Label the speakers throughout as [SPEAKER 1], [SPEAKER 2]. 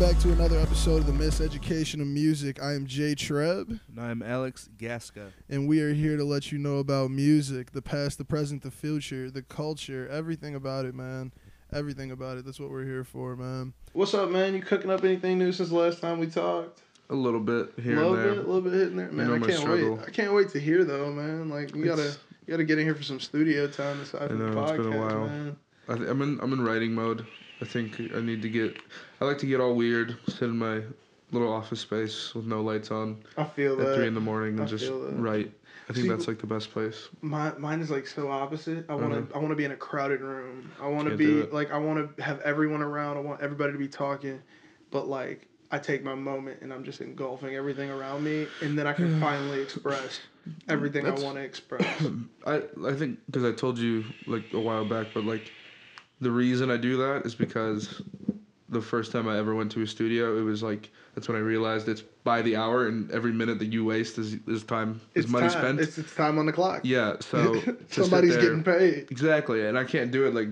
[SPEAKER 1] welcome back to another episode of the Miseducation of Music. I am J-Treb,
[SPEAKER 2] And I'm Alex Gasca.
[SPEAKER 1] and we are here to let you know about music, the past, the present, the future, the culture, everything about it, man. Everything about it. That's what we're here for, man. What's up, man? You cooking up anything new since the last time we talked?
[SPEAKER 3] A little bit here
[SPEAKER 1] a little
[SPEAKER 3] and there.
[SPEAKER 1] bit, a little bit hitting there, man.
[SPEAKER 3] know
[SPEAKER 1] I can't
[SPEAKER 3] struggle.
[SPEAKER 1] wait. I can't wait to hear though, man. Like you gotta,
[SPEAKER 3] It's-
[SPEAKER 1] you gotta get in here for some studio time aside from the
[SPEAKER 3] know, it's
[SPEAKER 1] podcast,
[SPEAKER 3] been a while.
[SPEAKER 1] man.
[SPEAKER 3] I th- I'm in I'm in writing mode. I think I need to get. I like to get all weird, sit in my little office space with no lights on
[SPEAKER 1] I feel
[SPEAKER 3] at
[SPEAKER 1] that.
[SPEAKER 3] three in the morning
[SPEAKER 1] I
[SPEAKER 3] and just
[SPEAKER 1] feel that.
[SPEAKER 3] write. I think
[SPEAKER 1] See,
[SPEAKER 3] that's like the best place.
[SPEAKER 1] My mine is like so opposite. I want to
[SPEAKER 3] Mhm.
[SPEAKER 1] I want to be in a crowded room. I want to
[SPEAKER 3] Can't
[SPEAKER 1] be like I want to have everyone around. I want everybody to be talking, but like I take my moment and I'm just engulfing everything around me, and then I can finally express everything
[SPEAKER 3] That's-
[SPEAKER 1] I want to express.
[SPEAKER 3] I I think because I told you like a while back, but like the reason I do that is because the first time I ever went to a studio, it was like that's when I realized it's by the hour, and every minute that you waste is is time is
[SPEAKER 1] It's
[SPEAKER 3] money
[SPEAKER 1] time.
[SPEAKER 3] spent.
[SPEAKER 1] It's it's time on the clock.
[SPEAKER 3] yeah, so
[SPEAKER 1] somebody's getting paid.
[SPEAKER 3] Exactly, and I can't do it like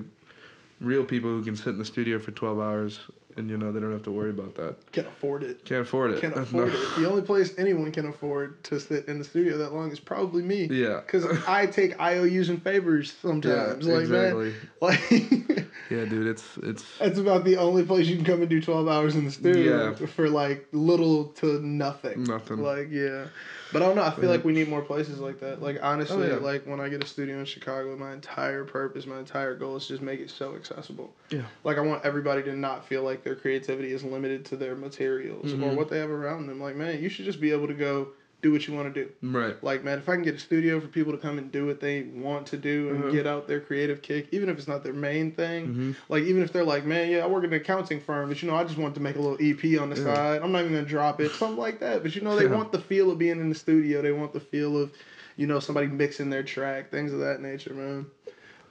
[SPEAKER 3] real people who can sit in the studio for twelve hours and you know they don't have to worry about that.
[SPEAKER 1] Can't afford it.
[SPEAKER 3] Can't afford it.
[SPEAKER 1] Can't
[SPEAKER 3] No.
[SPEAKER 1] afford it. The only place anyone can afford to sit in the studio that long is probably me.
[SPEAKER 3] Yeah.
[SPEAKER 1] Because I take IOUs and favors
[SPEAKER 3] Yeah,
[SPEAKER 1] sometimes. like
[SPEAKER 3] exactly.
[SPEAKER 1] man, like
[SPEAKER 3] Yeah, dude, it's it's
[SPEAKER 1] That's about the only place you can come and do 12 hours in the studio
[SPEAKER 3] Yeah.
[SPEAKER 1] for like little to nothing.
[SPEAKER 3] nothing.
[SPEAKER 1] Like, yeah. But I don't know. I feel like we need more places like that. Like, honestly,
[SPEAKER 3] Oh, yeah.
[SPEAKER 1] like when I get a studio in Chicago, my entire purpose, my entire goal is just make it so accessible.
[SPEAKER 3] Yeah.
[SPEAKER 1] Like, I want everybody to not feel like their creativity is limited to their materials or
[SPEAKER 3] Mhm.
[SPEAKER 1] what they have around them. Like, man, you should just be able to go do what you want to do.
[SPEAKER 3] right.
[SPEAKER 1] Like, man, if I can get a studio for people to come and do what they want to do and
[SPEAKER 3] Mhm.
[SPEAKER 1] get out their creative kick, even if it's not their main thing,
[SPEAKER 3] hmm
[SPEAKER 1] like even if they're like, man, yeah, I work in an accounting firm, but you know, I just want to make a little EP on the
[SPEAKER 3] Yeah.
[SPEAKER 1] side. I'm not even gonna drop it, something like that. But you know, they
[SPEAKER 3] Yeah.
[SPEAKER 1] want the feel of being in the studio. They want the feel of, you know, somebody mixing their track, things of that nature, man.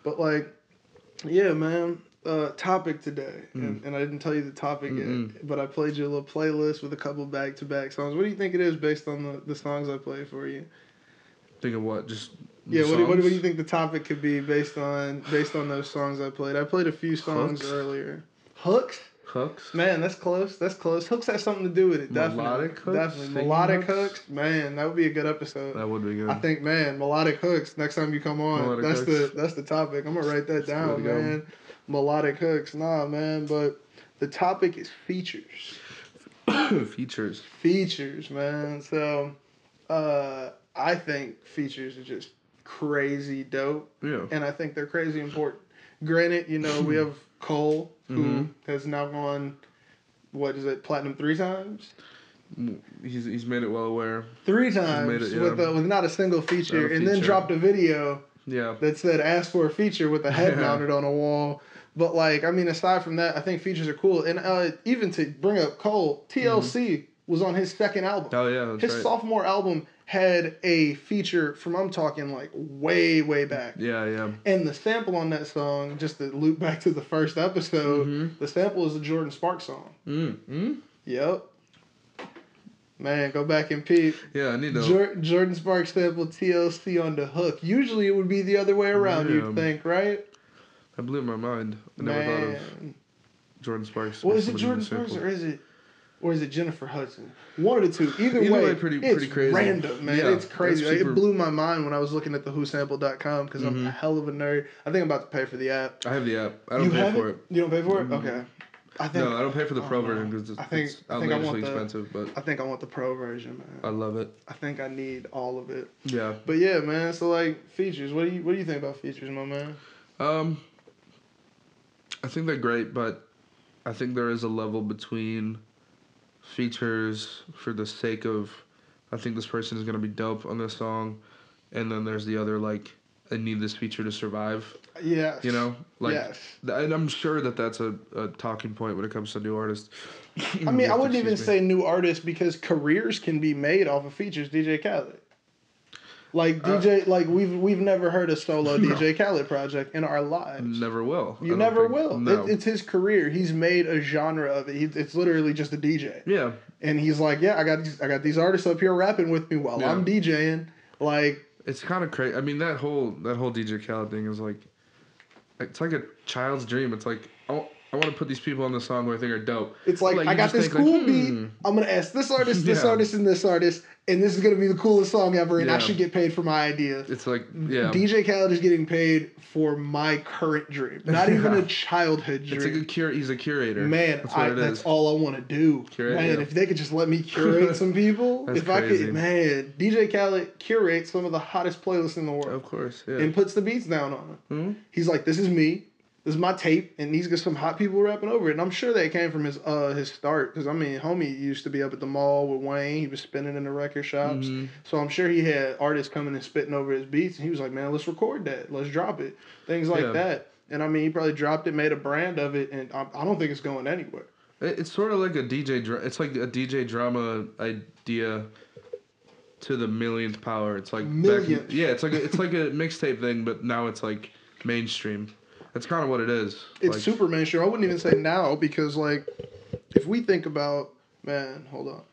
[SPEAKER 1] But like, yeah, man. Uh, topic today, and, and I didn't tell you the topic
[SPEAKER 3] Mm. Mm-mm.
[SPEAKER 1] yet, but I played you a little playlist with a couple back to back songs. What do you think it is based on the, the songs I played for you?
[SPEAKER 3] Think of what? Just
[SPEAKER 1] Yeah, what do, what do you think the topic could be based on based on those songs I played? I played a few songs
[SPEAKER 3] Hooks?
[SPEAKER 1] earlier. Hooks?
[SPEAKER 3] Hooks.
[SPEAKER 1] Man, that's close. That's close. Hooks has something to do with it. Definitely.
[SPEAKER 3] Melodic hooks?
[SPEAKER 1] Definitely. Melodic
[SPEAKER 3] hooks?
[SPEAKER 1] hooks? Man, that would be a good episode.
[SPEAKER 3] That would be good.
[SPEAKER 1] I think, man, melodic hooks. Next time you come on,
[SPEAKER 3] Melodic
[SPEAKER 1] that's
[SPEAKER 3] hooks.
[SPEAKER 1] the that's the topic. I'm gonna write that
[SPEAKER 3] That's the way
[SPEAKER 1] down,
[SPEAKER 3] man. go.
[SPEAKER 1] Melodic hooks, nah, man. But the topic is features.
[SPEAKER 3] Features.
[SPEAKER 1] Features, man. So, uh, I think features are just crazy dope
[SPEAKER 3] Yeah.
[SPEAKER 1] and I think they're crazy important. Granted, you know, we have Cole, who
[SPEAKER 3] Mhm.
[SPEAKER 1] has now gone, what is it, platinum three times?
[SPEAKER 3] He's he's made it well aware.
[SPEAKER 1] Three times
[SPEAKER 3] it, yeah.
[SPEAKER 1] with, uh, with not a single feature,
[SPEAKER 3] a
[SPEAKER 1] and then dropped a video
[SPEAKER 3] Yeah.
[SPEAKER 1] that said ask for a feature with a head
[SPEAKER 3] Yeah.
[SPEAKER 1] mounted on a wall. But like, I mean, aside from that, I think features are cool. And uh, even to bring up Cole, TLC was on his second album.
[SPEAKER 3] Oh yeah, that's
[SPEAKER 1] his
[SPEAKER 3] right.
[SPEAKER 1] sophomore album had a feature from I'm talking like way way back.
[SPEAKER 3] yeah, yeah.
[SPEAKER 1] And the sample on that song, just to loop back to the first episode,
[SPEAKER 3] Mhm.
[SPEAKER 1] the sample is a Jordin Sparks song.
[SPEAKER 3] Mm. Mm.
[SPEAKER 1] Yep. Man, go back and peep.
[SPEAKER 3] Yeah, I need to.
[SPEAKER 1] Jor- Jordin Sparks sample TLC on the hook. Usually it would be the other way around,
[SPEAKER 3] Yeah.
[SPEAKER 1] you'd think, right?
[SPEAKER 3] I blew my mind. I never thought of Jordin Sparks.
[SPEAKER 1] Well, is it
[SPEAKER 3] Jordin
[SPEAKER 1] Sparks or is it or is it Jennifer Hudson? One of the two. Either,
[SPEAKER 3] Either
[SPEAKER 1] way,
[SPEAKER 3] way, pretty-
[SPEAKER 1] it's
[SPEAKER 3] pretty crazy.
[SPEAKER 1] random, man.
[SPEAKER 3] Yeah,
[SPEAKER 1] it's crazy. Like, It blew my mind when I was looking at the whosampled.com because I'm a
[SPEAKER 3] Mhm.
[SPEAKER 1] hell of a nerd. I think I'm about to pay for the app.
[SPEAKER 3] I have the app. I don't
[SPEAKER 1] you
[SPEAKER 3] pay for it.
[SPEAKER 1] You don't pay for it?
[SPEAKER 3] Mhm.
[SPEAKER 1] Okay. I think
[SPEAKER 3] No, I don't pay for the pro
[SPEAKER 1] don't
[SPEAKER 3] version because it's,
[SPEAKER 1] I think-
[SPEAKER 3] it's
[SPEAKER 1] I think I want the-
[SPEAKER 3] expensive. But
[SPEAKER 1] I think I want the pro version,
[SPEAKER 3] I love it.
[SPEAKER 1] I think I need all of it.
[SPEAKER 3] Yeah.
[SPEAKER 1] But yeah, man. So like features. What do you what do you think about features, my man?
[SPEAKER 3] Um. I think they're great, but I think there is a level between features for the sake of, I think this person is gonna be dope on this song, and then there's the other like, I need this feature to survive.
[SPEAKER 1] Yes.
[SPEAKER 3] You know, like,
[SPEAKER 1] yes.
[SPEAKER 3] th- and I'm sure that that's a, a talking point when it comes to new artists.
[SPEAKER 1] I mean, I wouldn't even
[SPEAKER 3] me.
[SPEAKER 1] say new artists because careers can be made off of features. DJ Khaled. Like
[SPEAKER 3] Uh,
[SPEAKER 1] DJ, like we've we've never heard a solo
[SPEAKER 3] No.
[SPEAKER 1] DJ Khaled project in our lives.
[SPEAKER 3] Never will.
[SPEAKER 1] You never
[SPEAKER 3] think-
[SPEAKER 1] will.
[SPEAKER 3] No.
[SPEAKER 1] It, it's his career. He's made a genre of it. He, it's literally just a DJ,
[SPEAKER 3] yeah.
[SPEAKER 1] and he's like, yeah, I got these, I got these artists up here rapping with me while
[SPEAKER 3] Yeah.
[SPEAKER 1] I'm DJing. Like,
[SPEAKER 3] It's kind of crazy. I mean, that whole that whole DJ Khaled thing is like, it's like a child's dream. It's like, oh, I want to put these people on the song who I think are dope.
[SPEAKER 1] It's like,
[SPEAKER 3] Like,
[SPEAKER 1] I got this
[SPEAKER 3] think, like,
[SPEAKER 1] cool
[SPEAKER 3] hmm.
[SPEAKER 1] beat. I'm gonna ask this artist, this
[SPEAKER 3] Yeah.
[SPEAKER 1] artist, and this artist, and this is gonna be the coolest song ever, and I should get paid for my idea.
[SPEAKER 3] It's like yeah,
[SPEAKER 1] DJ Khaled is getting paid for my current dream, not even a
[SPEAKER 3] Yeah.
[SPEAKER 1] childhood
[SPEAKER 3] it's like a
[SPEAKER 1] dream.
[SPEAKER 3] cur- He's a curator.
[SPEAKER 1] Man,
[SPEAKER 3] that's
[SPEAKER 1] I, that's all I want to do.
[SPEAKER 3] Curate,
[SPEAKER 1] man,
[SPEAKER 3] yeah.
[SPEAKER 1] if they could just let me curate some people, if I could, man, DJ Khaled curates some of the hottest playlists in the world
[SPEAKER 3] Of course, yeah.
[SPEAKER 1] and puts the beats down on it.
[SPEAKER 3] Hmm?
[SPEAKER 1] He's like, "This is me. This is my tape," and he's got some hot people rapping over it. And I'm sure that came from his uh his start, because I mean, homie used to be up at the mall with Wayne. He was spinning in the record shops,
[SPEAKER 3] Mhm.
[SPEAKER 1] so I'm sure he had artists coming and spitting over his beats, and he was like, "Man, let's record that. Let's drop it." Things like
[SPEAKER 3] Yeah.
[SPEAKER 1] that. And I mean, he probably dropped it, made a brand of it, and I, I don't think it's going anywhere.
[SPEAKER 3] It- It's sort of like a DJ. Dra- it's like a DJ drama idea to the millionth power. It's like back in- yeah, it's like a, it's like a mixtape thing, but now it's like mainstream. That's kind of what it is.
[SPEAKER 1] It's
[SPEAKER 3] like,
[SPEAKER 1] super mainstream. I wouldn't even say now because like if we think about man, hold on.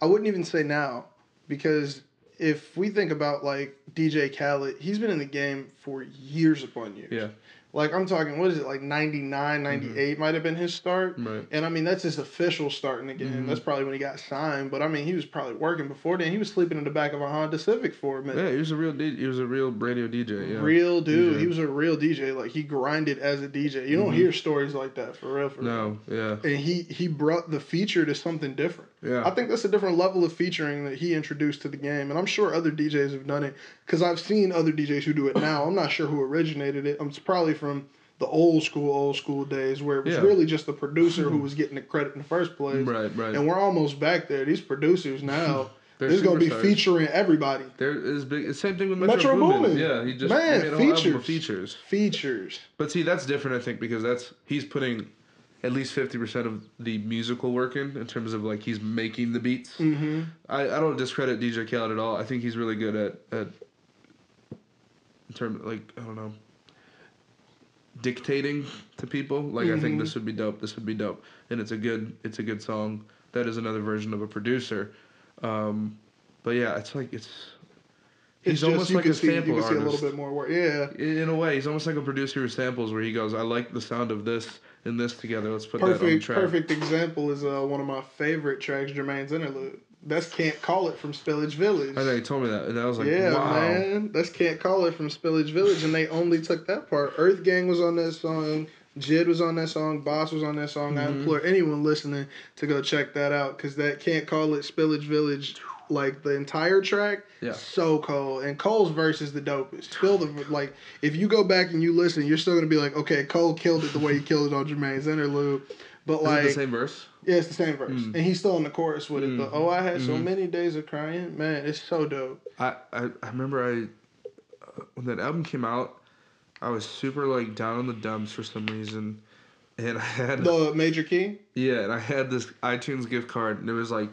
[SPEAKER 1] I wouldn't even say now because if we think about like DJ Khaled, he's been in the game for years upon years.
[SPEAKER 3] yeah,
[SPEAKER 1] Like I'm talking what is it like 99, 98 might have been his start.
[SPEAKER 3] right.
[SPEAKER 1] And I mean that's his official start in the game.
[SPEAKER 3] Mhm.
[SPEAKER 1] That's probably when he got signed, but I mean he was probably working before then. He was sleeping in the back of a Honda Civic for a minute.
[SPEAKER 3] Yeah, he was a real. D- he was a real radio DJ. Yeah.
[SPEAKER 1] Real dude.
[SPEAKER 3] DJ.
[SPEAKER 1] He was a real DJ. Like he grinded as a DJ. You don't
[SPEAKER 3] Mhm.
[SPEAKER 1] hear stories like that for real. For real.
[SPEAKER 3] No. Yeah.
[SPEAKER 1] and he he brought the feature to something different.
[SPEAKER 3] Yeah.
[SPEAKER 1] I think that's a different level of featuring that he introduced to the game, and I'm sure other DJs have done it because I've seen other DJs who do it now. I'm not sure who originated it. It's probably from the old school, old school days where it was
[SPEAKER 3] Yeah.
[SPEAKER 1] really just the producer who was getting the credit in the first place.
[SPEAKER 3] Right. Right.
[SPEAKER 1] And we're almost back there. These producers now,
[SPEAKER 3] they're
[SPEAKER 1] gonna be featuring everybody.
[SPEAKER 3] There is big. Same thing with Metro,
[SPEAKER 1] Metro
[SPEAKER 3] Boomin.
[SPEAKER 1] Boomin.
[SPEAKER 3] Yeah, he just
[SPEAKER 1] Man,
[SPEAKER 3] he made a whole album of
[SPEAKER 1] features.
[SPEAKER 3] features.
[SPEAKER 1] Features.
[SPEAKER 3] But see, that's different, I think, because that's he's putting at least fifty percent of the musical work in, in terms of like he's making the beats.
[SPEAKER 1] Mm-hmm.
[SPEAKER 3] I, I don't discredit DJ Khaled at all. I think he's really good at at in terms like I don't know dictating to people. Like I think
[SPEAKER 1] Mhm.
[SPEAKER 3] this would be dope. This would be dope, and it's a good it's a good song. That is another version of a producer. Um, but yeah, it's like it's. He's
[SPEAKER 1] It's
[SPEAKER 3] almost
[SPEAKER 1] just
[SPEAKER 3] like a
[SPEAKER 1] see you
[SPEAKER 3] sample
[SPEAKER 1] can see a little bit more work. Yeah.
[SPEAKER 3] In in a way, he's almost like a producer who samples, where he goes, "I like the sound of this and this together. Let's put that on the track."
[SPEAKER 1] perfect example is uh, one of my favorite tracks, Jermaine's interlude. That's can't call it from Spillage Village.
[SPEAKER 3] I know he told me that, and I was like,
[SPEAKER 1] yeah,
[SPEAKER 3] "Wow."
[SPEAKER 1] man, that's can't call it from Spillage Village, and they only took that part. EarthGang was on that song. JID was on that song. Bas was on that song. I
[SPEAKER 3] Mhm.
[SPEAKER 1] implore anyone listening to go check that out because that can't call it Spillage Village. Like the entire track,
[SPEAKER 3] Yeah.
[SPEAKER 1] so cold. And Cole's verse is the dopest. Still the like, if you go back and you listen, you're still gonna be like, okay, Cole killed it the way he killed it on Jermaine's interlude. But
[SPEAKER 3] Is
[SPEAKER 1] like,
[SPEAKER 3] it the same verse?
[SPEAKER 1] yeah, it's the same verse,
[SPEAKER 3] Mm.
[SPEAKER 1] and he's still in the chorus with it. But
[SPEAKER 3] Mm.
[SPEAKER 1] oh, I had so
[SPEAKER 3] Mhm.
[SPEAKER 1] many days of crying, man, it's so dope.
[SPEAKER 3] I, I, I remember I uh, when that album came out, I was super like down in the dumps for some reason, and I had
[SPEAKER 1] The Major Key,
[SPEAKER 3] yeah, and I had this iTunes gift card, and it was like,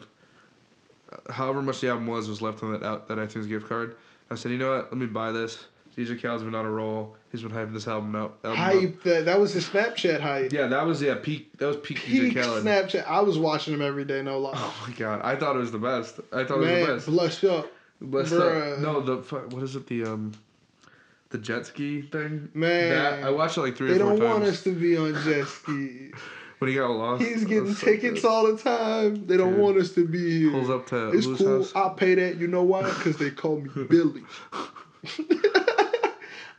[SPEAKER 3] however much the album was was left on that out that iTunes gift card. I said, you know what? Let me buy this. DJ Khaled's been on a roll. He's been hyping this album out. Album up.
[SPEAKER 1] hype that that was his Snapchat hype.
[SPEAKER 3] Yeah, that was yeah peak. That was peak,
[SPEAKER 1] Peak
[SPEAKER 3] DJ Khaled.
[SPEAKER 1] Snapchat. I was watching him every day, no lie.
[SPEAKER 3] Oh my god, I thought it was the best. I thought it was the best.
[SPEAKER 1] blush up,
[SPEAKER 3] But
[SPEAKER 1] bruh.
[SPEAKER 3] no, the what is it? The um, the jet ski thing.
[SPEAKER 1] man.
[SPEAKER 3] That I watched it like three
[SPEAKER 1] they
[SPEAKER 3] or four
[SPEAKER 1] don't
[SPEAKER 3] times.
[SPEAKER 1] want us to be on jet ski.
[SPEAKER 3] when he got lost.
[SPEAKER 1] He's getting
[SPEAKER 3] so
[SPEAKER 1] tickets
[SPEAKER 3] good.
[SPEAKER 1] all the time. They don't
[SPEAKER 3] Dude.
[SPEAKER 1] want us to be here.
[SPEAKER 3] Pulls up to
[SPEAKER 1] It's
[SPEAKER 3] Lou's
[SPEAKER 1] cool.
[SPEAKER 3] house.
[SPEAKER 1] I'll pay that. You know why? Because they call me Billy.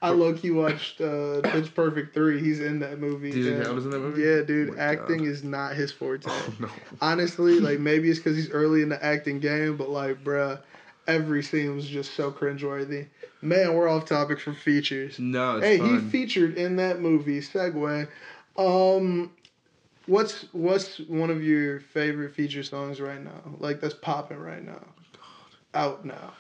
[SPEAKER 1] I low key watched uh, Pitch Perfect 3. He's in that movie.
[SPEAKER 3] DJ Khaled was in that movie?
[SPEAKER 1] Yeah, dude.
[SPEAKER 3] Oh
[SPEAKER 1] acting
[SPEAKER 3] God.
[SPEAKER 1] is not his forte.
[SPEAKER 3] Oh no.
[SPEAKER 1] Honestly, like maybe it's because he's early in the acting game, but like, bruh, every scene was just so cringeworthy. Man, we're off topic from features.
[SPEAKER 3] No, it's
[SPEAKER 1] hey,
[SPEAKER 3] fine.
[SPEAKER 1] he featured in that movie. Segue. Um, what's what's one of your favorite feature songs right now? Like that's popping right now. Out now.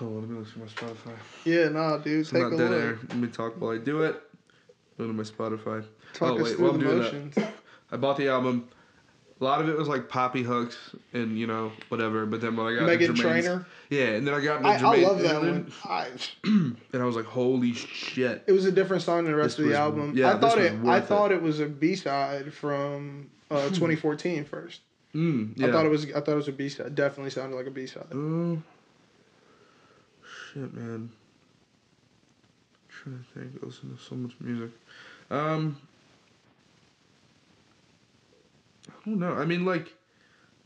[SPEAKER 3] On, let me look through my Spotify.
[SPEAKER 1] Yeah, nah, dude.
[SPEAKER 3] It's
[SPEAKER 1] take
[SPEAKER 3] not
[SPEAKER 1] a
[SPEAKER 3] dead
[SPEAKER 1] look.
[SPEAKER 3] air. Let me talk while I do it. Go to my Spotify.
[SPEAKER 1] Talk
[SPEAKER 3] Oh, wait, while
[SPEAKER 1] the
[SPEAKER 3] I'm doing that. I bought the album. A lot of it was like poppy hooks and you know whatever. But then when I got Meghan
[SPEAKER 1] Trainor.
[SPEAKER 3] yeah, and then I got the
[SPEAKER 1] I, I love that one. I,
[SPEAKER 3] and I was like, holy shit.
[SPEAKER 1] it was a different song than the rest
[SPEAKER 3] This
[SPEAKER 1] of the
[SPEAKER 3] was-
[SPEAKER 1] album.
[SPEAKER 3] yeah,
[SPEAKER 1] I thought it. I
[SPEAKER 3] worth it.
[SPEAKER 1] thought it was a B side from uh, 2014 first.
[SPEAKER 3] Mm, yeah.
[SPEAKER 1] I thought it was. I thought it was a B side. Definitely sounded like a B side.
[SPEAKER 3] Oh, shit, man. I'm trying to think. I listen to so much music. Um, I don't know. I mean, like,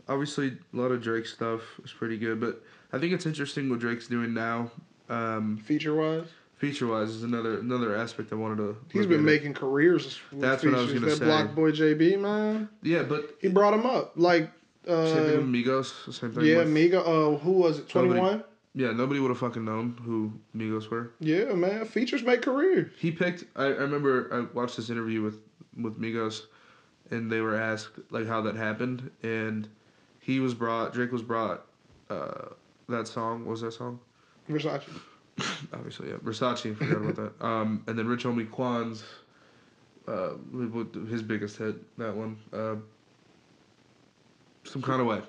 [SPEAKER 3] obviously, a lot of Drake stuff is pretty good, but I think it's interesting what Drake's doing now. Um,
[SPEAKER 1] Feature wise,
[SPEAKER 3] feature wise is another another aspect I wanted to.
[SPEAKER 1] He's been making careers. with
[SPEAKER 3] That's what I was
[SPEAKER 1] features.
[SPEAKER 3] gonna
[SPEAKER 1] that
[SPEAKER 3] say.
[SPEAKER 1] Block Boy JB man,
[SPEAKER 3] Yeah, but
[SPEAKER 1] he brought him up. Like, uh,
[SPEAKER 3] same thing with Migos. Same thing.
[SPEAKER 1] yeah,
[SPEAKER 3] with,
[SPEAKER 1] Migo. Uh, who was it? 21?
[SPEAKER 3] Yeah, nobody would have fucking known who Migos were.
[SPEAKER 1] Yeah, man. Features make careers.
[SPEAKER 3] He picked. I, I remember I watched this interview with with Migos, and they were asked like how that happened, and he was brought. Drake was brought. Uh, that song what was that song?
[SPEAKER 1] Versace.
[SPEAKER 3] Obviously, yeah. Versace. Forgot about that. Um, and then Rich Homie Quan's. Uh, his biggest hit, that one. Uh, some kind of way.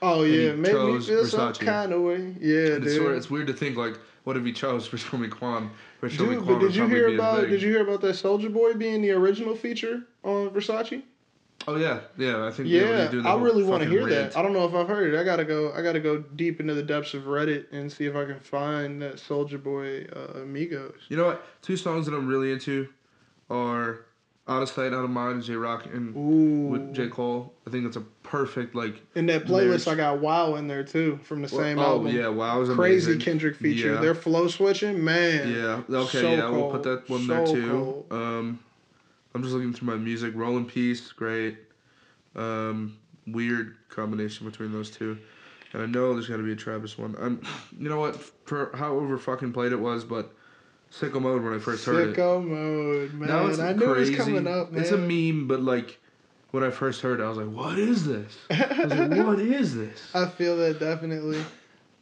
[SPEAKER 1] Oh yeah,
[SPEAKER 3] chose
[SPEAKER 1] feel some kind of way. Yeah,
[SPEAKER 3] And it's, sort of, it's weird to think like, what if he chose Quan? Rich Homie
[SPEAKER 1] Dude,
[SPEAKER 3] Quan
[SPEAKER 1] but did you hear about? Did you hear about that Soulja Boy being the original feature on Versace?
[SPEAKER 3] Oh yeah, yeah. I think yeah, when
[SPEAKER 1] Yeah,
[SPEAKER 3] the
[SPEAKER 1] I really want to hear
[SPEAKER 3] rant.
[SPEAKER 1] that. I don't know if I've heard it. I gotta go. I gotta go deep into the depths of Reddit and see if I can find that Soulja Boy uh, Amigos.
[SPEAKER 3] You know what? Two songs that I'm really into are "Out of Sight, Out of Mind" Jay Rock and
[SPEAKER 1] Ooh,
[SPEAKER 3] with J Cole. I think that's a perfect like.
[SPEAKER 1] in that playlist,
[SPEAKER 3] lyrics.
[SPEAKER 1] I got Wow in there too from the same
[SPEAKER 3] oh
[SPEAKER 1] album.
[SPEAKER 3] yeah, wow, was
[SPEAKER 1] Crazy
[SPEAKER 3] amazing.
[SPEAKER 1] Kendrick feature.
[SPEAKER 3] Yeah.
[SPEAKER 1] Their flow switching, man.
[SPEAKER 3] Yeah. Okay.
[SPEAKER 1] So
[SPEAKER 3] yeah, we'll put that one there too.
[SPEAKER 1] cold.
[SPEAKER 3] Um, I'm just looking through my music. Rolling Peace, great. Um, weird combination between those two. And I know there's got to be a Travis one. I'm, you know what? For however fucking played it was, but sicko mode when I first heard it.
[SPEAKER 1] Sicko mode, man.
[SPEAKER 3] Now it's
[SPEAKER 1] I knew
[SPEAKER 3] crazy.
[SPEAKER 1] it was coming up, man.
[SPEAKER 3] It's a meme, but like when I first heard it, I was like, "What is this?" I was like, "What is this?"
[SPEAKER 1] I feel that definitely.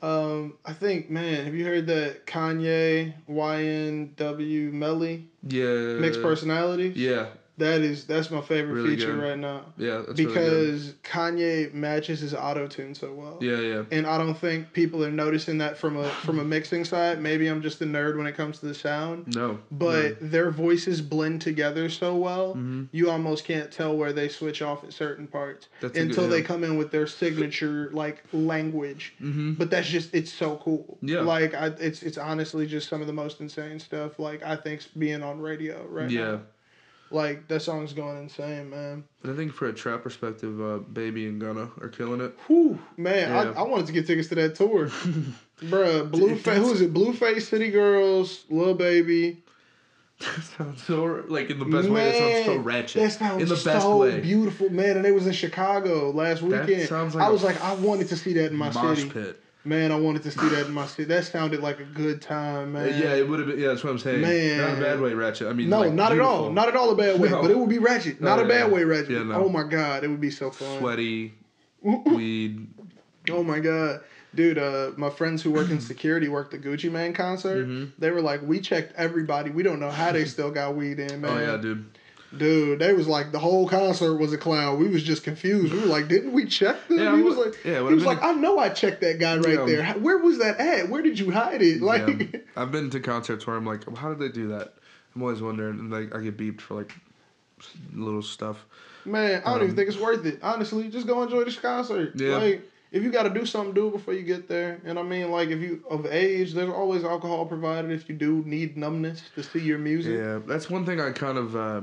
[SPEAKER 1] Um, I think, man, have you heard that Kanye YNW Melly
[SPEAKER 3] Yeah.
[SPEAKER 1] mixed personalities?
[SPEAKER 3] Yeah,
[SPEAKER 1] That is that's my favorite
[SPEAKER 3] Really
[SPEAKER 1] feature
[SPEAKER 3] good.
[SPEAKER 1] right now
[SPEAKER 3] yeah. That's really
[SPEAKER 1] because Kanye matches his auto tune so well.
[SPEAKER 3] Yeah, yeah.
[SPEAKER 1] And I don't think people are noticing that from a from a mixing side. Maybe I'm just a nerd when it comes to the sound.
[SPEAKER 3] No.
[SPEAKER 1] But their voices blend together so well,
[SPEAKER 3] hmm
[SPEAKER 1] you almost can't tell where they switch off at certain parts
[SPEAKER 3] That's
[SPEAKER 1] until
[SPEAKER 3] good,
[SPEAKER 1] they come in with their signature like language.
[SPEAKER 3] hmm
[SPEAKER 1] But that's just it's so cool.
[SPEAKER 3] Yeah.
[SPEAKER 1] Like I, it's it's honestly just some of the most insane stuff. Like I think's being on radio right
[SPEAKER 3] Yeah.
[SPEAKER 1] now. Like that song's going insane, man.
[SPEAKER 3] But I think for a trap perspective, uh, Baby and Gunna are killing it.
[SPEAKER 1] Whew, man,
[SPEAKER 3] Yeah.
[SPEAKER 1] I, I wanted to get tickets to that tour. Bruh, Blueface, who is it? Blueface, City Girls, Lil Baby.
[SPEAKER 3] that sounds so like in the best way. That sounds so
[SPEAKER 1] Man,
[SPEAKER 3] ratchet.
[SPEAKER 1] That sounds
[SPEAKER 3] in the best
[SPEAKER 1] so
[SPEAKER 3] way.
[SPEAKER 1] beautiful, man. And it was in Chicago last
[SPEAKER 3] That
[SPEAKER 1] weekend.
[SPEAKER 3] sounds like
[SPEAKER 1] I was like, I wanted to see that in my
[SPEAKER 3] Mosh
[SPEAKER 1] city.
[SPEAKER 3] pit.
[SPEAKER 1] Man, I wanted to see that in my city. That sounded like a good time,
[SPEAKER 3] Uh,
[SPEAKER 1] man.
[SPEAKER 3] yeah, it would have been. Yeah, that's what I'm saying.
[SPEAKER 1] Man.
[SPEAKER 3] Not a bad way, ratchet. I mean,
[SPEAKER 1] No,
[SPEAKER 3] like,
[SPEAKER 1] not at all. Not at all a bad way.
[SPEAKER 3] No.
[SPEAKER 1] But it would be ratchet. Not
[SPEAKER 3] Oh,
[SPEAKER 1] a bad
[SPEAKER 3] yeah.
[SPEAKER 1] way ratchet.
[SPEAKER 3] Yeah, no.
[SPEAKER 1] Oh my god, it would be so fun.
[SPEAKER 3] sweaty, weed.
[SPEAKER 1] Oh my god. Dude, uh, my friends who work in security worked the Gucci Mane concert.
[SPEAKER 3] Mhm.
[SPEAKER 1] They were like, we checked everybody. We don't know how they still got weed in, man.
[SPEAKER 3] Oh yeah, dude.
[SPEAKER 1] Dude, they was like the whole concert was a clown. We was just confused. We were like, didn't we check them?
[SPEAKER 3] Yeah,
[SPEAKER 1] he was like,
[SPEAKER 3] yeah,
[SPEAKER 1] he was like, I know I checked that guy right
[SPEAKER 3] Yeah.
[SPEAKER 1] there. Where was that at? Where did you hide it? Like,
[SPEAKER 3] Yeah. I've been to concerts where I'm like, how did they do that? I'm always wondering, and like I get beeped for like little stuff.
[SPEAKER 1] man, I don't
[SPEAKER 3] Um,
[SPEAKER 1] even think it's worth it. Honestly, just go enjoy this concert.
[SPEAKER 3] Yeah.
[SPEAKER 1] Like, if you got to do something, do it before you get there. And I mean, like, if you of age, there's always alcohol provided. If you do need numbness to see your music.
[SPEAKER 3] Yeah, that's one thing I kind of uh,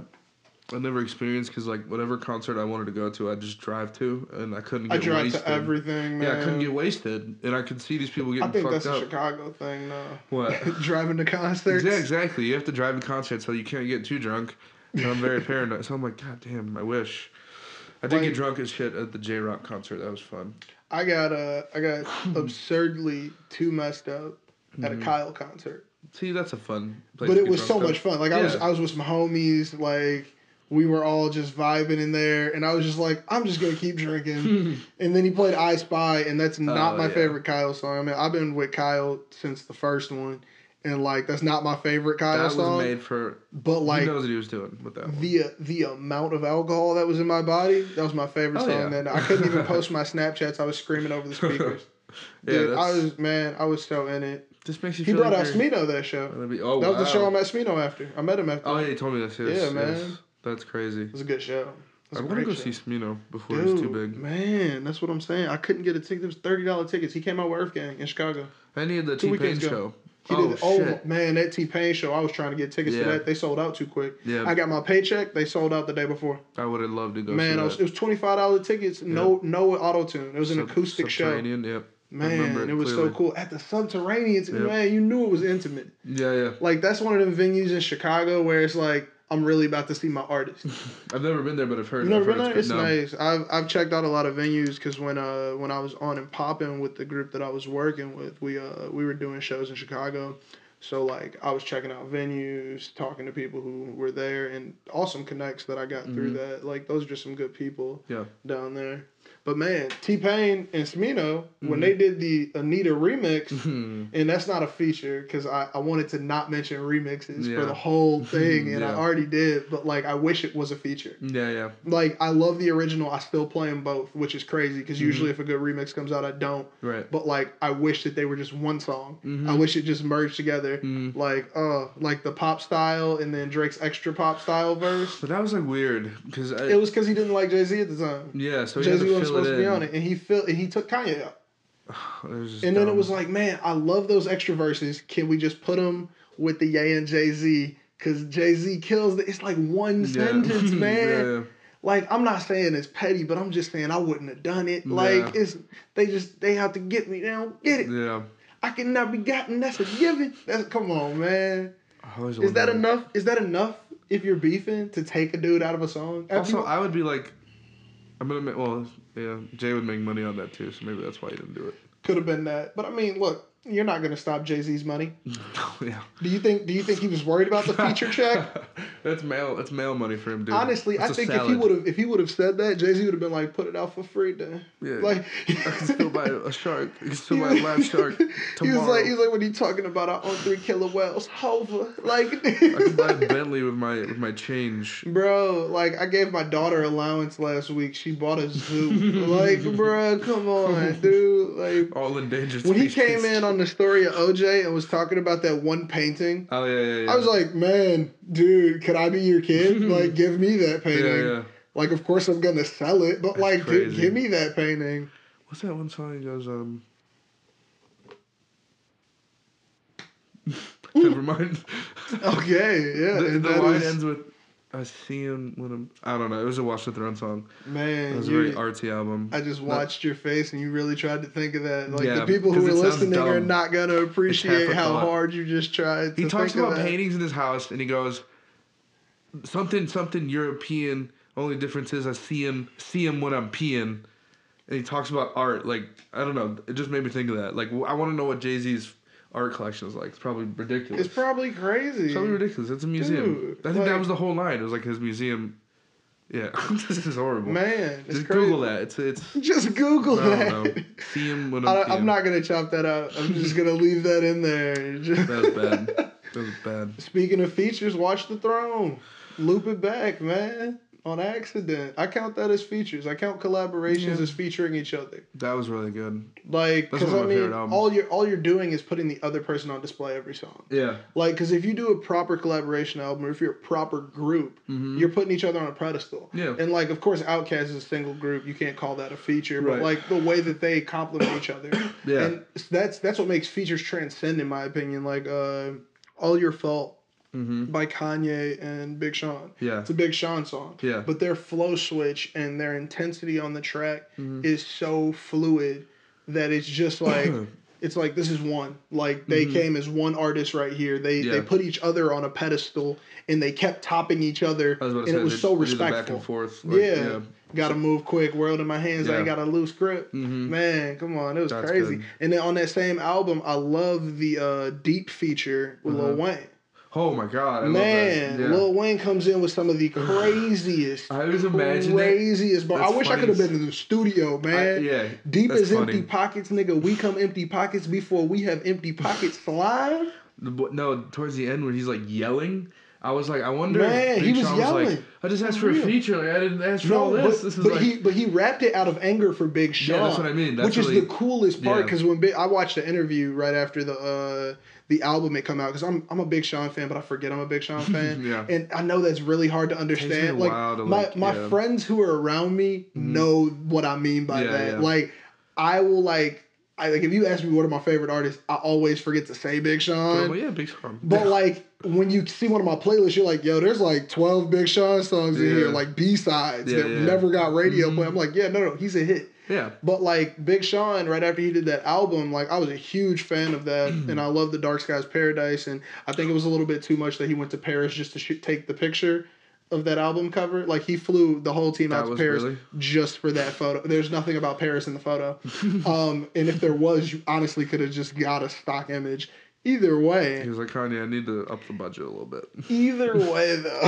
[SPEAKER 3] I never experienced because like whatever concert I wanted to go to, I just drive to, and I couldn't get wasted.
[SPEAKER 1] I drive
[SPEAKER 3] wasted.
[SPEAKER 1] to everything, man.
[SPEAKER 3] Yeah, I couldn't get wasted, and I could see these people getting.
[SPEAKER 1] I
[SPEAKER 3] think
[SPEAKER 1] that's a. Chicago thing, though.
[SPEAKER 3] What?
[SPEAKER 1] Driving to concerts.
[SPEAKER 3] Yeah, exactly. You have to drive to concerts so you can't get too drunk. And I'm very paranoid. So I'm like, God damn, I wish. I did
[SPEAKER 1] Like-
[SPEAKER 3] get drunk as shit at the Jay Rock concert. That was fun.
[SPEAKER 1] I got uh, I got absurdly too messed up at a
[SPEAKER 3] Mhm.
[SPEAKER 1] Kyle concert,
[SPEAKER 3] See, that's a fun place
[SPEAKER 1] but it was so much fun. Like I was I was with some homies, like we were all just vibing in there, and I was just like, I'm just gonna keep drinking. and then he played I Spy, and that's oh, not
[SPEAKER 3] Oh,
[SPEAKER 1] my
[SPEAKER 3] yeah.
[SPEAKER 1] favorite Kyle song. I mean, I've been with Kyle since the first one, and like that's not my favorite Kyle
[SPEAKER 3] that was
[SPEAKER 1] song.
[SPEAKER 3] made for.
[SPEAKER 1] but
[SPEAKER 3] he
[SPEAKER 1] like
[SPEAKER 3] knows what he was doing with that one.
[SPEAKER 1] the the amount of alcohol that was in my body, that was my favorite
[SPEAKER 3] Oh,
[SPEAKER 1] song.
[SPEAKER 3] yeah.
[SPEAKER 1] That. I couldn't even post my Snapchats. I was screaming over the speakers.
[SPEAKER 3] Yeah,
[SPEAKER 1] Dude, I was man, I was so in it.
[SPEAKER 3] This makes you
[SPEAKER 1] He brought
[SPEAKER 3] like
[SPEAKER 1] out Smino that show.
[SPEAKER 3] Be- oh,
[SPEAKER 1] that was the show I met Smino after. I met him after.
[SPEAKER 3] Oh yeah, you told me this. Yes,
[SPEAKER 1] Yeah,
[SPEAKER 3] yes. That's crazy.
[SPEAKER 1] It was a good show. It was
[SPEAKER 3] want to go
[SPEAKER 1] show.
[SPEAKER 3] see Smino before
[SPEAKER 1] Dude,
[SPEAKER 3] he's too big.
[SPEAKER 1] Man, that's what I'm saying. I couldn't get a ticket. It was thirty dollar tickets. He came out with EarthGang in Chicago.
[SPEAKER 3] I needed the T Pain show.
[SPEAKER 1] He
[SPEAKER 3] Oh,
[SPEAKER 1] did. Oh
[SPEAKER 3] shit.
[SPEAKER 1] man, that T Pain show. I was trying to get tickets
[SPEAKER 3] Yeah.
[SPEAKER 1] to that. They sold out too quick.
[SPEAKER 3] Yeah.
[SPEAKER 1] I got my paycheck. They sold out the day before.
[SPEAKER 3] I would have loved to go.
[SPEAKER 1] man, I was, it was twenty five dollar tickets. No, no auto tune. It was an
[SPEAKER 3] Sub-
[SPEAKER 1] acoustic show.
[SPEAKER 3] Subterranean, Yep. I
[SPEAKER 1] Man, it was
[SPEAKER 3] clearly.
[SPEAKER 1] so cool at the Subterranean.
[SPEAKER 3] Yep.
[SPEAKER 1] Man, you knew it was intimate.
[SPEAKER 3] Yeah, yeah.
[SPEAKER 1] Like that's one of them venues in Chicago where it's like I'm really about to see my artist.
[SPEAKER 3] I've never been there, but I've heard.
[SPEAKER 1] You never been there? It's
[SPEAKER 3] no.
[SPEAKER 1] nice. I've I've checked out a lot of venues because when uh when I was on and popping with the group that I was working with, we uh we were doing shows in Chicago. So like I was checking out venues, talking to people who were there, and awesome connects that I got through
[SPEAKER 3] Mhm.
[SPEAKER 1] that. Like those are just some good people
[SPEAKER 3] Yeah.
[SPEAKER 1] down there. But man, T Pain and Smino when
[SPEAKER 3] Mhm.
[SPEAKER 1] they did the Anita remix,
[SPEAKER 3] Mhm.
[SPEAKER 1] and that's not a feature because I, I wanted to not mention remixes for the whole thing, and I already did. But like I wish it was a feature
[SPEAKER 3] yeah, yeah.
[SPEAKER 1] like I love the original. I still play them both, which is crazy because usually if a good remix comes out, I don't.
[SPEAKER 3] Right.
[SPEAKER 1] But like I wish that they were just one song. I wish it just merged together.
[SPEAKER 3] Mhm.
[SPEAKER 1] Like uh, like the pop style and then Drake's extra pop style verse.
[SPEAKER 3] But that was like weird because
[SPEAKER 1] It was because he didn't like Jay Z at the time.
[SPEAKER 3] yeah. So he
[SPEAKER 1] Jay Z wasn't
[SPEAKER 3] it
[SPEAKER 1] supposed to be
[SPEAKER 3] in.
[SPEAKER 1] on it, and he fil- and he took Kanye out.
[SPEAKER 3] It was just
[SPEAKER 1] And then it was like, man, I love those extra verses. Can we just put them with the Ye and Jay Z? Because Jay Z kills the. It's like one
[SPEAKER 3] Yeah.
[SPEAKER 1] sentence, man.
[SPEAKER 3] yeah.
[SPEAKER 1] Like I'm not saying it's petty, but I'm just saying I wouldn't have done it. Like
[SPEAKER 3] Yeah.
[SPEAKER 1] it's they just they have to get me. They don't get it.
[SPEAKER 3] Yeah.
[SPEAKER 1] I cannot be gotten. That's a given. That's come on, man. Is that enough? Is that enough? If you're beefing to take a dude out of a song,
[SPEAKER 3] Also,
[SPEAKER 1] you-
[SPEAKER 3] I would be like, I'm gonna make. Well, yeah, Jay would make money on that too, so maybe that's why he didn't do it.
[SPEAKER 1] could have been that. But I mean, look, you're not gonna stop Jay Z's money.
[SPEAKER 3] yeah.
[SPEAKER 1] Do you think? Do you think he was worried about the feature check?
[SPEAKER 3] that's mail. That's mail money for him, dude.
[SPEAKER 1] Honestly, I
[SPEAKER 3] That's a
[SPEAKER 1] think if he would have if he would have said that, Jay Z would have been like, put it out for free then.
[SPEAKER 3] Yeah.
[SPEAKER 1] Like
[SPEAKER 3] I can still buy a shark. I can still buy a live shark
[SPEAKER 1] He was like, he was like, when you talking about I own three killer whales, Hova, like,
[SPEAKER 3] I can buy a Bentley with my with my change.
[SPEAKER 1] bro, like I gave my daughter allowance last week. She bought a zoo. like, bro, come on, dude. Like,
[SPEAKER 3] All endangered.
[SPEAKER 1] when he came in on the story of OJ and was talking about that one painting,
[SPEAKER 3] Oh yeah, yeah, yeah.
[SPEAKER 1] I was like, man, dude, could I be your kid? like, give me that painting.
[SPEAKER 3] yeah, yeah.
[SPEAKER 1] Like, of course I'm gonna sell it, but
[SPEAKER 3] That's
[SPEAKER 1] like, dude, give me that painting.
[SPEAKER 3] What's that one song? He goes, um. Never mind.
[SPEAKER 1] Okay, yeah.
[SPEAKER 3] the the line
[SPEAKER 1] is-
[SPEAKER 3] ends with, "I see him when I'm." I don't know. It was a Watch the Throne song.
[SPEAKER 1] Man, it
[SPEAKER 3] was a very artsy album.
[SPEAKER 1] I just watched your face and you really tried to think of that. Like
[SPEAKER 3] Yeah,
[SPEAKER 1] the people who are listening are not gonna appreciate how
[SPEAKER 3] thought.
[SPEAKER 1] hard you just tried. To
[SPEAKER 3] he talks about paintings in his house, and he goes, "Something, something European. Only difference is I see him, see him when I'm peeing." And he talks about art. Like I don't know. It just made me think of that. Like I want to know what Jay Z's art collection is like. It's probably ridiculous.
[SPEAKER 1] It's probably crazy.
[SPEAKER 3] It's probably ridiculous. It's a museum.
[SPEAKER 1] Dude,
[SPEAKER 3] I think that was the whole line. It was like his museum. Yeah, this is horrible.
[SPEAKER 1] Man, it's
[SPEAKER 3] Just. Google that. It's it's.
[SPEAKER 1] Just Google
[SPEAKER 3] I
[SPEAKER 1] that.
[SPEAKER 3] See him when I'm.
[SPEAKER 1] I. I'm not gonna chop that out. I'm just gonna leave that in there. Just-
[SPEAKER 3] That was bad. That was bad.
[SPEAKER 1] Speaking of features, watch the throne. Loop it back, man. On accident. I count that as features. I count collaborations
[SPEAKER 3] Yeah.
[SPEAKER 1] as featuring each other.
[SPEAKER 3] That was really good.
[SPEAKER 1] Like, because I mean, all you're all you're doing is putting the other person on display every song.
[SPEAKER 3] Yeah.
[SPEAKER 1] Like, because if you do a proper collaboration album, or if you're a proper group,
[SPEAKER 3] Mhm.
[SPEAKER 1] you're putting each other on a pedestal.
[SPEAKER 3] Yeah.
[SPEAKER 1] And like, of course, Outkast is a single group. You can't call that a feature, but
[SPEAKER 3] Right.
[SPEAKER 1] like the way that they complement each other.
[SPEAKER 3] Yeah.
[SPEAKER 1] And that's that's what makes features transcend, in my opinion. Like, uh, "All Your Fault"
[SPEAKER 3] Mm-hmm.
[SPEAKER 1] by Kanye and Big Sean.
[SPEAKER 3] Yeah.
[SPEAKER 1] It's a Big Sean song.
[SPEAKER 3] Yeah.
[SPEAKER 1] But their flow switch and their intensity on the track
[SPEAKER 3] Mhm.
[SPEAKER 1] is so fluid that it's just like it's like this is one. Like they
[SPEAKER 3] Mhm.
[SPEAKER 1] came as one artist right here. They they put each other on a pedestal and they kept topping each other
[SPEAKER 3] I was about to
[SPEAKER 1] and
[SPEAKER 3] say
[SPEAKER 1] it was
[SPEAKER 3] they-
[SPEAKER 1] so
[SPEAKER 3] they
[SPEAKER 1] respectful.
[SPEAKER 3] Back and forth. like,
[SPEAKER 1] yeah. Gotta move quick, world in my hands, I ain't got a loose grip.
[SPEAKER 3] Mhm.
[SPEAKER 1] Man, come on, it was
[SPEAKER 3] That's
[SPEAKER 1] crazy.
[SPEAKER 3] good.
[SPEAKER 1] And then on that same album, I love the uh, deep feature with Lil
[SPEAKER 3] Uh-huh.
[SPEAKER 1] Wayne.
[SPEAKER 3] Oh my god. I
[SPEAKER 1] Man.
[SPEAKER 3] Yeah.
[SPEAKER 1] Lil Wayne comes in with some of the craziest,
[SPEAKER 3] I that.
[SPEAKER 1] craziest. Bar- I wish I could have been in the studio,
[SPEAKER 3] I-
[SPEAKER 1] man.
[SPEAKER 3] yeah.
[SPEAKER 1] Deep as empty pockets, nigga. We come empty pockets before we have empty pockets
[SPEAKER 3] bo- No, towards the end where he's like yelling, I was like, I wonder.
[SPEAKER 1] Man, he was
[SPEAKER 3] Sean
[SPEAKER 1] yelling.
[SPEAKER 3] like, I just asked
[SPEAKER 1] For
[SPEAKER 3] for a feature. Like I didn't ask for all this.
[SPEAKER 1] but,
[SPEAKER 3] this is
[SPEAKER 1] but
[SPEAKER 3] like.
[SPEAKER 1] he but he rapped it out of anger for Big Sean.
[SPEAKER 3] Yeah, that's what I mean. That's
[SPEAKER 1] which is the coolest part
[SPEAKER 3] yeah.
[SPEAKER 1] because when Big, I watched the interview right after the uh, the album had come out because I'm I'm a big Sean fan, but I forget I'm a big Sean fan.
[SPEAKER 3] Yeah.
[SPEAKER 1] and I know that's really hard to understand. Like,
[SPEAKER 3] to,
[SPEAKER 1] my my
[SPEAKER 3] yeah. Mm-hmm.
[SPEAKER 1] friends who are around me know what I mean by
[SPEAKER 3] Yeah,
[SPEAKER 1] that.
[SPEAKER 3] yeah.
[SPEAKER 1] Like I will like I like if you ask me what are my favorite artists, I always forget to say Big Sean.
[SPEAKER 3] Well, yeah, Big Sean.
[SPEAKER 1] But like when you see one of my playlists, you're like, yo, there's like 12 Big Sean songs in here, like B sides
[SPEAKER 3] Yeah,
[SPEAKER 1] that
[SPEAKER 3] yeah.
[SPEAKER 1] never got radio
[SPEAKER 3] Mhm.
[SPEAKER 1] play. I'm like, yeah, no, no, he's a hit.
[SPEAKER 3] Yeah,
[SPEAKER 1] But like Big Sean, right after he did that album, like I was a huge fan of that, and I love the Dark Skies Paradise, and I think it was a little bit too much that he went to Paris just to shoot, take the picture of that album cover. Like he flew the whole team
[SPEAKER 3] That
[SPEAKER 1] out to Paris
[SPEAKER 3] really?
[SPEAKER 1] just for that photo. There's nothing about Paris in the photo, um, and if there was, you honestly could have just got a stock image. Either way,
[SPEAKER 3] he was like Kanye. I need to up the budget a little bit.
[SPEAKER 1] Either way, though,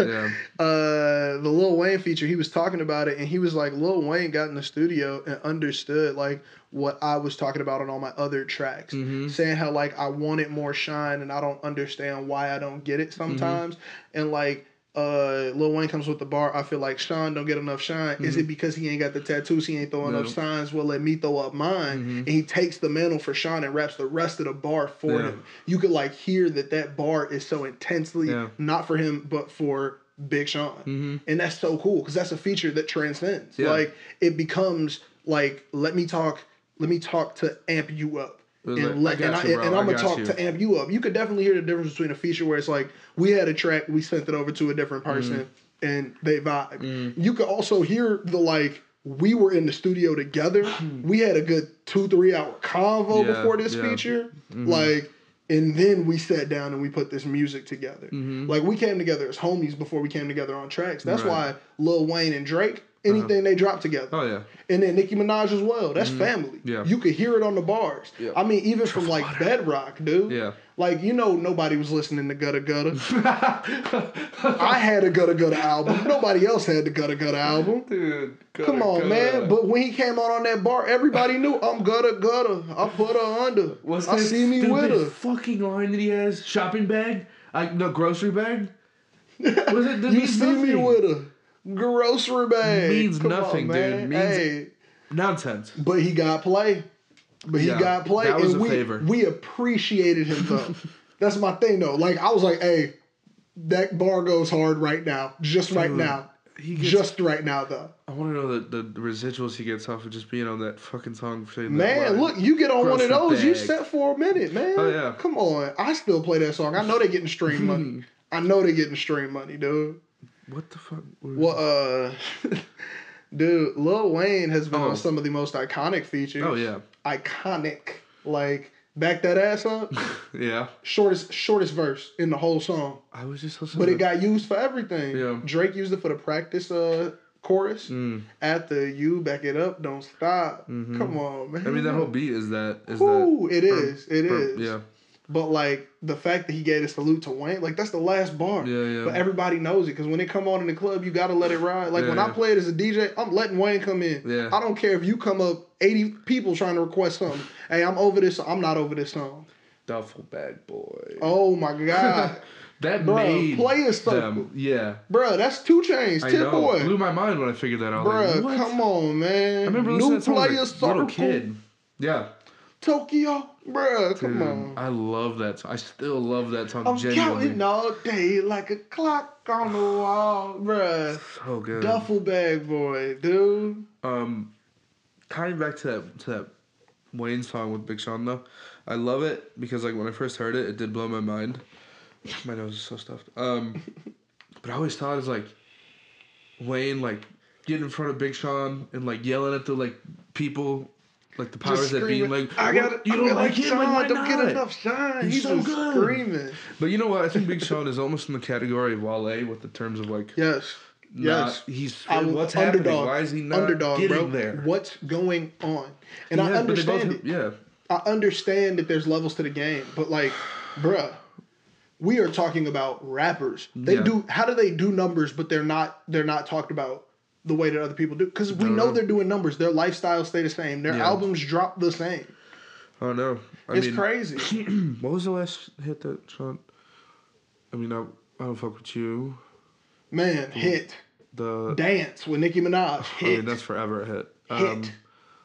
[SPEAKER 3] Yeah.
[SPEAKER 1] uh, the Lil Wayne feature, he was talking about it, and he was like, Lil Wayne got in the studio and understood like what I was talking about on all my other tracks,
[SPEAKER 3] Mhm.
[SPEAKER 1] saying how like I wanted more shine, and I don't understand why I don't get it sometimes, and like. Uh, Lil Wayne comes with the bar. I feel like Sean don't get enough shine. Is it because he ain't got the tattoos? He ain't throwing
[SPEAKER 3] No.
[SPEAKER 1] up signs. Well, let me throw up mine.
[SPEAKER 3] Mhm.
[SPEAKER 1] And he takes the mantle for Sean and raps the rest of the bar for
[SPEAKER 3] Yeah.
[SPEAKER 1] him. You could like hear that that bar is so intensely
[SPEAKER 3] Yeah.
[SPEAKER 1] not for him, but for Big Sean.
[SPEAKER 3] Mhm.
[SPEAKER 1] And that's so cool because that's a feature that transcends.
[SPEAKER 3] Yeah.
[SPEAKER 1] Like it becomes like, let me talk, let me talk to amp you up. And,
[SPEAKER 3] like,
[SPEAKER 1] let,
[SPEAKER 3] I got
[SPEAKER 1] and,
[SPEAKER 3] you,
[SPEAKER 1] I,
[SPEAKER 3] bro,
[SPEAKER 1] and I'm gonna talk
[SPEAKER 3] you.
[SPEAKER 1] to amp you up. You could definitely hear the difference between a feature where it's like we had a track, we sent it over to a different person, and they vibe.
[SPEAKER 3] Mm.
[SPEAKER 1] You could also hear the like we were in the studio together. we had a good two three hour convo
[SPEAKER 3] Yeah,
[SPEAKER 1] before this
[SPEAKER 3] yeah.
[SPEAKER 1] feature, like, and then we sat down and we put this music together.
[SPEAKER 3] Mhm.
[SPEAKER 1] Like we came together as homies before we came together on tracks. That's
[SPEAKER 3] Right.
[SPEAKER 1] why Lil Wayne and Drake, Uh-huh. anything they drop together.
[SPEAKER 3] Oh yeah.
[SPEAKER 1] And then Nicki Minaj as well. That's mm-hmm. family.
[SPEAKER 3] Yeah.
[SPEAKER 1] You could hear it on the bars.
[SPEAKER 3] Yeah.
[SPEAKER 1] I mean, even from like Bedrock, dude.
[SPEAKER 3] Yeah.
[SPEAKER 1] Like, you know, nobody was listening to Gudda Gudda. I had a Gudda Gudda album. Nobody else had the Gudda Gudda album.
[SPEAKER 3] Dude,
[SPEAKER 1] Come on, man. But when he came out on that bar, everybody knew I'm Gudda Gudda. I put her under.
[SPEAKER 2] What's
[SPEAKER 1] I
[SPEAKER 2] that
[SPEAKER 1] see me
[SPEAKER 2] stupid
[SPEAKER 1] with her.
[SPEAKER 2] fucking line that he has? Shopping bag? Like no grocery bag? Was it? That
[SPEAKER 1] You see me with her. Grocery bag.
[SPEAKER 2] Means
[SPEAKER 1] Come on,
[SPEAKER 2] nothing, dude. Means-
[SPEAKER 1] hey,
[SPEAKER 2] nonsense.
[SPEAKER 1] but he got play. But he
[SPEAKER 3] Yeah,
[SPEAKER 1] got play.
[SPEAKER 3] that was
[SPEAKER 1] and
[SPEAKER 3] a
[SPEAKER 1] we,
[SPEAKER 3] favor.
[SPEAKER 1] we appreciated him though. That's my thing though. Like I was like, hey, that bar goes hard right now. Just right now.
[SPEAKER 3] He gets.
[SPEAKER 1] Just right now though.
[SPEAKER 3] I want to know the, the residuals he gets off of just being on that fucking song. saying
[SPEAKER 1] Man, look, you get on one of those, you set for a minute, man.
[SPEAKER 3] Oh, yeah.
[SPEAKER 1] Come on. I still play that song. I know they're getting stream money. I know they're getting stream money, dude.
[SPEAKER 3] What the fuck?
[SPEAKER 1] Well, uh, dude, Lil Wayne has been
[SPEAKER 3] Oh.
[SPEAKER 1] on some of the most iconic features.
[SPEAKER 3] Oh yeah,
[SPEAKER 1] Iconic. Like, back that ass up.
[SPEAKER 3] yeah.
[SPEAKER 1] shortest shortest verse in the whole song.
[SPEAKER 3] I was just listening.
[SPEAKER 1] But it got used for everything.
[SPEAKER 3] Yeah.
[SPEAKER 1] Drake used it for the practice uh chorus.
[SPEAKER 3] Mm.
[SPEAKER 1] After you back it up, don't stop.
[SPEAKER 3] Mhm.
[SPEAKER 1] Come on, man.
[SPEAKER 3] I mean, that whole beat is that is
[SPEAKER 1] Ooh, it
[SPEAKER 3] that.
[SPEAKER 1] is. It
[SPEAKER 3] per-
[SPEAKER 1] is.
[SPEAKER 3] Yeah,
[SPEAKER 1] But like the fact that he gave a salute to Wayne, like that's the last bar.
[SPEAKER 3] yeah, yeah.
[SPEAKER 1] But everybody knows it because when it come on in the club, you gotta let it ride. Like
[SPEAKER 3] Yeah,
[SPEAKER 1] when I
[SPEAKER 3] yeah.
[SPEAKER 1] play it as a DJ, I'm letting Wayne come in.
[SPEAKER 3] Yeah.
[SPEAKER 1] I don't care if you come up 80 people trying to request something. hey, I'm over this. I'm not over this song.
[SPEAKER 3] Duffel bag boy.
[SPEAKER 1] Oh my god,
[SPEAKER 3] that
[SPEAKER 1] bro,
[SPEAKER 3] made
[SPEAKER 1] play a circle.
[SPEAKER 3] them. Yeah,
[SPEAKER 1] Bruh, that's 2 Chainz,
[SPEAKER 3] I
[SPEAKER 1] Tip
[SPEAKER 3] know.
[SPEAKER 1] Boy.
[SPEAKER 3] Blew my mind when I figured that out.
[SPEAKER 1] Bruh,
[SPEAKER 3] like,
[SPEAKER 1] come on, man.
[SPEAKER 3] I remember
[SPEAKER 1] New
[SPEAKER 3] listening to that song
[SPEAKER 1] player
[SPEAKER 3] as a little kid. Yeah,
[SPEAKER 1] Tokyo, bruh, come
[SPEAKER 3] Dude,
[SPEAKER 1] on.
[SPEAKER 3] I love that song. I still love that song.
[SPEAKER 1] I'm
[SPEAKER 3] genuinely.
[SPEAKER 1] counting all day like a clock on the wall, bruh.
[SPEAKER 3] So good.
[SPEAKER 1] Duffel bag boy, dude.
[SPEAKER 3] Um, tying back to that to that Wayne song with Big Sean though, I love it because like when I first heard it, it did blow my mind. My nose is so stuffed. Um, but I always thought it's like Wayne like getting in front of Big Sean and like yelling at the like people. Like the powers that be, like
[SPEAKER 1] I
[SPEAKER 3] "What?
[SPEAKER 1] got
[SPEAKER 3] you don't like him,
[SPEAKER 1] Sean,
[SPEAKER 3] like why
[SPEAKER 1] don't get enough shine.
[SPEAKER 3] He's
[SPEAKER 1] He's,
[SPEAKER 3] so
[SPEAKER 1] just
[SPEAKER 3] good.
[SPEAKER 1] screaming.
[SPEAKER 3] But you know what? I think Big Sean is almost in the category of Wale with the terms of like,
[SPEAKER 1] Yes.
[SPEAKER 3] not,
[SPEAKER 1] Yes.
[SPEAKER 3] he's
[SPEAKER 1] I was
[SPEAKER 3] what's
[SPEAKER 1] underdog.
[SPEAKER 3] happening? Why is he not
[SPEAKER 1] underdog,
[SPEAKER 3] getting
[SPEAKER 1] bro.
[SPEAKER 3] there?
[SPEAKER 1] What's going on? And
[SPEAKER 3] He
[SPEAKER 1] I
[SPEAKER 3] has, but they both
[SPEAKER 1] understand it.
[SPEAKER 3] Yeah,
[SPEAKER 1] I understand that there's levels to the game, but like, bruh, we are talking about rappers. They
[SPEAKER 3] Yeah.
[SPEAKER 1] do how do they do numbers, but they're not they're not talked about the way that other people do because we know
[SPEAKER 3] know.
[SPEAKER 1] they're doing numbers. Their lifestyles stay the same. Their
[SPEAKER 3] Yeah.
[SPEAKER 1] albums drop the same.
[SPEAKER 3] Oh no! I
[SPEAKER 1] it's
[SPEAKER 3] mean,
[SPEAKER 1] crazy.
[SPEAKER 3] what was the last hit that Sean? I mean, I, I don't fuck with you.
[SPEAKER 1] Man, hit.
[SPEAKER 3] The
[SPEAKER 1] Dance with Nicki Minaj.
[SPEAKER 3] I mean,
[SPEAKER 1] Hit.
[SPEAKER 3] that's forever a hit.
[SPEAKER 1] Hit.
[SPEAKER 3] Um,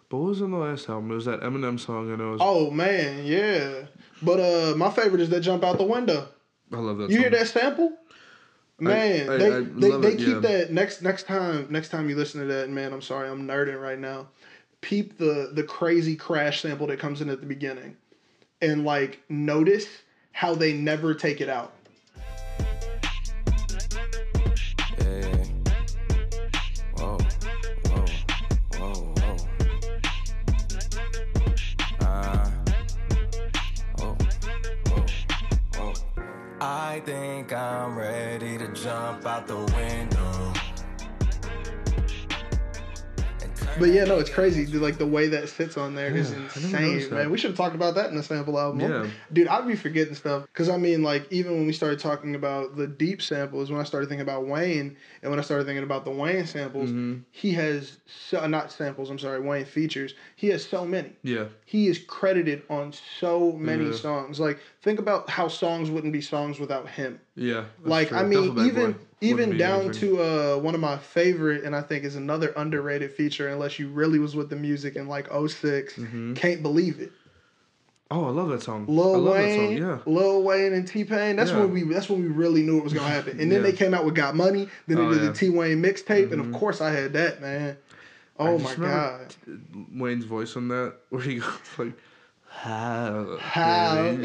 [SPEAKER 3] but what was on the last album? It was that Eminem song. I know. It was,
[SPEAKER 1] oh man, yeah. But uh my favorite is that jump out the window.
[SPEAKER 3] I love that.
[SPEAKER 1] You
[SPEAKER 3] song.
[SPEAKER 1] hear that sample? Man,
[SPEAKER 3] I-
[SPEAKER 1] they
[SPEAKER 3] I
[SPEAKER 1] they, they
[SPEAKER 3] it,
[SPEAKER 1] keep
[SPEAKER 3] yeah.
[SPEAKER 1] that next next time next time you listen to that, man, I'm sorry, I'm nerding right now. peep the the crazy crash sample that comes in at the beginning, and like notice how they never take it out.
[SPEAKER 4] I think I'm ready to jump out the window.
[SPEAKER 1] But yeah, no, it's crazy. Dude, like the way that sits on there is
[SPEAKER 3] Yeah,
[SPEAKER 1] insane, man. We should have talked about that in the sample album.
[SPEAKER 3] Yeah.
[SPEAKER 1] Dude, I'd be forgetting stuff. Cause I mean, like, even when we started talking about the deep samples, when I started thinking about Wayne, and when I started thinking about the Wayne samples,
[SPEAKER 3] Mm-hmm.
[SPEAKER 1] he has so not samples, I'm sorry, Wayne features. He has so many.
[SPEAKER 3] Yeah.
[SPEAKER 1] He is credited on so many
[SPEAKER 3] Yeah.
[SPEAKER 1] songs. Like, think about how songs wouldn't be songs without him.
[SPEAKER 3] Yeah.
[SPEAKER 1] Like
[SPEAKER 3] true.
[SPEAKER 1] I mean, even
[SPEAKER 3] Boy
[SPEAKER 1] even down to uh one of my favorite, and I think is another underrated feature. Unless you really was with the music in like 6
[SPEAKER 3] Mm-hmm.
[SPEAKER 1] can't believe it.
[SPEAKER 3] Oh, I love that song. I
[SPEAKER 1] Lil
[SPEAKER 3] love
[SPEAKER 1] Wayne,
[SPEAKER 3] that song. Yeah.
[SPEAKER 1] Lil Wayne and T Pain. That's
[SPEAKER 3] Yeah.
[SPEAKER 1] when we that's when we really knew it was gonna happen. And then
[SPEAKER 3] Yeah.
[SPEAKER 1] they came out with Got Money. Then they
[SPEAKER 3] Oh,
[SPEAKER 1] did
[SPEAKER 3] yeah.
[SPEAKER 1] the T Wayne mixtape, and of
[SPEAKER 3] Mhm.
[SPEAKER 1] course I had that man. Oh my god.
[SPEAKER 3] Wayne's voice on that, where he goes like, how,
[SPEAKER 1] How?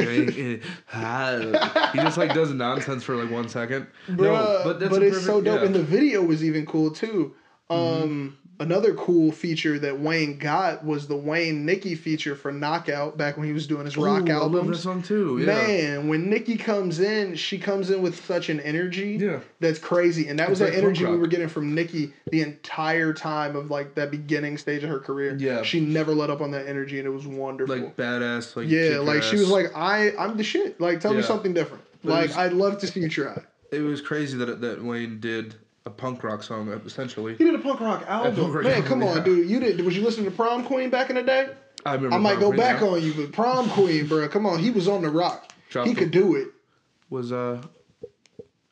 [SPEAKER 3] how. he just like does nonsense for like one second.
[SPEAKER 1] Bruh,
[SPEAKER 3] no,
[SPEAKER 1] but,
[SPEAKER 3] but that's a
[SPEAKER 1] it's so dope.
[SPEAKER 3] yeah.
[SPEAKER 1] And the video was even cool too. Um, another cool feature that Wayne got was the Wayne Nicki feature for Knockout back when he was doing his rock
[SPEAKER 3] Ooh, I love that
[SPEAKER 1] albums.
[SPEAKER 3] song too. Yeah.
[SPEAKER 1] Man, when Nicki comes in, she comes in with such an energy
[SPEAKER 3] Yeah.
[SPEAKER 1] that's crazy. And that was
[SPEAKER 3] It's
[SPEAKER 1] that
[SPEAKER 3] like punk
[SPEAKER 1] energy we were getting from Nicki the entire time of like that beginning stage of her career.
[SPEAKER 3] Yeah.
[SPEAKER 1] She never let up on that energy and it was wonderful.
[SPEAKER 3] Like badass. Like
[SPEAKER 1] yeah, like she was like, I I'm the shit. Like tell me something different.
[SPEAKER 3] But
[SPEAKER 1] Like
[SPEAKER 3] was-
[SPEAKER 1] I'd love to see you try.
[SPEAKER 3] It was crazy that that Wayne did a punk rock song essentially.
[SPEAKER 1] He did a punk rock album.
[SPEAKER 3] punk rock
[SPEAKER 1] Man,
[SPEAKER 3] album,
[SPEAKER 1] come on,
[SPEAKER 3] yeah.
[SPEAKER 1] dude. You did. Was you listening to Prom Queen back in the day?
[SPEAKER 3] I remember.
[SPEAKER 1] I might go
[SPEAKER 3] Queen,
[SPEAKER 1] back on you, but Prom Queen, bro. Come on, he was on the rock.
[SPEAKER 3] Dropped
[SPEAKER 1] he
[SPEAKER 3] the-
[SPEAKER 1] could do it.
[SPEAKER 3] Was uh,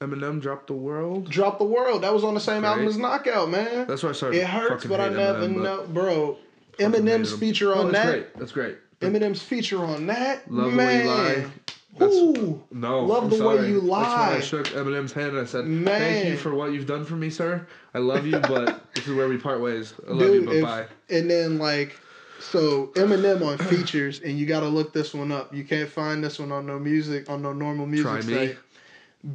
[SPEAKER 3] Eminem dropped the world.
[SPEAKER 1] Drop the world. That was on the same album as Knockout, man.
[SPEAKER 3] That's why I started.
[SPEAKER 1] it hurts, but I never
[SPEAKER 3] Eminem,
[SPEAKER 1] know, bro. Eminem's feature
[SPEAKER 3] No,
[SPEAKER 1] on
[SPEAKER 3] that's
[SPEAKER 1] that.
[SPEAKER 3] Great. That's great.
[SPEAKER 1] Eminem's feature on that.
[SPEAKER 3] Love the
[SPEAKER 1] man.
[SPEAKER 3] Way lie. That's
[SPEAKER 1] Ooh.
[SPEAKER 3] no.
[SPEAKER 1] Love
[SPEAKER 3] I'm
[SPEAKER 1] the way
[SPEAKER 3] sorry.
[SPEAKER 1] you
[SPEAKER 3] That's when. I shook Eminem's hand and I said, "Thank you for what you've done for me, sir. I love you, but this is where we part ways. I love
[SPEAKER 1] Dude,
[SPEAKER 3] you, but
[SPEAKER 1] if-
[SPEAKER 3] bye."
[SPEAKER 1] And then like, so Eminem on features, and you got to look this one up. You can't find this one on no music on no normal music
[SPEAKER 3] Try me.
[SPEAKER 1] site.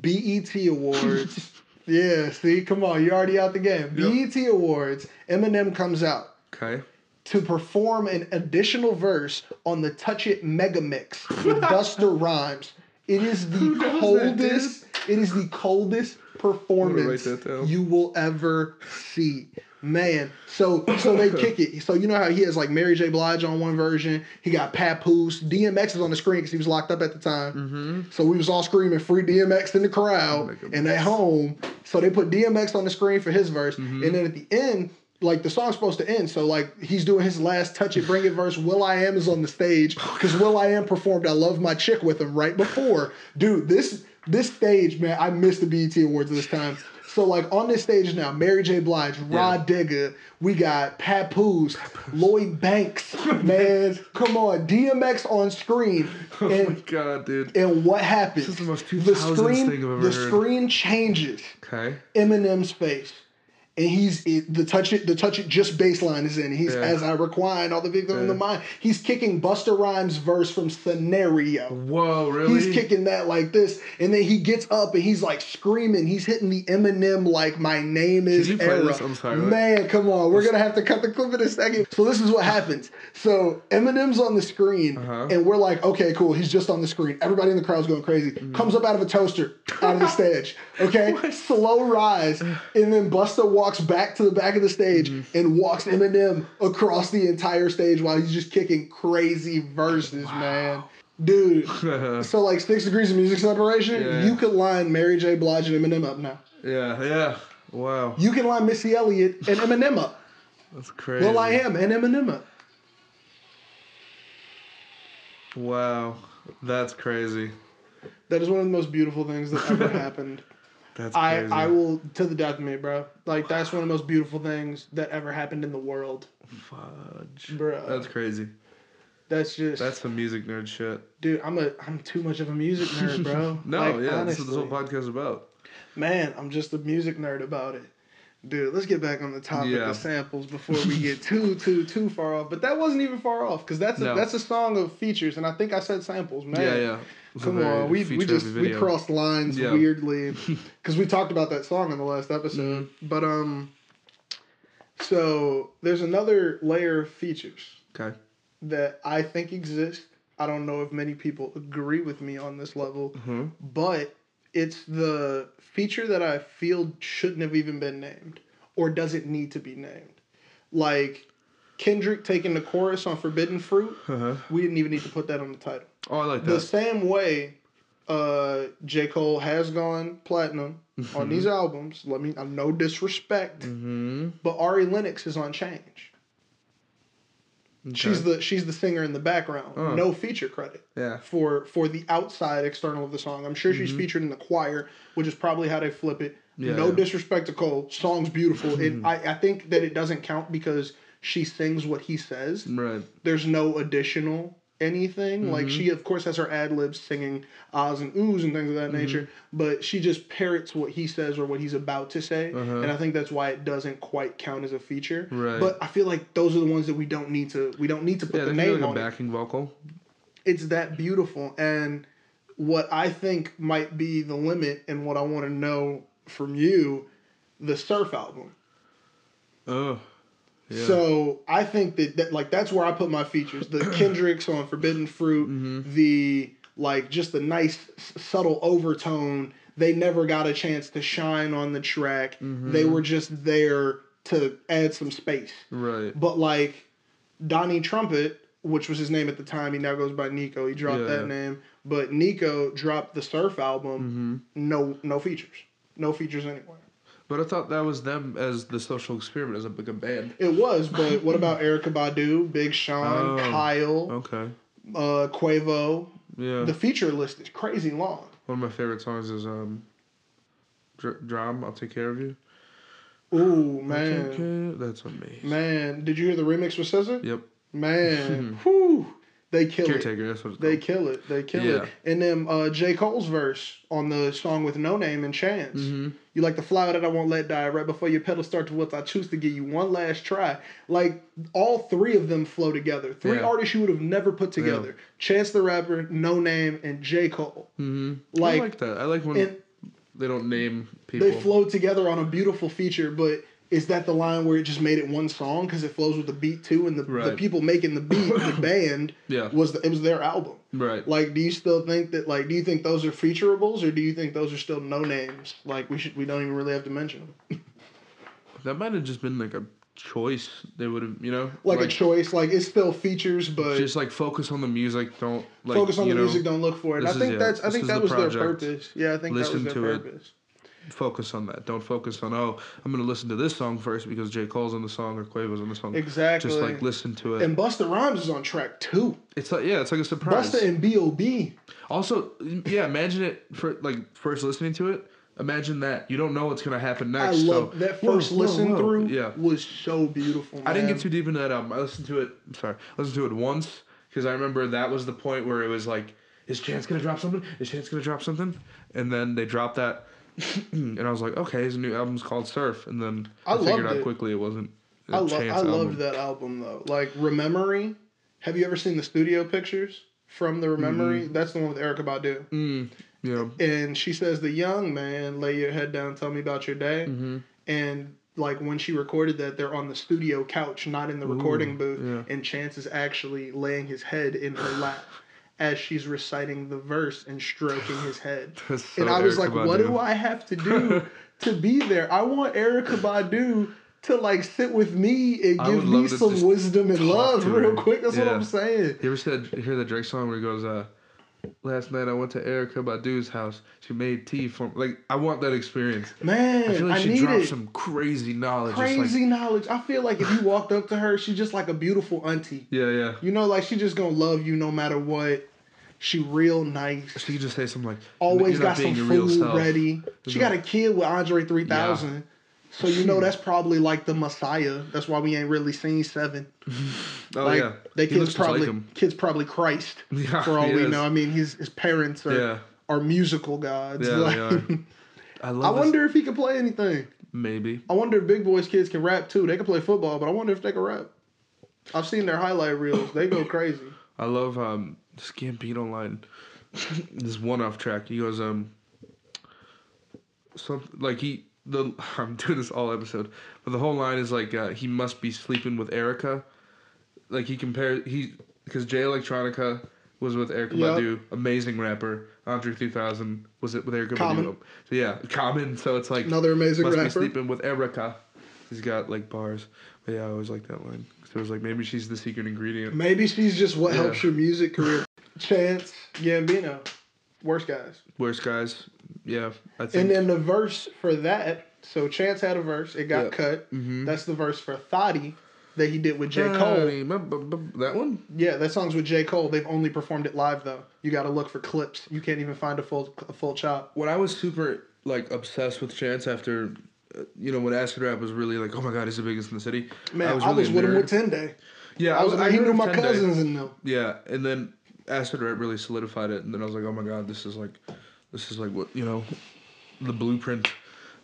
[SPEAKER 1] BET Awards. yeah, see, come on, you're already out the game.
[SPEAKER 3] Yep.
[SPEAKER 1] BET Awards. Eminem comes out
[SPEAKER 3] Okay.
[SPEAKER 1] To perform an additional verse on the Touch It Mega Mix with Busta Rhymes. It is the
[SPEAKER 3] knows that,
[SPEAKER 1] coldest. it is the coldest performance you will ever see. Man, so so they kick it. So you know how he has like Mary J. Blige on one version. He got Papoose. DMX is on the screen because he was locked up at the time.
[SPEAKER 3] Mm-hmm.
[SPEAKER 1] So we was all screaming free DMX in the crowd and at home. So they put DMX on the screen for his verse,
[SPEAKER 3] Mm-hmm.
[SPEAKER 1] and then at the end, like the song's supposed to end. So like he's doing his last touch it, bring it verse. will.i.am is on the stage because will.i.am performed "I Love My Chick" with him right before. Dude, this this stage, man, I missed the BET Awards this time. So like on this stage now, Mary J. Blige, Rah Digga, we got Papoose, Lloyd Banks, man, come on, DMX on screen,
[SPEAKER 3] Oh my god, dude.
[SPEAKER 1] and what happens?
[SPEAKER 3] This is the most
[SPEAKER 1] the screen,
[SPEAKER 3] thing I've ever
[SPEAKER 1] the
[SPEAKER 3] heard.
[SPEAKER 1] screen changes.
[SPEAKER 3] Okay.
[SPEAKER 1] Eminem's face. And he's it, the touch it the touch it just baseline is in. He's
[SPEAKER 3] Yeah.
[SPEAKER 1] as I recline all the victim in the mind. He's kicking Busta Rhymes verse from Scenario.
[SPEAKER 3] Whoa, really?
[SPEAKER 1] He's kicking that like this, and then he gets up and he's like screaming. He's hitting the Eminem like "My name is
[SPEAKER 3] you play
[SPEAKER 1] era."
[SPEAKER 3] this? I'm sorry.
[SPEAKER 1] Man, come on, we're gonna have to cut the clip in a second. So this is what happens. So Eminem's on the screen,
[SPEAKER 3] Uh-huh.
[SPEAKER 1] and we're like, okay, cool. He's just on the screen. Everybody in the crowd's going crazy.
[SPEAKER 3] Mm-hmm.
[SPEAKER 1] Comes up out of a toaster, out of the stage. Okay, slow rise, and then Busta walks back to the back of the stage
[SPEAKER 3] Mm-hmm.
[SPEAKER 1] and walks Eminem across the entire stage while he's just kicking crazy verses, man. Dude, so like six degrees of music separation,
[SPEAKER 3] Yeah.
[SPEAKER 1] you could line Mary J. Blige and Eminem up now.
[SPEAKER 3] yeah, yeah. Wow.
[SPEAKER 1] You can line Missy Elliott and Eminem up.
[SPEAKER 3] That's crazy.
[SPEAKER 1] Well, I Am and Eminem up.
[SPEAKER 3] Wow. That's crazy.
[SPEAKER 1] That is one of the most beautiful things that ever happened.
[SPEAKER 3] That's
[SPEAKER 1] I,
[SPEAKER 3] crazy.
[SPEAKER 1] I will to the death of me, bro. Like that's one of the most beautiful things that ever happened in the world,
[SPEAKER 3] Fudge.
[SPEAKER 1] bro.
[SPEAKER 3] That's crazy.
[SPEAKER 1] That's just
[SPEAKER 3] That's some music nerd shit.
[SPEAKER 1] dude. I'm a I'm too much of a music nerd, bro.
[SPEAKER 3] No,
[SPEAKER 1] Like,
[SPEAKER 3] yeah, that's what this whole podcast is about.
[SPEAKER 1] Man, I'm just a music nerd about it. Dude, let's get back on the topic
[SPEAKER 3] Yeah.
[SPEAKER 1] of samples before we get too too too far off. But that wasn't even far off because that's a,
[SPEAKER 3] No.
[SPEAKER 1] that's a song of features, and I think I said samples, man.
[SPEAKER 3] Yeah, yeah. It was a
[SPEAKER 1] Come on, we we just we crossed lines
[SPEAKER 3] Yeah.
[SPEAKER 1] weirdly because we talked about that song in the last episode.
[SPEAKER 3] Mm-hmm.
[SPEAKER 1] But um, so there's another layer of features
[SPEAKER 3] Okay.
[SPEAKER 1] that I think exist. I don't know if many people agree with me on this level,
[SPEAKER 3] Mm-hmm.
[SPEAKER 1] but it's the feature that I feel shouldn't have even been named or doesn't need to be named. Like Kendrick taking the chorus on Forbidden Fruit,
[SPEAKER 3] Uh-huh.
[SPEAKER 1] we didn't even need to put that on the title.
[SPEAKER 3] Oh, I like that.
[SPEAKER 1] The same way uh, J. Cole has gone platinum on these albums, let me, uh, no disrespect,
[SPEAKER 3] Mm-hmm.
[SPEAKER 1] but Ari Lennox is on Change. She's the she's the singer in the background.
[SPEAKER 3] Oh.
[SPEAKER 1] No feature credit
[SPEAKER 3] yeah.
[SPEAKER 1] for for the outside external of the song. I'm sure she's featured in the choir, which is probably how they flip it.
[SPEAKER 3] Yeah,
[SPEAKER 1] no
[SPEAKER 3] yeah.
[SPEAKER 1] disrespect to Cole, song's beautiful, and I, I think that it doesn't count because she sings what he says.
[SPEAKER 3] Right.
[SPEAKER 1] There's no additional anything. Like she of course has her ad libs singing ahs and oohs and things of that nature, but she just parrots what he says or what he's about to say,
[SPEAKER 3] Uh-huh.
[SPEAKER 1] and I think that's why it doesn't quite count as a feature.
[SPEAKER 3] Right.
[SPEAKER 1] But I feel like those are the ones that we don't need to we don't need to put
[SPEAKER 3] Yeah,
[SPEAKER 1] the name
[SPEAKER 3] like a
[SPEAKER 1] on it
[SPEAKER 3] backing vocal.
[SPEAKER 1] it's that beautiful and what i think might be the limit and what i want to know from you the surf album
[SPEAKER 3] Oh. Yeah.
[SPEAKER 1] so i think that, that like that's where i put my features the kendricks on forbidden fruit
[SPEAKER 3] Mm-hmm.
[SPEAKER 1] the like just the nice subtle overtone they never got a chance to shine on the track
[SPEAKER 3] Mm-hmm.
[SPEAKER 1] they were just there to add some space
[SPEAKER 3] right.
[SPEAKER 1] but like Donnie Trumpet, which was his name at the time, he now goes by Nico. He dropped
[SPEAKER 3] Yeah,
[SPEAKER 1] that name. But Nico dropped the Surf album.
[SPEAKER 3] Mm-hmm.
[SPEAKER 1] No, no features. No features anywhere.
[SPEAKER 3] But I thought that was them as the social experiment as a big a band.
[SPEAKER 1] It was, but what about Erykah Badu, Big Sean,
[SPEAKER 3] Oh,
[SPEAKER 1] Kyle,
[SPEAKER 3] Okay.
[SPEAKER 1] uh, Quavo?
[SPEAKER 3] Yeah.
[SPEAKER 1] The feature list is crazy long.
[SPEAKER 3] One of my favorite songs is um, Dr- Drum. I'll take care of you.
[SPEAKER 1] Ooh man,
[SPEAKER 3] That's amazing.
[SPEAKER 1] man! Did you hear the remix with SZA?
[SPEAKER 3] Yep.
[SPEAKER 1] Man, whew, they kill it.
[SPEAKER 3] Caretaker. It's
[SPEAKER 1] They kill it. They kill
[SPEAKER 3] Yeah.
[SPEAKER 1] it. And then uh, J. Cole's verse on the song with Noname and Chance.
[SPEAKER 3] Mhm.
[SPEAKER 1] You like the flower that I won't let die. Right before your pedals start to wilt, I choose to give you one last try. Like all three of them flow together. Three
[SPEAKER 3] Yeah.
[SPEAKER 1] artists you would have never put together: Chance the Rapper, Noname, and J. Cole.
[SPEAKER 3] Mhm.
[SPEAKER 1] Like-
[SPEAKER 3] I like that. I like when
[SPEAKER 1] And
[SPEAKER 3] they don't name people.
[SPEAKER 1] they flow together on a beautiful feature, but. Is that the line where it just made it one song because it flows with the beat too, and the, the people making the beat, the band,
[SPEAKER 3] Yeah.
[SPEAKER 1] was the, it was their album.
[SPEAKER 3] right.
[SPEAKER 1] Like, do you still think that? Like, do you think those are featurables, or do you think those are still no names? Like, we should we don't even really have to mention them.
[SPEAKER 3] That might have just been like a choice. They would have, you know,
[SPEAKER 1] Like, a choice. Like it's still features, but
[SPEAKER 3] Just like focus on the music. Don't like
[SPEAKER 1] focus on the
[SPEAKER 3] know,
[SPEAKER 1] music. Don't look for it. I
[SPEAKER 3] this is-
[SPEAKER 1] think
[SPEAKER 3] yeah,
[SPEAKER 1] that's. I think that was their purpose. Yeah, I think
[SPEAKER 3] Listen
[SPEAKER 1] that was their
[SPEAKER 3] to it. Focus on that. Don't focus on oh, I'm gonna listen to this song first because J Cole's on the song or Quavo's on the song.
[SPEAKER 1] Exactly.
[SPEAKER 3] Just like listen to it.
[SPEAKER 1] And Busta Rhymes is on track two.
[SPEAKER 3] it's like yeah, it's like a surprise.
[SPEAKER 1] Busta and B.O.B.
[SPEAKER 3] Also, yeah, imagine it for like first listening to it. Imagine that you don't know what's gonna happen next.
[SPEAKER 1] I love
[SPEAKER 3] so,
[SPEAKER 1] that first
[SPEAKER 3] whoa,
[SPEAKER 1] listen
[SPEAKER 3] whoa.
[SPEAKER 1] through.
[SPEAKER 3] Yeah,
[SPEAKER 1] was so beautiful.
[SPEAKER 3] I didn't get too deep into that album. I listened to it. I'm sorry, I listened to it once because I remember that was the point where it was like, is Chance gonna drop something? Is Chance gonna drop something? And then they dropped that, and I was like, okay, his new album's called Surf. And then I,
[SPEAKER 1] I
[SPEAKER 3] figured out
[SPEAKER 1] it.
[SPEAKER 3] quickly it wasn't.
[SPEAKER 1] I, lo- I loved that album though. Like Rememory. Have you ever seen the studio pictures from the Rememory? That's the one with Erykah Badu.
[SPEAKER 3] Mm, yeah.
[SPEAKER 1] And she says, "The young man, lay your head down, tell me about your day."
[SPEAKER 3] Mm-hmm.
[SPEAKER 1] And like when she recorded that, they're on the studio couch, not in the recording booth,
[SPEAKER 3] yeah.
[SPEAKER 1] and Chance is actually laying his head in her lap as she's reciting the verse and stroking his head.
[SPEAKER 3] So
[SPEAKER 1] and I was
[SPEAKER 3] Erykah
[SPEAKER 1] like, what do I have to do to be there? I want Erykah Badu to like sit with me and give me some wisdom and love real quick. That's what I'm saying.
[SPEAKER 3] You ever said hear the Drake song where he goes, uh, "Last night I went to Erykah Badu's house. She made tea for me." Like I want that experience.
[SPEAKER 1] Man,
[SPEAKER 3] I feel like
[SPEAKER 1] I
[SPEAKER 3] she
[SPEAKER 1] need
[SPEAKER 3] dropped
[SPEAKER 1] it.
[SPEAKER 3] some crazy knowledge. just like-
[SPEAKER 1] Crazy knowledge. I feel like if you walked up to her, she's just like a beautiful auntie.
[SPEAKER 3] yeah, yeah.
[SPEAKER 1] You know, like she just gonna love you no matter what. She real nice.
[SPEAKER 3] She just say something like,
[SPEAKER 1] Always got some
[SPEAKER 3] being your real
[SPEAKER 1] food ready. She got a kid with Andre 3000. So you know that's probably like the Messiah. That's why we ain't really seen seven.
[SPEAKER 3] Oh
[SPEAKER 1] like
[SPEAKER 3] yeah,
[SPEAKER 1] they kids
[SPEAKER 3] like
[SPEAKER 1] probably
[SPEAKER 3] him.
[SPEAKER 1] kids probably Christ
[SPEAKER 3] Yeah,
[SPEAKER 1] for all we
[SPEAKER 3] is.
[SPEAKER 1] know. I mean, his his parents are
[SPEAKER 3] Yeah,
[SPEAKER 1] are musical gods.
[SPEAKER 3] yeah,
[SPEAKER 1] Like,
[SPEAKER 3] they are. I
[SPEAKER 1] I wonder if he could play anything.
[SPEAKER 3] Maybe.
[SPEAKER 1] I wonder if Big Boi's kids can rap too. They can play football, but I wonder if they can rap. I've seen their highlight reels. They go crazy.
[SPEAKER 3] I love um this Gambino line. this one off track. He goes um. something like he the I'm doing this all episode, but the whole line is like uh, he must be sleeping with Erykah. Like he compares he because Jay Electronica was with Erykah
[SPEAKER 1] Yep.
[SPEAKER 3] Badu, amazing rapper. Andre 3000 was it with Erykah
[SPEAKER 1] Common.
[SPEAKER 3] Badu. So yeah, Common. So it's like
[SPEAKER 1] Another amazing
[SPEAKER 3] must be sleeping with Erykah. He's got like bars. But yeah, I always like that line. So it was like maybe she's the secret ingredient.
[SPEAKER 1] Maybe she's just what
[SPEAKER 3] Yeah.
[SPEAKER 1] helps your music career. Chance Gambino, worst guys.
[SPEAKER 3] Worst guys. Yeah, I think.
[SPEAKER 1] And then the verse for that. So Chance had a verse. It got
[SPEAKER 3] Yeah.
[SPEAKER 1] cut.
[SPEAKER 3] Mhm.
[SPEAKER 1] That's the verse for Thotty that he did with J Cole.
[SPEAKER 3] That one?
[SPEAKER 1] Yeah, that song's with J Cole. They've only performed it live though. You got to look for clips. You can't even find a full a full chop.
[SPEAKER 3] When I was super like obsessed with Chance after, uh, you know, when Acid Rap was really like, oh my god, he's the biggest in the city.
[SPEAKER 1] Man, I was,
[SPEAKER 3] really a
[SPEAKER 1] with him with Ten Day.
[SPEAKER 3] Yeah,
[SPEAKER 1] I was.
[SPEAKER 3] I
[SPEAKER 1] he knew my cousins and them.
[SPEAKER 3] Yeah, and then Acid Rap really solidified it, and then I was like, oh my god, this is like, this is like what you know, the blueprint.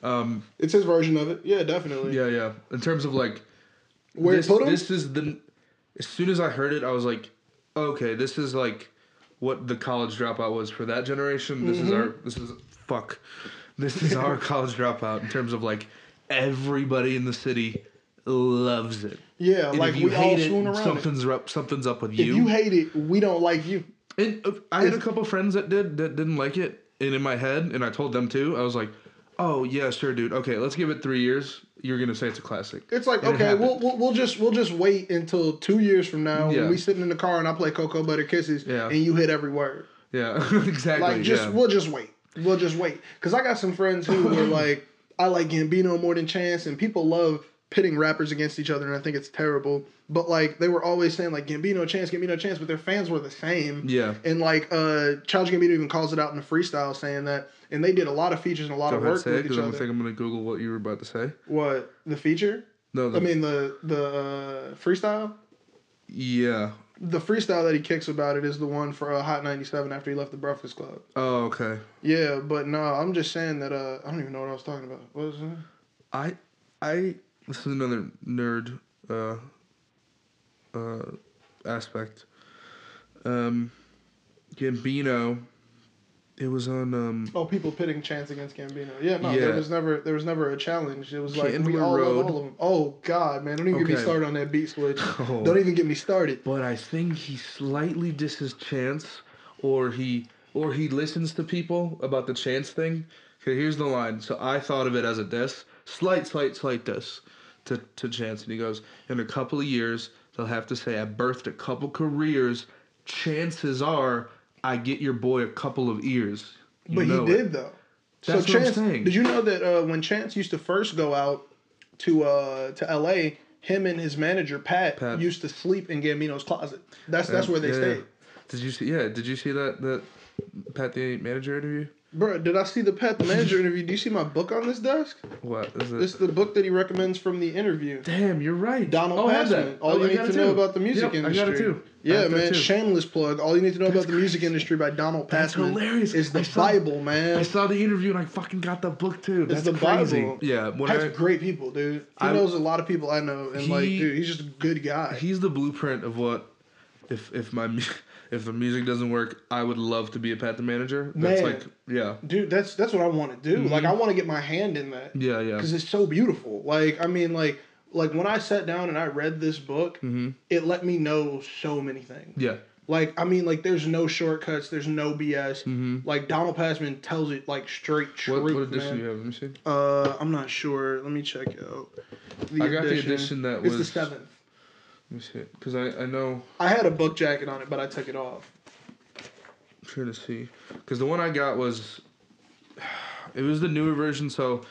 [SPEAKER 3] Um,
[SPEAKER 1] It's his version of it. Yeah, definitely.
[SPEAKER 3] yeah, yeah. In terms of like,
[SPEAKER 1] Where
[SPEAKER 3] this, this is the. As soon as I heard it, I was like, okay, this is like, what the college dropout was for that generation. This
[SPEAKER 1] Mm-hmm.
[SPEAKER 3] is our. This is fuck. This is our college dropout in terms of like, everybody in the city loves it.
[SPEAKER 1] Yeah,
[SPEAKER 3] And
[SPEAKER 1] like we all
[SPEAKER 3] hate it,
[SPEAKER 1] swoon around it.
[SPEAKER 3] something's up. Something's up with you.
[SPEAKER 1] If
[SPEAKER 3] you.
[SPEAKER 1] hate it, we don't like you.
[SPEAKER 3] And uh, I had a couple friends that did that didn't like it, and in my head, and I told them too. I was like, "Oh yeah, sure, dude. Okay, let's give it three years. You're gonna say it's a classic."
[SPEAKER 1] It's like
[SPEAKER 3] And
[SPEAKER 1] okay,
[SPEAKER 3] happened.
[SPEAKER 1] we'll, we'll we'll just we'll just wait until two years from now
[SPEAKER 3] Yeah.
[SPEAKER 1] when we sitting in the car and I play Cocoa Butter Kisses
[SPEAKER 3] Yeah.
[SPEAKER 1] and you hit every word.
[SPEAKER 3] Yeah, exactly.
[SPEAKER 1] Like just
[SPEAKER 3] yeah.
[SPEAKER 1] we'll just wait. We'll just wait because I got some friends who were like, I like Gambino more than Chance, and people love pitting rappers against each other, and I think it's terrible. But like they were always saying like Gambino no Chance, Gambino no Chance, but their fans were the same.
[SPEAKER 3] Yeah.
[SPEAKER 1] And like uh Childish Gambino even calls it out in the freestyle saying that, and they did a lot of features and a lot
[SPEAKER 3] Go
[SPEAKER 1] of work
[SPEAKER 3] say it
[SPEAKER 1] with each
[SPEAKER 3] I'm
[SPEAKER 1] other.
[SPEAKER 3] think I'm gonna Google what you were about to say.
[SPEAKER 1] What the feature?
[SPEAKER 3] No, the,
[SPEAKER 1] I mean the the uh, freestyle.
[SPEAKER 3] yeah.
[SPEAKER 1] The freestyle that he kicks about it is the one for uh, Hot 97 after he left the Breakfast Club.
[SPEAKER 3] Oh, okay.
[SPEAKER 1] Yeah, but no, I'm just saying that uh, I don't even know what I was talking about. What was it?
[SPEAKER 3] I, I. This is another nerd, uh, uh, aspect. Um, Gambino. It was on um.
[SPEAKER 1] Oh, people pitting Chance against Gambino. Yeah, no, there was never there was never a challenge. It was like we all
[SPEAKER 3] Road.
[SPEAKER 1] love all of them. Oh God, man, don't even get me started on that beat switch.
[SPEAKER 3] Oh.
[SPEAKER 1] Don't even get me started.
[SPEAKER 3] but I think he slightly disses Chance, or he or he listens to people about the Chance thing. Okay, here's the line. So I thought of it as a diss, slight, slight, slight diss to to Chance, and he goes, in a couple of years they'll have to say I birthed a couple careers. Chances are I get your boy a couple of ears. You
[SPEAKER 1] But he
[SPEAKER 3] it.
[SPEAKER 1] did though.
[SPEAKER 3] That's
[SPEAKER 1] so Chance, did you know that uh, when Chance used to first go out to uh, to L.A., him and his manager Pat,
[SPEAKER 3] Pat.
[SPEAKER 1] used to sleep in Gambino's closet. That's that's where they
[SPEAKER 3] Yeah,
[SPEAKER 1] stayed.
[SPEAKER 3] yeah. Did you see? Yeah. Did you see that that Pat the manager interview?
[SPEAKER 1] Bro, did I see the Pat the manager interview? Do you see my book on this desk?
[SPEAKER 3] What is it?
[SPEAKER 1] It's the book that he recommends from the interview.
[SPEAKER 3] Damn, you're right.
[SPEAKER 1] Donald
[SPEAKER 3] oh,
[SPEAKER 1] Passman. All
[SPEAKER 3] Oh,
[SPEAKER 1] you
[SPEAKER 3] I
[SPEAKER 1] need to
[SPEAKER 3] it
[SPEAKER 1] know about the music
[SPEAKER 3] Yep,
[SPEAKER 1] industry.
[SPEAKER 3] I got it too.
[SPEAKER 1] Yeah, man.
[SPEAKER 3] too.
[SPEAKER 1] Shameless plug. All you need to know about the music industry by Donald Passman.
[SPEAKER 3] That's hilarious.
[SPEAKER 1] Is the
[SPEAKER 3] saw-
[SPEAKER 1] Bible, man.
[SPEAKER 3] I saw the interview and I fucking got the book too. That's
[SPEAKER 1] It's the
[SPEAKER 3] crazy.
[SPEAKER 1] Bible.
[SPEAKER 3] Yeah, when
[SPEAKER 1] Has
[SPEAKER 3] I,
[SPEAKER 1] great people, dude. He
[SPEAKER 3] I-
[SPEAKER 1] knows a lot of people I know, and like, dude, he's just a good guy.
[SPEAKER 3] he's the blueprint of what if if my mu- if the music doesn't work, I would love to be a Pat the manager. That's
[SPEAKER 1] Man.
[SPEAKER 3] like yeah,
[SPEAKER 1] dude, that's that's what I want to do. Like, I want to get my hand in that
[SPEAKER 3] yeah, yeah.
[SPEAKER 1] because it's so beautiful. Like, I mean, like, like when I sat down and I read this book,
[SPEAKER 3] Mhm.
[SPEAKER 1] it let me know so many things.
[SPEAKER 3] Yeah,
[SPEAKER 1] Like, I mean, like, there's no shortcuts, there's no BS.
[SPEAKER 3] Mhm.
[SPEAKER 1] Like, Donald Passman tells it like straight
[SPEAKER 3] what,
[SPEAKER 1] truth,
[SPEAKER 3] what edition
[SPEAKER 1] man.
[SPEAKER 3] do you have? Let me see.
[SPEAKER 1] Uh, I'm not sure. Let me check out. The
[SPEAKER 3] I got the edition that
[SPEAKER 1] it's the
[SPEAKER 3] was-
[SPEAKER 1] seventh.
[SPEAKER 3] Let me see it because I I know
[SPEAKER 1] I had a book jacket on it, but I took it off.
[SPEAKER 3] I'm trying to see because the one I got was it was the newer version, so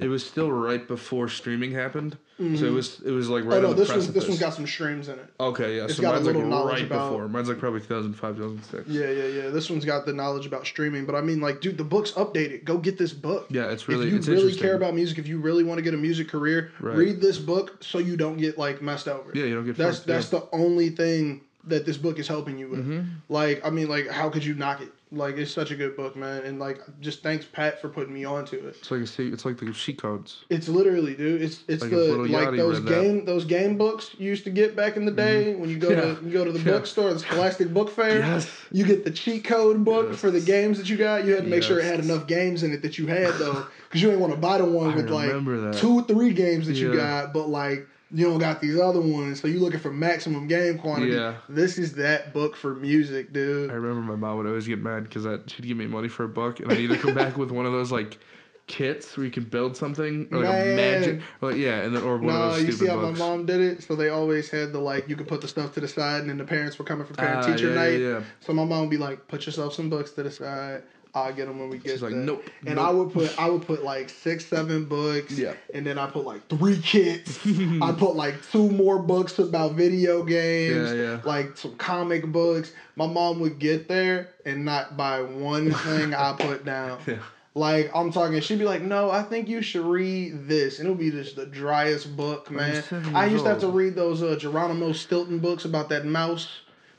[SPEAKER 3] it was still right before streaming happened. So it was it was like right
[SPEAKER 1] oh no,
[SPEAKER 3] on the
[SPEAKER 1] this one this one's got some streams in it.
[SPEAKER 3] Okay, yeah.
[SPEAKER 1] It's
[SPEAKER 3] so
[SPEAKER 1] got a
[SPEAKER 3] mine's like
[SPEAKER 1] little knowledge
[SPEAKER 3] right
[SPEAKER 1] about-
[SPEAKER 3] before. Mine's like probably 2005, 2006.
[SPEAKER 1] Yeah, yeah, yeah. This one's got the knowledge about streaming, but I mean, like, dude, the book's updated. Go get this book.
[SPEAKER 3] Yeah, it's really
[SPEAKER 1] if you really care about music, if you really want to get a music career,
[SPEAKER 3] Right.
[SPEAKER 1] read this book so you don't get like messed over.
[SPEAKER 3] Yeah, you don't get
[SPEAKER 1] That's
[SPEAKER 3] fucked, yeah.
[SPEAKER 1] that's the only thing that this book is helping you with.
[SPEAKER 3] Mm-hmm.
[SPEAKER 1] Like, I mean, like, how could you knock it? Like it's such a good book, man. And like just thanks Pat for putting me onto it.
[SPEAKER 3] It's like a, se- it's like the cheat codes.
[SPEAKER 1] It's literally, dude. It's it's
[SPEAKER 3] Like
[SPEAKER 1] the like those
[SPEAKER 3] that.
[SPEAKER 1] game those game books you used to get back in the day mm-hmm. when you go
[SPEAKER 3] Yeah.
[SPEAKER 1] to you go to the
[SPEAKER 3] Yeah.
[SPEAKER 1] bookstore, the Scholastic Book Fair.
[SPEAKER 3] Yes.
[SPEAKER 1] You get the cheat code book
[SPEAKER 3] Yes.
[SPEAKER 1] for the games that you got. You had to make sure it had enough games in it that you had though, because you ain't want to buy the one
[SPEAKER 3] I
[SPEAKER 1] with like
[SPEAKER 3] that.
[SPEAKER 1] two, three games that you got, but like you don't got these other ones. So you looking for maximum game quantity.
[SPEAKER 3] Yeah.
[SPEAKER 1] This is that book for music, dude.
[SPEAKER 3] I remember my mom would always get mad because she'd give me money for a book, and I need to come back with one of those like kits where you can build something or like
[SPEAKER 1] Man.
[SPEAKER 3] a magic, or, like, yeah, and then or one
[SPEAKER 1] No,
[SPEAKER 3] of those
[SPEAKER 1] you see how
[SPEAKER 3] books.
[SPEAKER 1] my mom did it? So they always had the like you could put the stuff to the side, and then the parents were coming for parent
[SPEAKER 3] Ah,
[SPEAKER 1] teacher
[SPEAKER 3] yeah,
[SPEAKER 1] night.
[SPEAKER 3] yeah, yeah.
[SPEAKER 1] So my mom would be like, "Put yourself some books to the side. I'll get them when we get
[SPEAKER 3] She's like,
[SPEAKER 1] there."
[SPEAKER 3] "Nope,
[SPEAKER 1] And
[SPEAKER 3] nope."
[SPEAKER 1] I would put I would put like six, seven books.
[SPEAKER 3] Yeah.
[SPEAKER 1] And then I put like three kits. I put like two more books about video games.
[SPEAKER 3] Yeah, yeah.
[SPEAKER 1] Like some comic books. My mom would get there and not buy one thing I put down.
[SPEAKER 3] Yeah.
[SPEAKER 1] Like I'm talking, she'd be like, "No, I think you should read this," and it'll be just the driest book, man. I used to have to read those uh, Geronimo Stilton books about that mouse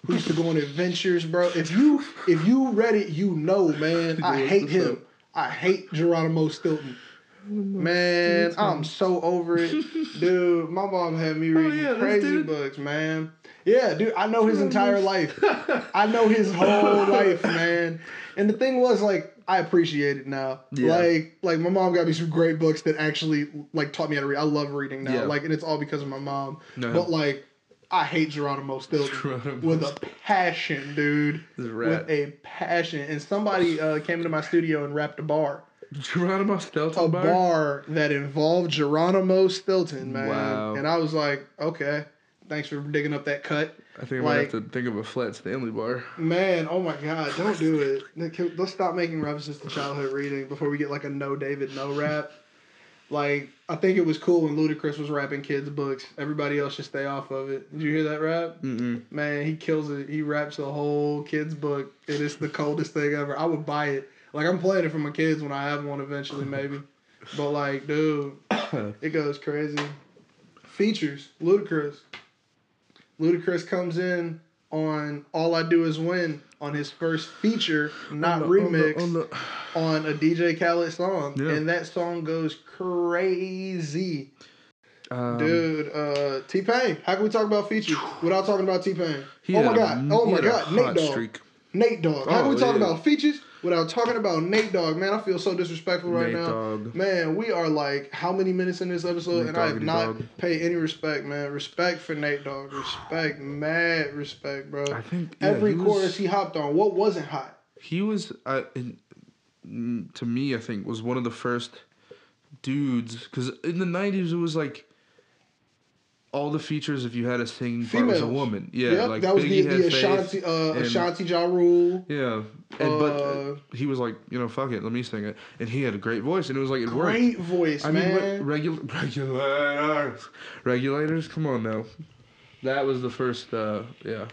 [SPEAKER 1] who used to go on adventures, bro. If you if you read it, you know, man. I hate him. I hate Geronimo Stilton. Man, I'm so over it, dude. My mom had me reading
[SPEAKER 3] Oh, yeah,
[SPEAKER 1] crazy books, man. Yeah, dude, I know his entire life. I know his whole life, man. And the thing was, like, I appreciate it now.
[SPEAKER 3] Yeah.
[SPEAKER 1] Like, like my mom got me some great books that actually like taught me how to read. I love reading now.
[SPEAKER 3] Yeah.
[SPEAKER 1] Like, and it's all because of my mom.
[SPEAKER 3] No.
[SPEAKER 1] But like, I hate Geronimo Stilton
[SPEAKER 3] Geronimo
[SPEAKER 1] with a passion, dude. With a passion. And somebody uh, came into my studio and rapped a bar
[SPEAKER 3] Geronimo Stilton
[SPEAKER 1] a
[SPEAKER 3] bar.
[SPEAKER 1] bar that involved Geronimo Stilton, man.
[SPEAKER 3] Wow.
[SPEAKER 1] And I was like, okay, thanks for digging up that cut.
[SPEAKER 3] I think I might have to think of a flat Stanley bar.
[SPEAKER 1] Man, oh my God, don't do it. Let's stop making references to childhood reading before we get like a no David, no rap. Like, I think it was cool when Ludacris was rapping kids' books. Everybody else should stay off of it. Did you hear that rap?
[SPEAKER 3] Mm-mm.
[SPEAKER 1] Man, he kills it. He raps a whole kid's book. It is the coldest thing ever. I would buy it. Like, I'm playing it for my kids when I have one eventually, maybe. But, like, dude, it goes crazy. Features, Ludacris. Ludacris comes in on All I Do Is Win on his first feature, not
[SPEAKER 3] On the- on the-
[SPEAKER 1] remix,
[SPEAKER 3] on the-
[SPEAKER 1] on a DJ Khaled song.
[SPEAKER 3] Yeah.
[SPEAKER 1] And that song goes crazy.
[SPEAKER 3] Um,
[SPEAKER 1] Dude, uh, T Pain. How can we talk about features without talking about T Pain? Oh my god. Oh my god. Nate Dogg.
[SPEAKER 3] streak.
[SPEAKER 1] Nate Dogg. How can we
[SPEAKER 3] Oh,
[SPEAKER 1] talk
[SPEAKER 3] yeah.
[SPEAKER 1] about features without talking about Nate Dogg? Man, I feel so disrespectful right
[SPEAKER 3] Nate
[SPEAKER 1] now.
[SPEAKER 3] Dogg.
[SPEAKER 1] Man, we are like how many minutes in this episode,
[SPEAKER 3] Nate
[SPEAKER 1] and I have not
[SPEAKER 3] Dogg.
[SPEAKER 1] paid any respect, man. Respect for Nate Dogg. Respect, mad respect, bro.
[SPEAKER 3] I think yeah,
[SPEAKER 1] Every
[SPEAKER 3] he was-
[SPEAKER 1] chorus he hopped on, what wasn't hot?
[SPEAKER 3] He was, uh, in, to me, I think, was one of the first dudes. Because in the 90s, it was like all the features, if you had a singing part, was a woman. Yeah,
[SPEAKER 1] Yep,
[SPEAKER 3] like
[SPEAKER 1] that was
[SPEAKER 3] Biggie had
[SPEAKER 1] the
[SPEAKER 3] Faith,
[SPEAKER 1] Ashanti, uh,
[SPEAKER 3] and-
[SPEAKER 1] Ashanti Ja Rule.
[SPEAKER 3] Yeah. And, but uh,
[SPEAKER 1] Uh,
[SPEAKER 3] he was like, you know, fuck it, let me sing it. And he had a great voice, and it was like, it worked.
[SPEAKER 1] Great voice,
[SPEAKER 3] I mean,
[SPEAKER 1] man.
[SPEAKER 3] re- regu- regulators. Regulators? Come on now. That was the first, uh, yeah.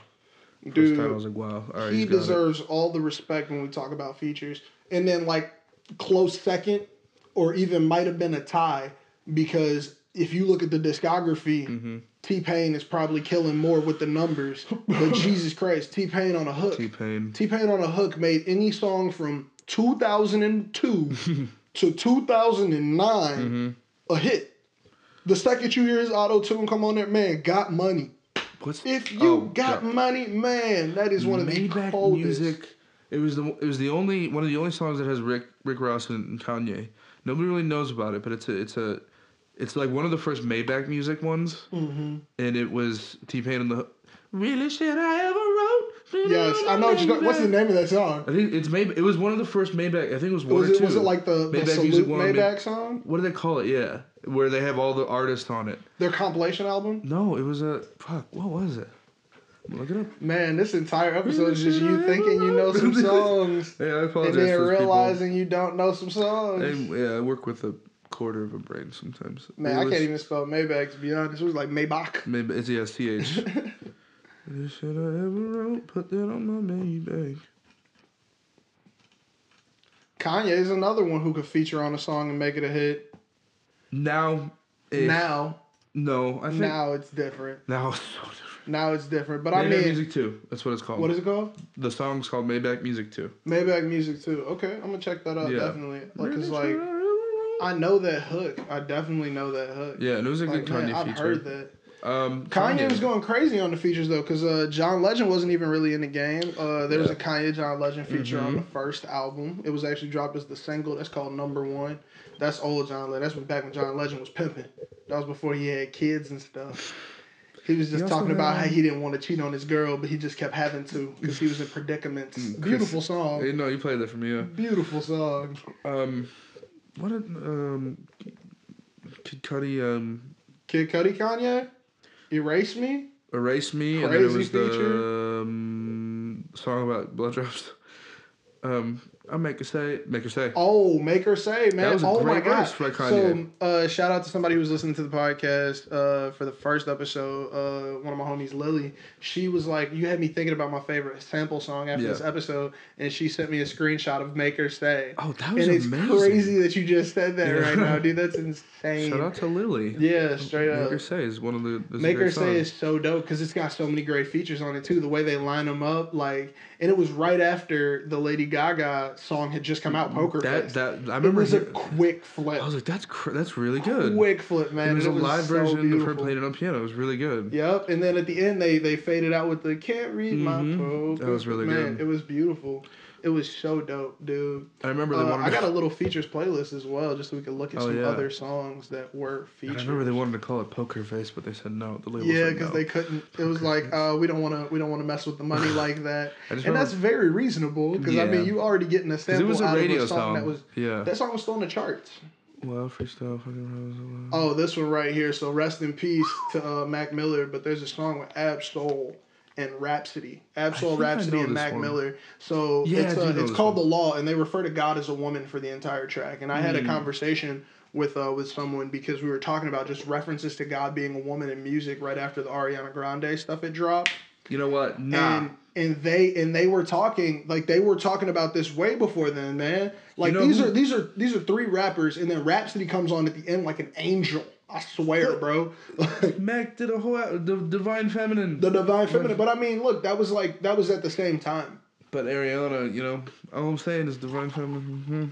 [SPEAKER 3] First
[SPEAKER 1] Dude,
[SPEAKER 3] time I was like, wow. All right,
[SPEAKER 1] he
[SPEAKER 3] got it.
[SPEAKER 1] deserves all the respect when we talk about features. And then like close second, or even might have been a tie, because if you look at the discography,
[SPEAKER 3] Mm-hmm.
[SPEAKER 1] T Pain is probably killing more with the numbers. But Jesus Christ, T Pain on a hook.
[SPEAKER 3] T Pain.
[SPEAKER 1] T Pain on a hook made any song from 2002 to 2009
[SPEAKER 3] Mm-hmm.
[SPEAKER 1] a hit. The second you hear his auto tune come on there, man, got money.
[SPEAKER 3] What's
[SPEAKER 1] If you
[SPEAKER 3] oh,
[SPEAKER 1] got
[SPEAKER 3] God.
[SPEAKER 1] money, man, that is one of the coldest.
[SPEAKER 3] music. It was the it was the only one of the only songs that has Rick Rick Ross and, and Kanye. Nobody really knows about it, but it's a it's a it's like one of the first Maybach music ones,
[SPEAKER 1] Mm-hmm.
[SPEAKER 3] and it was T Pain and the really shit I ever wrote.
[SPEAKER 1] Yes, I know. What what's the name of that song?
[SPEAKER 3] I think it's Maybach. It was one of the first Maybach. I think it was one
[SPEAKER 1] Was
[SPEAKER 3] or
[SPEAKER 1] it
[SPEAKER 3] two.
[SPEAKER 1] was it like the, the
[SPEAKER 3] Maybach
[SPEAKER 1] Salute
[SPEAKER 3] Music One, May-
[SPEAKER 1] Maybach song?
[SPEAKER 3] What do they call it? Yeah, where they have all the artists on it.
[SPEAKER 1] Their compilation album?
[SPEAKER 3] No, it was a fuck. What was it? Look it up.
[SPEAKER 1] Man, this entire episode is just you thinking you know some songs
[SPEAKER 3] Yeah, I
[SPEAKER 1] and
[SPEAKER 3] apologize.
[SPEAKER 1] then
[SPEAKER 3] to those people.
[SPEAKER 1] realizing you don't know some songs.
[SPEAKER 3] And, yeah, I work with a quarter of a brain sometimes.
[SPEAKER 1] Man, I can't even spell Maybach to be honest. It was like Maybach.
[SPEAKER 3] Maybe it's yeah, ch. This shit I ever wrote, put that on my Maybach.
[SPEAKER 1] Kanye is another one who could feature on a song and make it a hit.
[SPEAKER 3] Now, if,
[SPEAKER 1] now,
[SPEAKER 3] no, I think now,
[SPEAKER 1] it's different.
[SPEAKER 3] now it's so different.
[SPEAKER 1] Now it's different. But I mean,
[SPEAKER 3] Music Two. That's what it's called.
[SPEAKER 1] what is it called?
[SPEAKER 3] The song's called Maybach Music Two.
[SPEAKER 1] Maybach Music too. Okay, I'm gonna check that out
[SPEAKER 3] Yeah.
[SPEAKER 1] definitely. Like, cause like I know that hook. I definitely know that hook.
[SPEAKER 3] Yeah, and it was a
[SPEAKER 1] Like,
[SPEAKER 3] good Kanye
[SPEAKER 1] man, I've
[SPEAKER 3] feature.
[SPEAKER 1] heard that.
[SPEAKER 3] Um,
[SPEAKER 1] Kanye, was going crazy on the features though, because uh, John Legend wasn't even really in the game. Uh, there was a Kanye John Legend feature on
[SPEAKER 3] Mhm.
[SPEAKER 1] the first album. It was actually dropped as the single. That's called Number One. That's old John Legend. That's when back when John Legend was pimping. That was before he had kids and stuff. He was just
[SPEAKER 3] He
[SPEAKER 1] talking about how he didn't want to cheat on his girl, but he just kept having to because he was in predicaments.
[SPEAKER 3] Mm,
[SPEAKER 1] Beautiful song.
[SPEAKER 3] Hey, no, you played that for me. Yeah.
[SPEAKER 1] Beautiful song.
[SPEAKER 3] Um, what did um, Kid Cudi um
[SPEAKER 1] Kid Cudi, Kanye, Erase Me.
[SPEAKER 3] erase me, and then it
[SPEAKER 1] Crazy
[SPEAKER 3] was
[SPEAKER 1] feature.
[SPEAKER 3] the um, song about blood drops. Um, I make her say, make her say.
[SPEAKER 1] Oh, make her say, man. oh my
[SPEAKER 3] great
[SPEAKER 1] god.
[SPEAKER 3] verse by Kanye.
[SPEAKER 1] So, uh, shout out to somebody who was listening to the podcast uh, for the first episode. Uh, one of my homies, Lily. She was like, "You had me thinking about my favorite sample song after
[SPEAKER 3] Yeah.
[SPEAKER 1] this episode," and she sent me a screenshot of "Make Her Say."
[SPEAKER 3] Oh, that was
[SPEAKER 1] and it's
[SPEAKER 3] amazing.
[SPEAKER 1] crazy that you just said that
[SPEAKER 3] Yeah.
[SPEAKER 1] right now, dude. That's insane.
[SPEAKER 3] Shout out to Lily.
[SPEAKER 1] Yeah, straight up.
[SPEAKER 3] Make her say is one of the.
[SPEAKER 1] Make Her Say
[SPEAKER 3] song.
[SPEAKER 1] is so dope because it's got so many great features on it too. The way they line them up, like, and it was right after the Lady Gaga song had just come out, Poker
[SPEAKER 3] that
[SPEAKER 1] Face.
[SPEAKER 3] that I remember.
[SPEAKER 1] it was a quick flip.
[SPEAKER 3] I was like, that's cr- that's really good.
[SPEAKER 1] Quick flip, man.
[SPEAKER 3] It was a
[SPEAKER 1] and
[SPEAKER 3] live
[SPEAKER 1] so
[SPEAKER 3] version of her playing it on piano. It was really good.
[SPEAKER 1] Yep, and then at the end they they faded out with the "Can't read
[SPEAKER 3] Mhm.
[SPEAKER 1] my poker."
[SPEAKER 3] That was really
[SPEAKER 1] man,
[SPEAKER 3] good.
[SPEAKER 1] It was beautiful. It was so dope, dude.
[SPEAKER 3] I remember they
[SPEAKER 1] Uh,
[SPEAKER 3] wanted.
[SPEAKER 1] I got a little features playlist as well, just so we could look at
[SPEAKER 3] Oh,
[SPEAKER 1] some
[SPEAKER 3] yeah.
[SPEAKER 1] other songs that were featured.
[SPEAKER 3] I remember they wanted to call it Poker Face, but they said no. The label
[SPEAKER 1] Yeah, because
[SPEAKER 3] no.
[SPEAKER 1] they couldn't. It was like, uh, we don't want to, we don't want to mess with the money like that, and that's very reasonable. Because I mean, you already getting a sample
[SPEAKER 3] it was a
[SPEAKER 1] out
[SPEAKER 3] radio
[SPEAKER 1] of a song,
[SPEAKER 3] song.
[SPEAKER 1] that was
[SPEAKER 3] yeah.
[SPEAKER 1] that song was still in the charts.
[SPEAKER 3] Well, freestyle. fucking
[SPEAKER 1] Oh, this one right here. So rest in peace to uh, Mac Miller. But there's a song with Ab Soul and Rapsody. Ab Soul,
[SPEAKER 3] Rapsody,
[SPEAKER 1] and Mac
[SPEAKER 3] one.
[SPEAKER 1] Miller. So
[SPEAKER 3] Yeah,
[SPEAKER 1] it's uh, it's called
[SPEAKER 3] one.
[SPEAKER 1] The Law, and they refer to God as a woman for the entire track. And I had a
[SPEAKER 3] Mm.
[SPEAKER 1] conversation with uh, with someone because we were talking about just references to God being a woman in music right after the Ariana Grande stuff had dropped.
[SPEAKER 3] You know what? Nah.
[SPEAKER 1] And and they and they were talking like they were talking about this way before then, man. Like
[SPEAKER 3] know
[SPEAKER 1] these
[SPEAKER 3] who-
[SPEAKER 1] are these are these are three rappers, and then Rhapsody comes on at the end like an angel. I swear, bro.
[SPEAKER 3] Mac did a whole the Divine Feminine.
[SPEAKER 1] the divine feminine. But I mean, look, that was like that was at the same time.
[SPEAKER 3] but Ariana, you know, all I'm saying is Divine Feminine. mhm.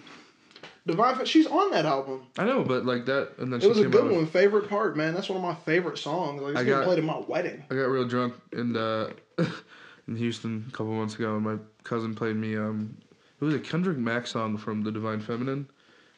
[SPEAKER 1] Divine, Fe- she's on that album.
[SPEAKER 3] I know, but like that, and then
[SPEAKER 1] It was a good
[SPEAKER 3] out with-
[SPEAKER 1] one. Favorite part, man. That's one of my favorite songs. Like it's
[SPEAKER 3] I got-
[SPEAKER 1] played at my wedding.
[SPEAKER 3] I got real drunk in uh, in Houston a couple months ago, and my cousin played me um, it was a Kendrick Mack song from the Divine Feminine,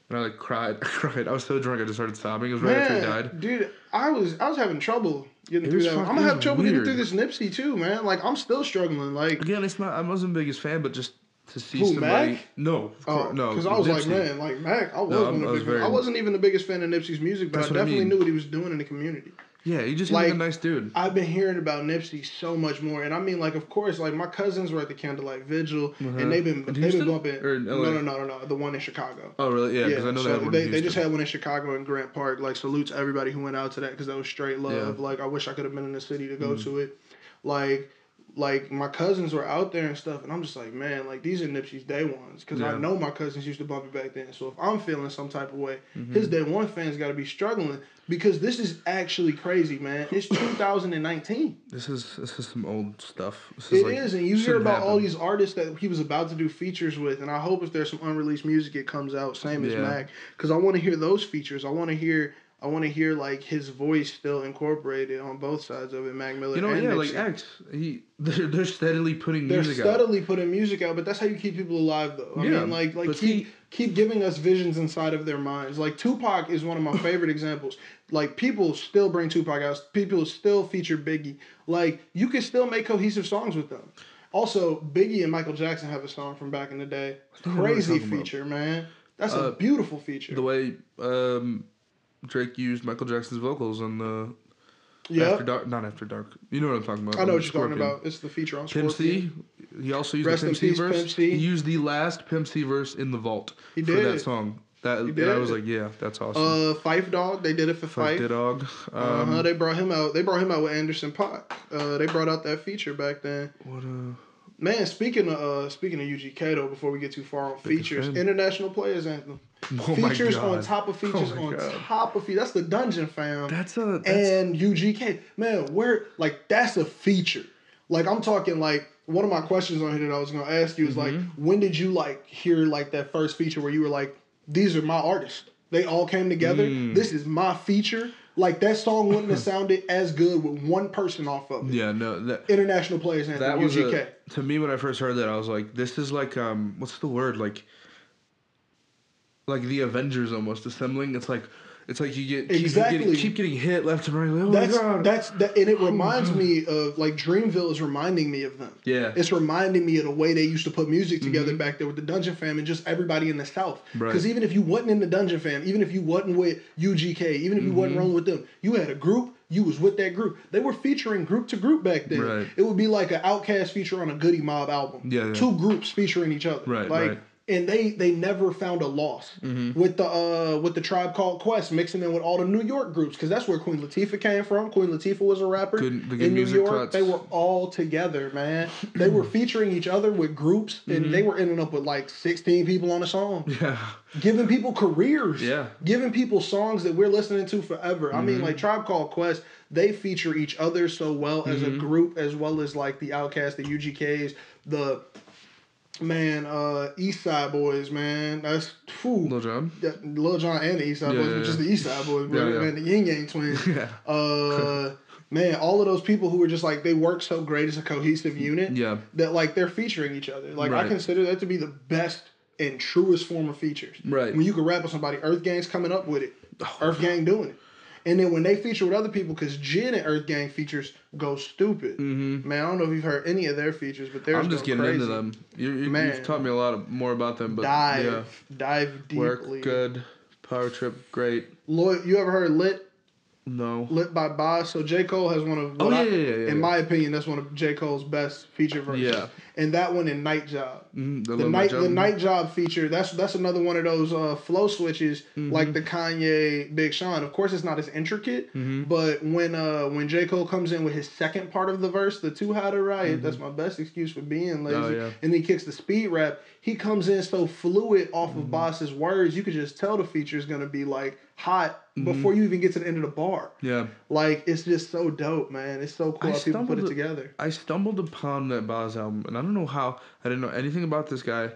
[SPEAKER 3] and I like cried. I cried. I was so drunk I just started sobbing. It was right after he died.
[SPEAKER 1] dude, I was I was having trouble getting
[SPEAKER 3] It
[SPEAKER 1] through that. I'm gonna have trouble getting through this Nipsey too, man. Like I'm still struggling. Like
[SPEAKER 3] Again, it's not. I wasn't the biggest fan, but just to see
[SPEAKER 1] Who,
[SPEAKER 3] somebody.
[SPEAKER 1] Mac?
[SPEAKER 3] No,
[SPEAKER 1] Oh,
[SPEAKER 3] no.
[SPEAKER 1] because I was like, man, like Mac, I was
[SPEAKER 3] No,
[SPEAKER 1] one
[SPEAKER 3] I'm-
[SPEAKER 1] of
[SPEAKER 3] I
[SPEAKER 1] the
[SPEAKER 3] was
[SPEAKER 1] big,
[SPEAKER 3] very-
[SPEAKER 1] I wasn't even the biggest fan of Nipsey's music, but I
[SPEAKER 3] what I
[SPEAKER 1] definitely
[SPEAKER 3] mean.
[SPEAKER 1] knew what he was doing in the community.
[SPEAKER 3] Yeah, you just like, a nice dude.
[SPEAKER 1] I've been hearing about Nipsey so much more, and I mean, like, of course, like my cousins were at the Candlelight Vigil,
[SPEAKER 3] Uh-huh.
[SPEAKER 1] and they've been they've been bumping.
[SPEAKER 3] Or
[SPEAKER 1] no, no, no, no, no, the one in Chicago.
[SPEAKER 3] Oh, really? Yeah, because I know
[SPEAKER 1] so
[SPEAKER 3] they had one.
[SPEAKER 1] they, they just had one in Chicago in Grant Park. Like salute to everybody who went out to that because that was straight love.
[SPEAKER 3] Yeah. Mm.
[SPEAKER 1] Like I wish I could have been in the city to go to it. Like like my cousins were out there and stuff, and I'm just like, man, like these are Nipsey's day ones because I know my cousins used to bump it back then. So if I'm feeling some type of way,
[SPEAKER 3] Mm-hmm.
[SPEAKER 1] his day one fans got to be struggling because this is actually crazy, man. It's 2019.
[SPEAKER 3] This is this is some old stuff. This is
[SPEAKER 1] It
[SPEAKER 3] like,
[SPEAKER 1] is, and you hear about all these artists that he was about to do features with, and I hope if there's some unreleased music, it comes out same as Mac, because I want to hear those features. I want to hear, I want to hear like his voice still incorporated on both sides of it. Mac Miller,
[SPEAKER 3] You know, yeah,
[SPEAKER 1] Nipsey.
[SPEAKER 3] like X. He they're, they're steadily putting
[SPEAKER 1] They're
[SPEAKER 3] music out.
[SPEAKER 1] steadily putting music out, but that's how you keep people alive, though. I
[SPEAKER 3] Yeah,
[SPEAKER 1] mean, like, like keep
[SPEAKER 3] see-
[SPEAKER 1] keep giving us visions inside of their minds. Like Tupac is one of my favorite examples. Like people still bring Tupac out. People still feature Biggie. Like you can still make cohesive songs with them. Also, Biggie and Michael Jackson have a song from back in the day.
[SPEAKER 3] don't know what you're
[SPEAKER 1] Crazy
[SPEAKER 3] talking about.
[SPEAKER 1] feature, man. That's
[SPEAKER 3] Uh,
[SPEAKER 1] a beautiful feature.
[SPEAKER 3] The way um, Drake used Michael Jackson's vocals on the
[SPEAKER 1] yeah,
[SPEAKER 3] After Dark, not After Dark. You know what I'm talking about.
[SPEAKER 1] I know what you're talking about. It's the feature on
[SPEAKER 3] Pimp
[SPEAKER 1] Scorpion.
[SPEAKER 3] C. He also used
[SPEAKER 1] Rest
[SPEAKER 3] the Pimp C
[SPEAKER 1] peace,
[SPEAKER 3] verse.
[SPEAKER 1] Pimp C.
[SPEAKER 3] He used the last Pimp C verse in the vault
[SPEAKER 1] He
[SPEAKER 3] for that song. That
[SPEAKER 1] He
[SPEAKER 3] and I was like, yeah, that's awesome.
[SPEAKER 1] Uh, Phife Dawg. They did it for
[SPEAKER 3] Fight
[SPEAKER 1] Phife.
[SPEAKER 3] Dawg.
[SPEAKER 1] Uh
[SPEAKER 3] Um,
[SPEAKER 1] huh. They brought him out. They brought him out with Anderson .Paak. Uh, they brought out that feature back then.
[SPEAKER 3] what uh,
[SPEAKER 1] Man, speaking of uh, speaking of UG Kato, before we get too far on features,
[SPEAKER 3] fan.
[SPEAKER 1] international players anthem.
[SPEAKER 3] Oh
[SPEAKER 1] features on top of features
[SPEAKER 3] Oh
[SPEAKER 1] on
[SPEAKER 3] God.
[SPEAKER 1] top of features. That's the dungeon fam.
[SPEAKER 3] That's a. That's,
[SPEAKER 1] and UGK. Man, where like that's a feature. Like I'm talking like one of my questions on here that I was gonna ask you is like
[SPEAKER 3] Mm-hmm.
[SPEAKER 1] when did you like hear like that first feature where you were like, these are my artists. They all came together.
[SPEAKER 3] Mm.
[SPEAKER 1] This is my feature. Like that song wouldn't have sounded as good with one person off of it.
[SPEAKER 3] yeah, no, that
[SPEAKER 1] International Players Anthem,
[SPEAKER 3] that was
[SPEAKER 1] UGK.
[SPEAKER 3] a, to me when I first heard that I was like, this is like um, what's the word like? Like the Avengers almost assembling. It's like, it's like you get keep
[SPEAKER 1] Exactly.
[SPEAKER 3] getting, keep getting hit left and right. Like, oh
[SPEAKER 1] That's
[SPEAKER 3] my god.
[SPEAKER 1] that's that, and it oh reminds me of like Dreamville is reminding me of them.
[SPEAKER 3] Yeah.
[SPEAKER 1] it's reminding me of the way they used to put music mm-hmm. together back there with the Dungeon Fam and just everybody in the South.
[SPEAKER 3] Right.
[SPEAKER 1] Because even if you wasn't in the Dungeon Fam, even if you wasn't with UGK, even if you wasn't mm-hmm. rolling with them, you had a group. You was with that group. They were featuring group to group back then.
[SPEAKER 3] Right.
[SPEAKER 1] It would be like an Outkast feature on a Goodie Mob album.
[SPEAKER 3] Yeah, yeah.
[SPEAKER 1] Two groups featuring each other.
[SPEAKER 3] Right,
[SPEAKER 1] Like.
[SPEAKER 3] right.
[SPEAKER 1] And they they never found a loss with the uh with the tribe called Quest mixing in with all the New York groups because that's where Queen Latifah came from. Queen Latifah was a rapper in New York.
[SPEAKER 3] cuts.
[SPEAKER 1] They were all together, man. They were featuring each other with groups, and they were ending up with like sixteen people on a song,
[SPEAKER 3] yeah.
[SPEAKER 1] giving people careers.
[SPEAKER 3] Yeah.
[SPEAKER 1] giving people songs that we're listening to forever. I mean, like Tribe Called Quest, they feature each other so well as a group, as well as like the Outkast, the UGKs, the man, uh, East Side Boys, man. That's whew.
[SPEAKER 3] Lil Jon.
[SPEAKER 1] Yeah, Lil Jon and the East Side
[SPEAKER 3] Yeah,
[SPEAKER 1] Boys,
[SPEAKER 3] yeah,
[SPEAKER 1] just the East Side Boys, bro. Man, the Yin Yang Twins.
[SPEAKER 3] Yeah.
[SPEAKER 1] Uh, man, all of those people who were just like they work so great as a cohesive unit.
[SPEAKER 3] Yeah.
[SPEAKER 1] That like they're featuring each other. Like I consider that to be the best and truest form of features.
[SPEAKER 3] Right.
[SPEAKER 1] When you can rap with somebody, EarthGang's coming up with it.
[SPEAKER 3] Oh.
[SPEAKER 1] EarthGang doing it. And then when they feature with other people, because Jin and EarthGang features go stupid. Man, I don't know if you've heard any of their features, but they're
[SPEAKER 3] Mm-hmm. I'm just getting into them. You, you,
[SPEAKER 1] Man.
[SPEAKER 3] you've taught me a lot of, more about them, but
[SPEAKER 1] Dive,
[SPEAKER 3] yeah.
[SPEAKER 1] dive deeply.
[SPEAKER 3] Work good. Power trip great.
[SPEAKER 1] Lloyd, you ever heard Lit?
[SPEAKER 3] No.
[SPEAKER 1] Lit by Bas. So J. Cole has one of,
[SPEAKER 3] Oh,
[SPEAKER 1] I-
[SPEAKER 3] yeah, yeah, yeah, yeah.
[SPEAKER 1] in my opinion, that's one of J. Cole's best feature versions.
[SPEAKER 3] Yeah.
[SPEAKER 1] And that one in Night Job.
[SPEAKER 3] Mm,
[SPEAKER 1] The
[SPEAKER 3] Lil
[SPEAKER 1] night,
[SPEAKER 3] Jon.
[SPEAKER 1] the night job feature. That's that's another one of those uh, flow switches,
[SPEAKER 3] Mm-hmm.
[SPEAKER 1] like the Kanye Big Sean. Of course, it's not as intricate,
[SPEAKER 3] Mm-hmm.
[SPEAKER 1] but when uh when J Cole comes in with his second part of the verse, the two how to riot.
[SPEAKER 3] Mm-hmm.
[SPEAKER 1] That's my best excuse for being lazy.
[SPEAKER 3] Oh, yeah.
[SPEAKER 1] And he kicks the speed rap. He comes in so fluid off
[SPEAKER 3] Mm-hmm.
[SPEAKER 1] of Bas's words, you could just tell the feature is gonna be like hot
[SPEAKER 3] Mm-hmm.
[SPEAKER 1] before you even get to the end of the bar.
[SPEAKER 3] Yeah.
[SPEAKER 1] Like it's just so dope, man. It's so cool how people put it together.
[SPEAKER 3] I stumbled upon that Bas album, and I don't know how. I didn't know anything about this guy,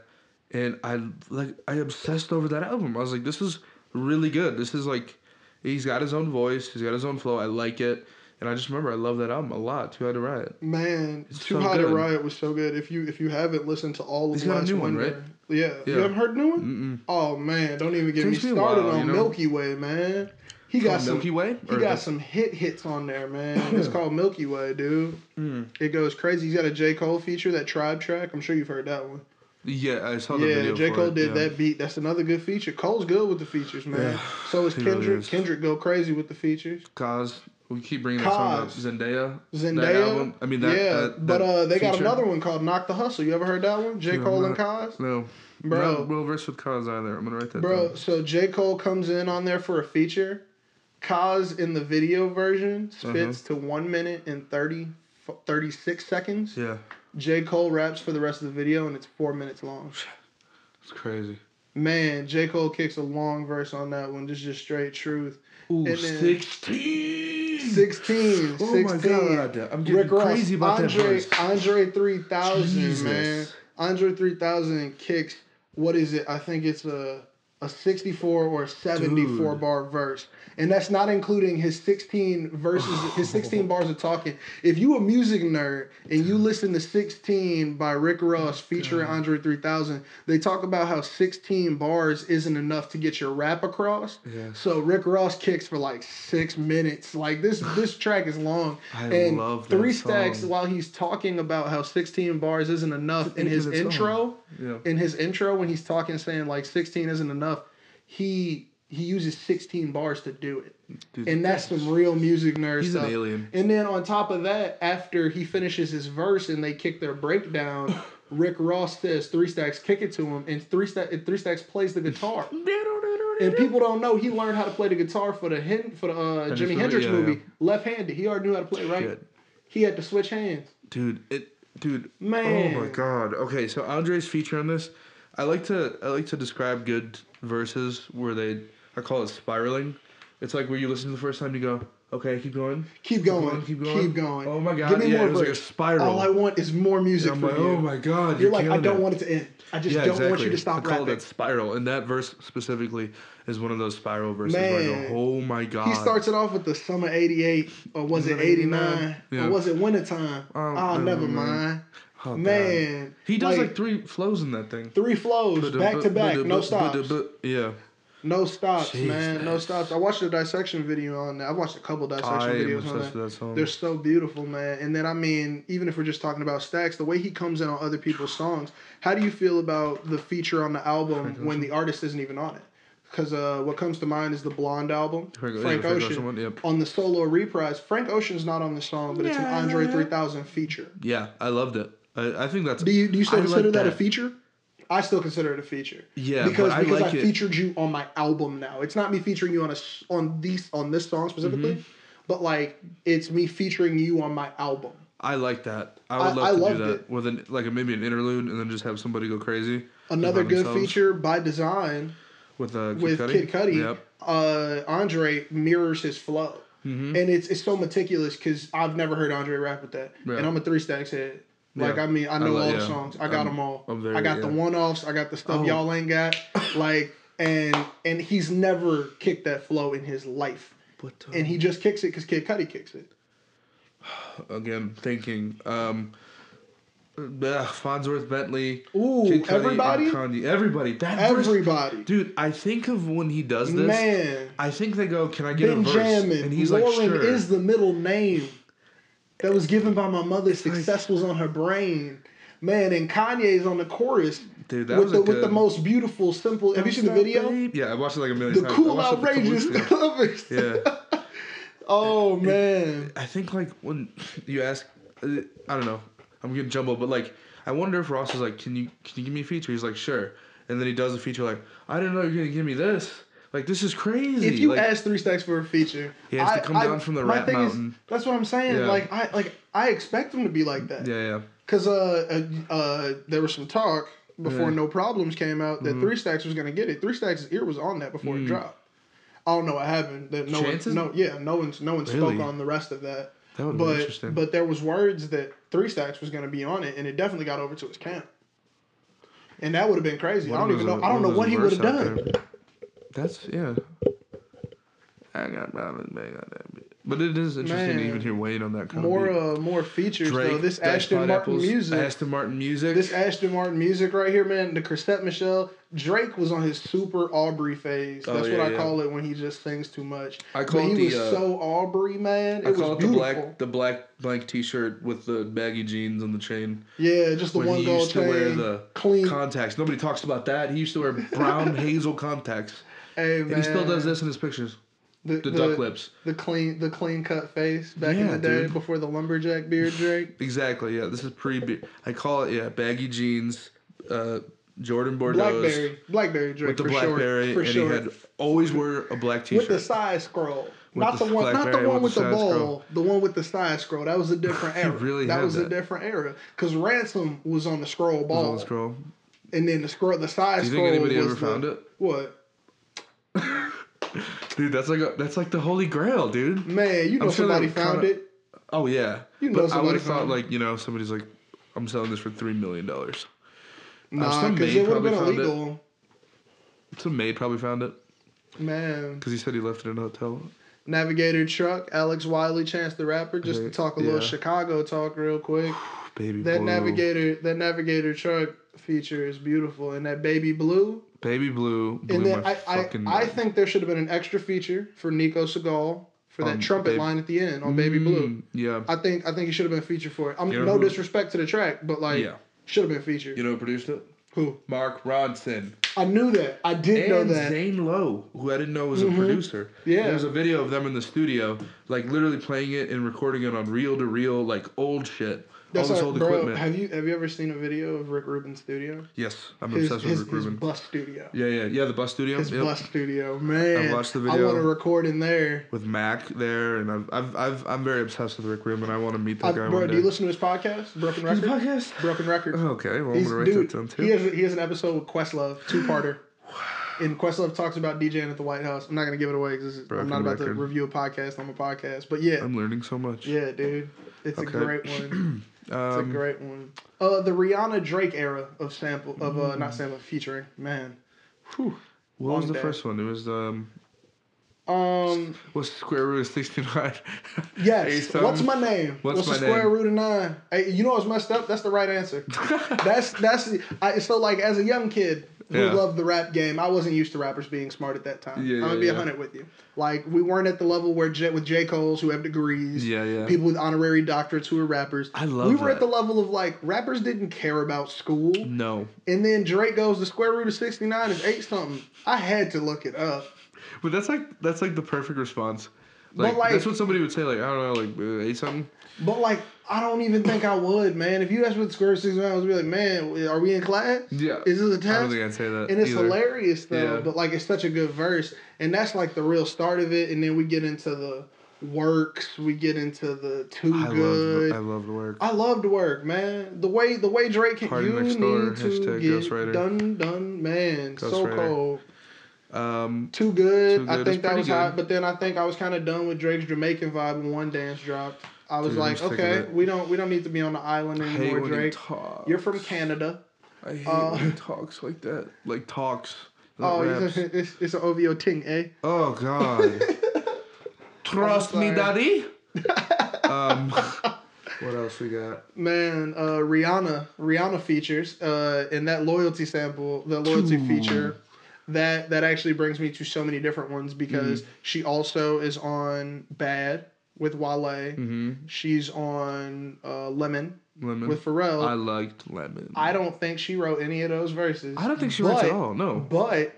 [SPEAKER 3] and I like I obsessed over that album. I was like, this is really good. This is like, he's got his own voice, he's got his own flow. I like it, and I just remember I love that album a lot. Too Hard to Riot.
[SPEAKER 1] Man,
[SPEAKER 3] It's
[SPEAKER 1] Too
[SPEAKER 3] so
[SPEAKER 1] to
[SPEAKER 3] good.
[SPEAKER 1] Riot was so good. If you if you haven't listened to all of
[SPEAKER 3] He's got a
[SPEAKER 1] Last
[SPEAKER 3] new one, right?
[SPEAKER 1] Yeah.
[SPEAKER 3] Yeah.
[SPEAKER 1] You haven't heard new one?
[SPEAKER 3] Mm-mm.
[SPEAKER 1] Oh man, don't even get
[SPEAKER 3] Takes
[SPEAKER 1] me
[SPEAKER 3] me
[SPEAKER 1] started
[SPEAKER 3] while,
[SPEAKER 1] on
[SPEAKER 3] you know?
[SPEAKER 1] Milky Way, man. He got some
[SPEAKER 3] Milky Way?
[SPEAKER 1] He got
[SPEAKER 3] the-
[SPEAKER 1] some hit hits on there, man. it's called Milky Way, dude.
[SPEAKER 3] Mm.
[SPEAKER 1] It goes crazy. He's got a J Cole feature, that Tribe track. I'm sure you've heard that one.
[SPEAKER 3] Yeah, I saw the
[SPEAKER 1] Yeah,
[SPEAKER 3] video.
[SPEAKER 1] J Cole
[SPEAKER 3] it,
[SPEAKER 1] did
[SPEAKER 3] yeah.
[SPEAKER 1] that beat. That's another good feature. Cole's good with the features, man.
[SPEAKER 3] Yeah,
[SPEAKER 1] So is
[SPEAKER 3] really
[SPEAKER 1] Kendrick.
[SPEAKER 3] is.
[SPEAKER 1] Kendrick go crazy with the features.
[SPEAKER 3] Cozz we keep bringing that song up. Zendaya.
[SPEAKER 1] Zendaya.
[SPEAKER 3] I mean that.
[SPEAKER 1] yeah,
[SPEAKER 3] that,
[SPEAKER 1] but uh, they got another one called "Knock the Hustle." You ever heard that one? J Cole and Cozz.
[SPEAKER 3] No.
[SPEAKER 1] Bro.
[SPEAKER 3] Not well versed with Cause either. I'm gonna write that
[SPEAKER 1] Bro,
[SPEAKER 3] down.
[SPEAKER 1] so J Cole comes in on there for a feature. Cozz in the video version spits
[SPEAKER 3] Uh-huh.
[SPEAKER 1] to one minute and 30, 36 seconds.
[SPEAKER 3] Yeah,
[SPEAKER 1] J Cole raps for the rest of the video and it's four minutes long.
[SPEAKER 3] it's crazy.
[SPEAKER 1] Man, J Cole kicks a long verse on that one. This is just straight truth.
[SPEAKER 3] Ooh,
[SPEAKER 1] And then-
[SPEAKER 3] 16.
[SPEAKER 1] 16.
[SPEAKER 3] Oh my god, I'm getting
[SPEAKER 1] Rick Ross,
[SPEAKER 3] crazy about
[SPEAKER 1] Andre,
[SPEAKER 3] that verse.
[SPEAKER 1] Andre 3000,
[SPEAKER 3] Jesus.
[SPEAKER 1] man. Andre 3000 kicks, what is it? I think it's a, a 64 or 74
[SPEAKER 3] Dude.
[SPEAKER 1] bar verse. And that's not including his 16 verses, his 16 bars of talking. If you a music nerd and you listen to 16 by Rick Ross featuring Andre 3000, they talk about how 16 bars isn't enough to get your rap across.
[SPEAKER 3] Yes.
[SPEAKER 1] So Rick Ross kicks for like six minutes. Like this, this track is long.
[SPEAKER 3] I
[SPEAKER 1] and
[SPEAKER 3] love that
[SPEAKER 1] Three Stacks,
[SPEAKER 3] song.
[SPEAKER 1] while he's talking about how 16 bars isn't enough in his
[SPEAKER 3] Think of the
[SPEAKER 1] intro.
[SPEAKER 3] Yeah.
[SPEAKER 1] in his intro when he's talking saying like 16 isn't enough, he he uses 16 bars to do it.
[SPEAKER 3] Dude,
[SPEAKER 1] And that's some real music nerd
[SPEAKER 3] He's an
[SPEAKER 1] stuff.
[SPEAKER 3] alien.
[SPEAKER 1] And then on top of that, after he finishes his verse and they kick their breakdown, Rick Ross says Three Stacks kick it to him, and Three Stacks Three Stacks plays the guitar. And people don't know he learned how to play the guitar for the Hen- for the uh, Jimi
[SPEAKER 3] Hendrix
[SPEAKER 1] Hendrix
[SPEAKER 3] movie, yeah,
[SPEAKER 1] left-handed. He already knew how to play right.
[SPEAKER 3] Shit.
[SPEAKER 1] He had to switch hands.
[SPEAKER 3] dude it dude
[SPEAKER 1] Man.
[SPEAKER 3] oh my god okay so andre's feature on this i like to i like to describe good verses where they I call it spiraling. It's like where you listen to the first time you go, okay, keep going.
[SPEAKER 1] Keep going.
[SPEAKER 3] Keep going.
[SPEAKER 1] Keep going.
[SPEAKER 3] Oh my god.
[SPEAKER 1] Give me
[SPEAKER 3] yeah,
[SPEAKER 1] more
[SPEAKER 3] it was like a spiral.
[SPEAKER 1] All I want is more music
[SPEAKER 3] I'm
[SPEAKER 1] from
[SPEAKER 3] like,
[SPEAKER 1] you.
[SPEAKER 3] oh my god.
[SPEAKER 1] You're like, I don't
[SPEAKER 3] it.
[SPEAKER 1] want it to end. I just
[SPEAKER 3] yeah,
[SPEAKER 1] don't
[SPEAKER 3] exactly.
[SPEAKER 1] want you to stop
[SPEAKER 3] I call
[SPEAKER 1] rapping.
[SPEAKER 3] that spiral, and that verse specifically is one of those spiral verses where I
[SPEAKER 1] Man.
[SPEAKER 3] go, "Oh my god!"
[SPEAKER 1] He starts it off with the summer '88, or was it
[SPEAKER 3] Was it
[SPEAKER 1] '89,
[SPEAKER 3] 89? Yeah.
[SPEAKER 1] or was it wintertime?
[SPEAKER 3] Oh,
[SPEAKER 1] Oh,
[SPEAKER 3] never mind. Oh, God.
[SPEAKER 1] Man,
[SPEAKER 3] he does like, three flows in that thing.
[SPEAKER 1] three flows back to back, no stops,
[SPEAKER 3] Yeah,
[SPEAKER 1] no stops,
[SPEAKER 3] Jeez,
[SPEAKER 1] man, no stops. I watched a dissection video on that. I watched a couple dissection
[SPEAKER 3] I am
[SPEAKER 1] videos on that.
[SPEAKER 3] that song.
[SPEAKER 1] They're so beautiful, man. And then I mean, even if we're just talking about Stacks, the way he comes in on other people's songs, how do you feel about the feature on the album when the artist isn't even on it? Because uh, what comes to mind is the Blonde album,
[SPEAKER 3] Frank- yeah,
[SPEAKER 1] Frank,
[SPEAKER 3] Frank
[SPEAKER 1] Ocean.
[SPEAKER 3] Ocean yep.
[SPEAKER 1] On the solo reprise, Frank Ocean's not on the song, but it's an Andre 3000 feature.
[SPEAKER 3] yeah, I loved it. I, I think that's.
[SPEAKER 1] Do you do you still
[SPEAKER 3] I like
[SPEAKER 1] consider that. a feature? I still consider it a feature.
[SPEAKER 3] Yeah,
[SPEAKER 1] because
[SPEAKER 3] I
[SPEAKER 1] because
[SPEAKER 3] like
[SPEAKER 1] I
[SPEAKER 3] it.
[SPEAKER 1] featured you on my album now. It's not me featuring you on a on these on this song specifically,
[SPEAKER 3] Mm-hmm.
[SPEAKER 1] but like it's me featuring you on my album.
[SPEAKER 3] I like that. I would
[SPEAKER 1] I-
[SPEAKER 3] love
[SPEAKER 1] I
[SPEAKER 3] to do that
[SPEAKER 1] it.
[SPEAKER 3] with an like a, maybe an interlude, and then just have somebody go crazy.
[SPEAKER 1] Another good
[SPEAKER 3] themselves
[SPEAKER 1] feature by design
[SPEAKER 3] with uh, Kid
[SPEAKER 1] with
[SPEAKER 3] Cudi.
[SPEAKER 1] Kid Cudi.
[SPEAKER 3] Yep.
[SPEAKER 1] Uh, Andre mirrors his flow,
[SPEAKER 3] Mm-hmm.
[SPEAKER 1] and it's it's so meticulous because I've never heard Andre rap with that,
[SPEAKER 3] Yeah.
[SPEAKER 1] and I'm a three stacks head. Like
[SPEAKER 3] Yeah.
[SPEAKER 1] I mean, I
[SPEAKER 3] I
[SPEAKER 1] know
[SPEAKER 3] like-
[SPEAKER 1] all
[SPEAKER 3] yeah.
[SPEAKER 1] the songs. I got
[SPEAKER 3] I'm-
[SPEAKER 1] them all.
[SPEAKER 3] I'm very-
[SPEAKER 1] I got the one offs. I got the stuff
[SPEAKER 3] Oh.
[SPEAKER 1] y'all ain't got. Like and and he's never kicked that flow in his life,
[SPEAKER 3] But uh,
[SPEAKER 1] and he just kicks it because Kid Cudi kicks it.
[SPEAKER 3] again thinking, um, uh, Fonsworth Bentley.
[SPEAKER 1] Ooh,
[SPEAKER 3] Kid Cudi,
[SPEAKER 1] everybody?
[SPEAKER 3] Kanye. Everybody. That verse-
[SPEAKER 1] Everybody,
[SPEAKER 3] dude. I think of when he does this.
[SPEAKER 1] man,
[SPEAKER 3] I think they go, "Can I get a verse?"
[SPEAKER 1] Benjamin.
[SPEAKER 3] And he's
[SPEAKER 1] Lauren
[SPEAKER 3] like, "Sure."
[SPEAKER 1] is the middle name that was given by my mother. Success was on her brain. Man, and Kanye's on the chorus
[SPEAKER 3] Dude, that
[SPEAKER 1] with
[SPEAKER 3] was
[SPEAKER 1] the
[SPEAKER 3] a
[SPEAKER 1] with the most beautiful, simple. Have you seen the video?
[SPEAKER 3] Yeah, I watched it like a million
[SPEAKER 1] The
[SPEAKER 3] times.
[SPEAKER 1] Cool,
[SPEAKER 3] a couple
[SPEAKER 1] outrageous lovers.
[SPEAKER 3] Yeah.
[SPEAKER 1] Oh man.
[SPEAKER 3] I think like when you ask, uh, I don't know, I'm getting jumbled, but like I wonder if Ross is like, can you can you give me a feature? He's like, sure, and then he does a feature like, I didn't know you're gonna give me this. Like this is crazy.
[SPEAKER 1] If you
[SPEAKER 3] like,
[SPEAKER 1] ask Three Stacks for a feature,
[SPEAKER 3] He has to come
[SPEAKER 1] I-
[SPEAKER 3] down from the rap
[SPEAKER 1] thing is-
[SPEAKER 3] mountain.
[SPEAKER 1] that's what I'm saying.
[SPEAKER 3] Yeah.
[SPEAKER 1] Like I like I expect him to be like that.
[SPEAKER 3] yeah, yeah,
[SPEAKER 1] Cause uh, uh, uh there was some talk before
[SPEAKER 3] Yeah.
[SPEAKER 1] No Problems came out that
[SPEAKER 3] Mhm.
[SPEAKER 1] Three Stacks was gonna get it. Three Stacks' ear was on that before it
[SPEAKER 3] Mm.
[SPEAKER 1] dropped. I don't know what happened. That no
[SPEAKER 3] Chances?
[SPEAKER 1] one, no, yeah, no one's no one
[SPEAKER 3] Really?
[SPEAKER 1] spoke on the rest of that.
[SPEAKER 3] that would be
[SPEAKER 1] But
[SPEAKER 3] interesting.
[SPEAKER 1] but there was words that Three Stacks was gonna be on it, and it definitely got over to his camp. And that would have been crazy.
[SPEAKER 3] What
[SPEAKER 1] I don't even know. I don't know what he would have done.
[SPEAKER 3] there? That's yeah. I got balance, man, got that bit. But it is interesting to even hear Wayne on that kind
[SPEAKER 1] More
[SPEAKER 3] of
[SPEAKER 1] uh more features.
[SPEAKER 3] Drake,
[SPEAKER 1] though. This
[SPEAKER 3] Diced
[SPEAKER 1] Aston Martin music.
[SPEAKER 3] Aston Martin music.
[SPEAKER 1] This Aston Martin music right here, man. The Chrisette Michele. Drake was on his super Aubrey phase.
[SPEAKER 3] Oh,
[SPEAKER 1] That's
[SPEAKER 3] yeah,
[SPEAKER 1] what I
[SPEAKER 3] yeah.
[SPEAKER 1] call it when he just sings too much.
[SPEAKER 3] I call
[SPEAKER 1] but he
[SPEAKER 3] it the,
[SPEAKER 1] was
[SPEAKER 3] uh,
[SPEAKER 1] so Aubrey, man. It
[SPEAKER 3] I
[SPEAKER 1] was
[SPEAKER 3] call it the
[SPEAKER 1] beautiful.
[SPEAKER 3] black the black blank T-shirt with the baggy jeans and the chain.
[SPEAKER 1] yeah, just the
[SPEAKER 3] when
[SPEAKER 1] one
[SPEAKER 3] he
[SPEAKER 1] gold
[SPEAKER 3] used to
[SPEAKER 1] chain.
[SPEAKER 3] wear the
[SPEAKER 1] clean.
[SPEAKER 3] contacts. Nobody talks about that. He used to wear brown hazel contacts,
[SPEAKER 1] hey man,
[SPEAKER 3] and he still does this in his pictures.
[SPEAKER 1] The,
[SPEAKER 3] The,
[SPEAKER 1] the,
[SPEAKER 3] duck lips.
[SPEAKER 1] the clean, the clean cut face back in the day
[SPEAKER 3] dude.
[SPEAKER 1] before the lumberjack beard, Drake.
[SPEAKER 3] Exactly. Yeah, this is pre. I call it yeah baggy jeans, uh, Jordan Bordeaux
[SPEAKER 1] Blackberry, Blackberry Drake
[SPEAKER 3] with the
[SPEAKER 1] for
[SPEAKER 3] blackberry,
[SPEAKER 1] short.
[SPEAKER 3] And
[SPEAKER 1] short.
[SPEAKER 3] he had always wear a black t-shirt
[SPEAKER 1] with the side scroll. Not the,
[SPEAKER 3] the
[SPEAKER 1] one, not the one with the bowl.
[SPEAKER 3] scroll.
[SPEAKER 1] The one with the side scroll. That was a different era.
[SPEAKER 3] really
[SPEAKER 1] that was a different era. Cause ransom was on the scroll
[SPEAKER 3] Was
[SPEAKER 1] ball,
[SPEAKER 3] on the scroll.
[SPEAKER 1] and then the scroll, the side
[SPEAKER 3] Do you
[SPEAKER 1] scroll.
[SPEAKER 3] think anybody ever found it?
[SPEAKER 1] What
[SPEAKER 3] Dude, that's like a, that's like the holy grail, dude.
[SPEAKER 1] man? You know
[SPEAKER 3] sure
[SPEAKER 1] somebody found
[SPEAKER 3] kinda-
[SPEAKER 1] it.
[SPEAKER 3] Oh yeah.
[SPEAKER 1] You know
[SPEAKER 3] but I would have thought like you know somebody's like, I'm selling this for three million dollars.
[SPEAKER 1] Nah, because
[SPEAKER 3] maid
[SPEAKER 1] it would have been
[SPEAKER 3] found it. Some maid probably found it
[SPEAKER 1] Man,
[SPEAKER 3] because he said he left it in a hotel.
[SPEAKER 1] Navigator truck, Alex Wiley, Chance the Rapper. Just to talk a little. Chicago talk real quick.
[SPEAKER 3] Baby
[SPEAKER 1] That
[SPEAKER 3] blue.
[SPEAKER 1] Navigator, that Navigator truck feature is beautiful, and that baby blue.
[SPEAKER 3] Baby blue. Blew
[SPEAKER 1] And then I, I,
[SPEAKER 3] fucking
[SPEAKER 1] I think there should have been an extra feature for Nico Segal for that
[SPEAKER 3] On
[SPEAKER 1] trumpet
[SPEAKER 3] Baby-
[SPEAKER 1] line at the end on Baby Blue.
[SPEAKER 3] Mm, Yeah.
[SPEAKER 1] I think I think he should have been featured for it. I'm
[SPEAKER 3] You know
[SPEAKER 1] no
[SPEAKER 3] who-
[SPEAKER 1] disrespect to the track, but like
[SPEAKER 3] Yeah.
[SPEAKER 1] should have been featured.
[SPEAKER 3] You know who produced it?
[SPEAKER 1] Who?
[SPEAKER 3] Mark Ronson.
[SPEAKER 1] I knew that. I did know
[SPEAKER 3] and
[SPEAKER 1] that.
[SPEAKER 3] Zane Lowe, who I didn't know was a producer.
[SPEAKER 1] Yeah.
[SPEAKER 3] There's a video of them in the studio, like literally playing it and recording it on reel to reel, like old shit.
[SPEAKER 1] That's
[SPEAKER 3] all this
[SPEAKER 1] our-
[SPEAKER 3] old
[SPEAKER 1] bro,
[SPEAKER 3] equipment.
[SPEAKER 1] Have you have you ever seen a video of Rick Rubin's studio?
[SPEAKER 3] yes, I'm
[SPEAKER 1] His
[SPEAKER 3] obsessed
[SPEAKER 1] his,
[SPEAKER 3] with Rick
[SPEAKER 1] his
[SPEAKER 3] Rubin.
[SPEAKER 1] bus studio.
[SPEAKER 3] Yeah, yeah, yeah. The bus studio.
[SPEAKER 1] His
[SPEAKER 3] Yep.
[SPEAKER 1] bus studio, man.
[SPEAKER 3] I've watched the video.
[SPEAKER 1] I want to record in there.
[SPEAKER 3] With Mac there, and I've, I've, I've, I'm very obsessed with Rick Rubin. I want to meet that
[SPEAKER 1] I,
[SPEAKER 3] guy
[SPEAKER 1] bro,
[SPEAKER 3] one
[SPEAKER 1] do you listen to his podcast, Broken Record?
[SPEAKER 3] His
[SPEAKER 1] Record?
[SPEAKER 3] podcast?
[SPEAKER 1] Broken Record.
[SPEAKER 3] Okay, well, I'm gonna write
[SPEAKER 1] dude,
[SPEAKER 3] that down too.
[SPEAKER 1] he has he has an episode with Questlove, two parter. And Questlove talks about DJing at the White House. I'm not gonna give it away because I'm not about to review a podcast on a podcast. But yeah,
[SPEAKER 3] I'm learning so much.
[SPEAKER 1] yeah, dude, it's
[SPEAKER 3] Okay.
[SPEAKER 1] a great one. It's a
[SPEAKER 3] Um,
[SPEAKER 1] great one. Uh, the Rihanna Drake era of sample of uh,
[SPEAKER 3] Mm.
[SPEAKER 1] not sample featuring man. Whew.
[SPEAKER 3] what was the
[SPEAKER 1] day.
[SPEAKER 3] first one? It was um,
[SPEAKER 1] Um.
[SPEAKER 3] what's square root of sixty nine?
[SPEAKER 1] Yes. What's my name?
[SPEAKER 3] What's
[SPEAKER 1] the
[SPEAKER 3] my
[SPEAKER 1] square
[SPEAKER 3] name?
[SPEAKER 1] root of nine? Hey, you know what's messed up? That's the right answer. that's that's the, I, so like as a young kid who
[SPEAKER 3] Yeah.
[SPEAKER 1] loved the rap game, I wasn't used to rappers being smart at that time.
[SPEAKER 3] Yeah,
[SPEAKER 1] I'm gonna be a
[SPEAKER 3] yeah.
[SPEAKER 1] hundred with you. Like we weren't at the level where J, with J Cole's who have degrees.
[SPEAKER 3] Yeah, yeah.
[SPEAKER 1] People with honorary doctorates who are rappers.
[SPEAKER 3] I love
[SPEAKER 1] We were at the level of like rappers didn't care about school,
[SPEAKER 3] No,
[SPEAKER 1] and then Drake goes the square root of sixty nine is eight something. I had to look it up.
[SPEAKER 3] but that's like that's like the perfect response.
[SPEAKER 1] But,
[SPEAKER 3] Like,
[SPEAKER 1] like-
[SPEAKER 3] that's what somebody would say. Like I don't know, like uh, eight something.
[SPEAKER 1] But like, I don't even think I would, man. If you asked what the square six was, I'd be like, man, are we in class?
[SPEAKER 3] Yeah,
[SPEAKER 1] Is this a test?
[SPEAKER 3] I don't think I'd say that.
[SPEAKER 1] and it's
[SPEAKER 3] either.
[SPEAKER 1] hilarious though.
[SPEAKER 3] Yeah.
[SPEAKER 1] But like, it's such a good verse, and that's like the real start of it. And then we get into the works. We get into the too
[SPEAKER 3] I
[SPEAKER 1] good.
[SPEAKER 3] love I love the work.
[SPEAKER 1] I love the work, man. The way the way Drake can
[SPEAKER 3] Party
[SPEAKER 1] you
[SPEAKER 3] next
[SPEAKER 1] need
[SPEAKER 3] door,
[SPEAKER 1] to
[SPEAKER 3] hashtag
[SPEAKER 1] get done done, man. so
[SPEAKER 3] Ghostwriter.
[SPEAKER 1] cold.
[SPEAKER 3] Um,
[SPEAKER 1] Too good.
[SPEAKER 3] Too
[SPEAKER 1] I think that was hot, but then I think I was kind of done with Drake's Jamaican vibe when one dance dropped. I was
[SPEAKER 3] Dude,
[SPEAKER 1] like,
[SPEAKER 3] I'm sick of
[SPEAKER 1] okay, we don't we don't need to be on the island anymore, Drake. You're from Canada.
[SPEAKER 3] I hate
[SPEAKER 1] Uh,
[SPEAKER 3] when he talks like that. Like talks.
[SPEAKER 1] Oh, it's,
[SPEAKER 3] raps.
[SPEAKER 1] it's, it's an OVO ting, eh?
[SPEAKER 3] Oh God. Trust me, daddy. um, what else we got?
[SPEAKER 1] Man, uh, Rihanna, Rihanna features uh, in that loyalty sample, the loyalty
[SPEAKER 3] Ooh.
[SPEAKER 1] feature. That that actually brings me to so many different ones because
[SPEAKER 3] Mm-hmm.
[SPEAKER 1] she also is on Bad with Wale.
[SPEAKER 3] Mm-hmm.
[SPEAKER 1] She's on uh, Lemon
[SPEAKER 3] Lemon.
[SPEAKER 1] with Pharrell.
[SPEAKER 3] I liked lemon.
[SPEAKER 1] I don't think she wrote any of those verses.
[SPEAKER 3] I don't think she
[SPEAKER 1] but-
[SPEAKER 3] at all. No.
[SPEAKER 1] But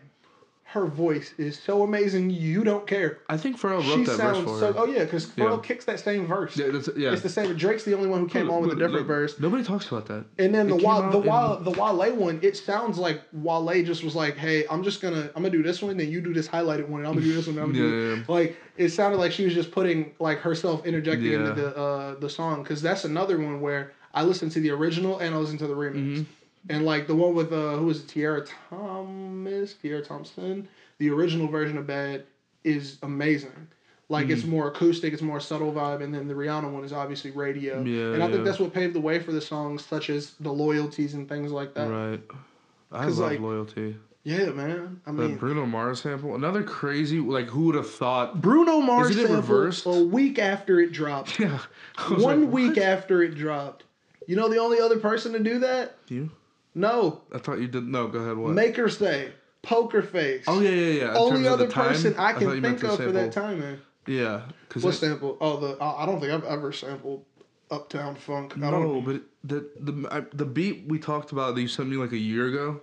[SPEAKER 1] her voice is so amazing, you don't care.
[SPEAKER 3] I think Pharrell wrote
[SPEAKER 1] She
[SPEAKER 3] that verse
[SPEAKER 1] sounds
[SPEAKER 3] for
[SPEAKER 1] so.
[SPEAKER 3] her.
[SPEAKER 1] Oh yeah, because Pharrell
[SPEAKER 3] Yeah.
[SPEAKER 1] kicks that same verse.
[SPEAKER 3] yeah, that's, yeah.
[SPEAKER 1] It's the same. Drake's the only one who came on with a different
[SPEAKER 3] look,
[SPEAKER 1] verse.
[SPEAKER 3] Nobody talks about that.
[SPEAKER 1] And then the
[SPEAKER 3] It came
[SPEAKER 1] Wale, the Wale, the Wale one, it sounds like Wale just was like, "Hey, I'm just gonna, I'm gonna do this one, then you do this highlighted one, and I'm gonna do this one, and I'm gonna do
[SPEAKER 3] Yeah,
[SPEAKER 1] this."
[SPEAKER 3] yeah,
[SPEAKER 1] Like it sounded like she was just putting like herself interjecting into the uh, the song because that's another one where I listened to the original and I listened to the remix,
[SPEAKER 3] Mm-hmm.
[SPEAKER 1] And like the one with uh, who was it, Tiara Thomas, Tiara Thompson, the original version of Bad is amazing. Like
[SPEAKER 3] Mm-hmm.
[SPEAKER 1] it's more acoustic, it's more subtle vibe, and then the Rihanna one is obviously radio.
[SPEAKER 3] Yeah,
[SPEAKER 1] and I think that's what paved the way for the songs such as the loyalties and things like that.
[SPEAKER 3] Right. I love
[SPEAKER 1] like,
[SPEAKER 3] loyalty.
[SPEAKER 1] Yeah, man. I mean,
[SPEAKER 3] Bruno Mars sample, another crazy. Like, who would have thought?
[SPEAKER 1] Bruno Mars
[SPEAKER 3] Isn't it
[SPEAKER 1] sample
[SPEAKER 3] reversed?
[SPEAKER 1] a week after it dropped.
[SPEAKER 3] Yeah.
[SPEAKER 1] One
[SPEAKER 3] like,
[SPEAKER 1] week after it dropped. You know the only other person to do that?
[SPEAKER 3] You?
[SPEAKER 1] No.
[SPEAKER 3] I thought you did. No, go ahead. What?
[SPEAKER 1] Maker Say. Poker Face.
[SPEAKER 3] oh yeah, yeah, yeah. In
[SPEAKER 1] Only other person I can
[SPEAKER 3] meant
[SPEAKER 1] think of for that time, man.
[SPEAKER 3] Yeah,
[SPEAKER 1] What sample? Oh, the I I don't think I've ever sampled Uptown Funk. I
[SPEAKER 3] No,
[SPEAKER 1] don't.
[SPEAKER 3] but the the I, the beat we talked about that you sent me like a year ago,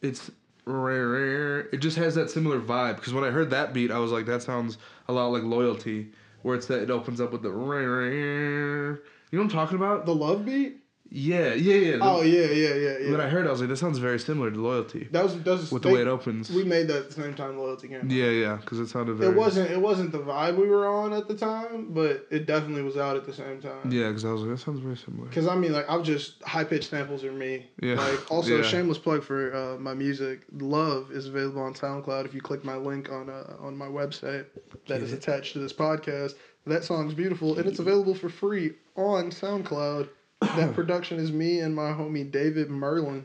[SPEAKER 3] it's rare, rare. It just has that similar vibe. Because when I heard that beat, I was like, that sounds a lot like Loyalty, where it's that it opens up with the rare, rare. You know what I'm talking about?
[SPEAKER 1] The Love Beat?
[SPEAKER 3] Yeah, yeah, yeah.
[SPEAKER 1] Oh yeah, yeah, yeah, yeah.
[SPEAKER 3] When I heard, it, I was like, that sounds very similar to Loyalty
[SPEAKER 1] that was that was
[SPEAKER 3] with the way it opens.
[SPEAKER 1] We made that at the same time. Loyalty came. out.
[SPEAKER 3] yeah, yeah, because it sounded very.
[SPEAKER 1] It wasn't. It wasn't the vibe we were on at the time, but it definitely was out at the same time.
[SPEAKER 3] Yeah, because I was like, that sounds very similar.
[SPEAKER 1] Because I mean, like, I'm just high pitched samples are me.
[SPEAKER 3] Yeah.
[SPEAKER 1] Like, also
[SPEAKER 3] Yeah.
[SPEAKER 1] shameless plug for uh, my music. Love is available on SoundCloud. If you click my link on uh, on my website that is
[SPEAKER 3] Get it.
[SPEAKER 1] attached to this podcast, that song's beautiful and it's available for free on SoundCloud. That production is me and my homie David Merlin.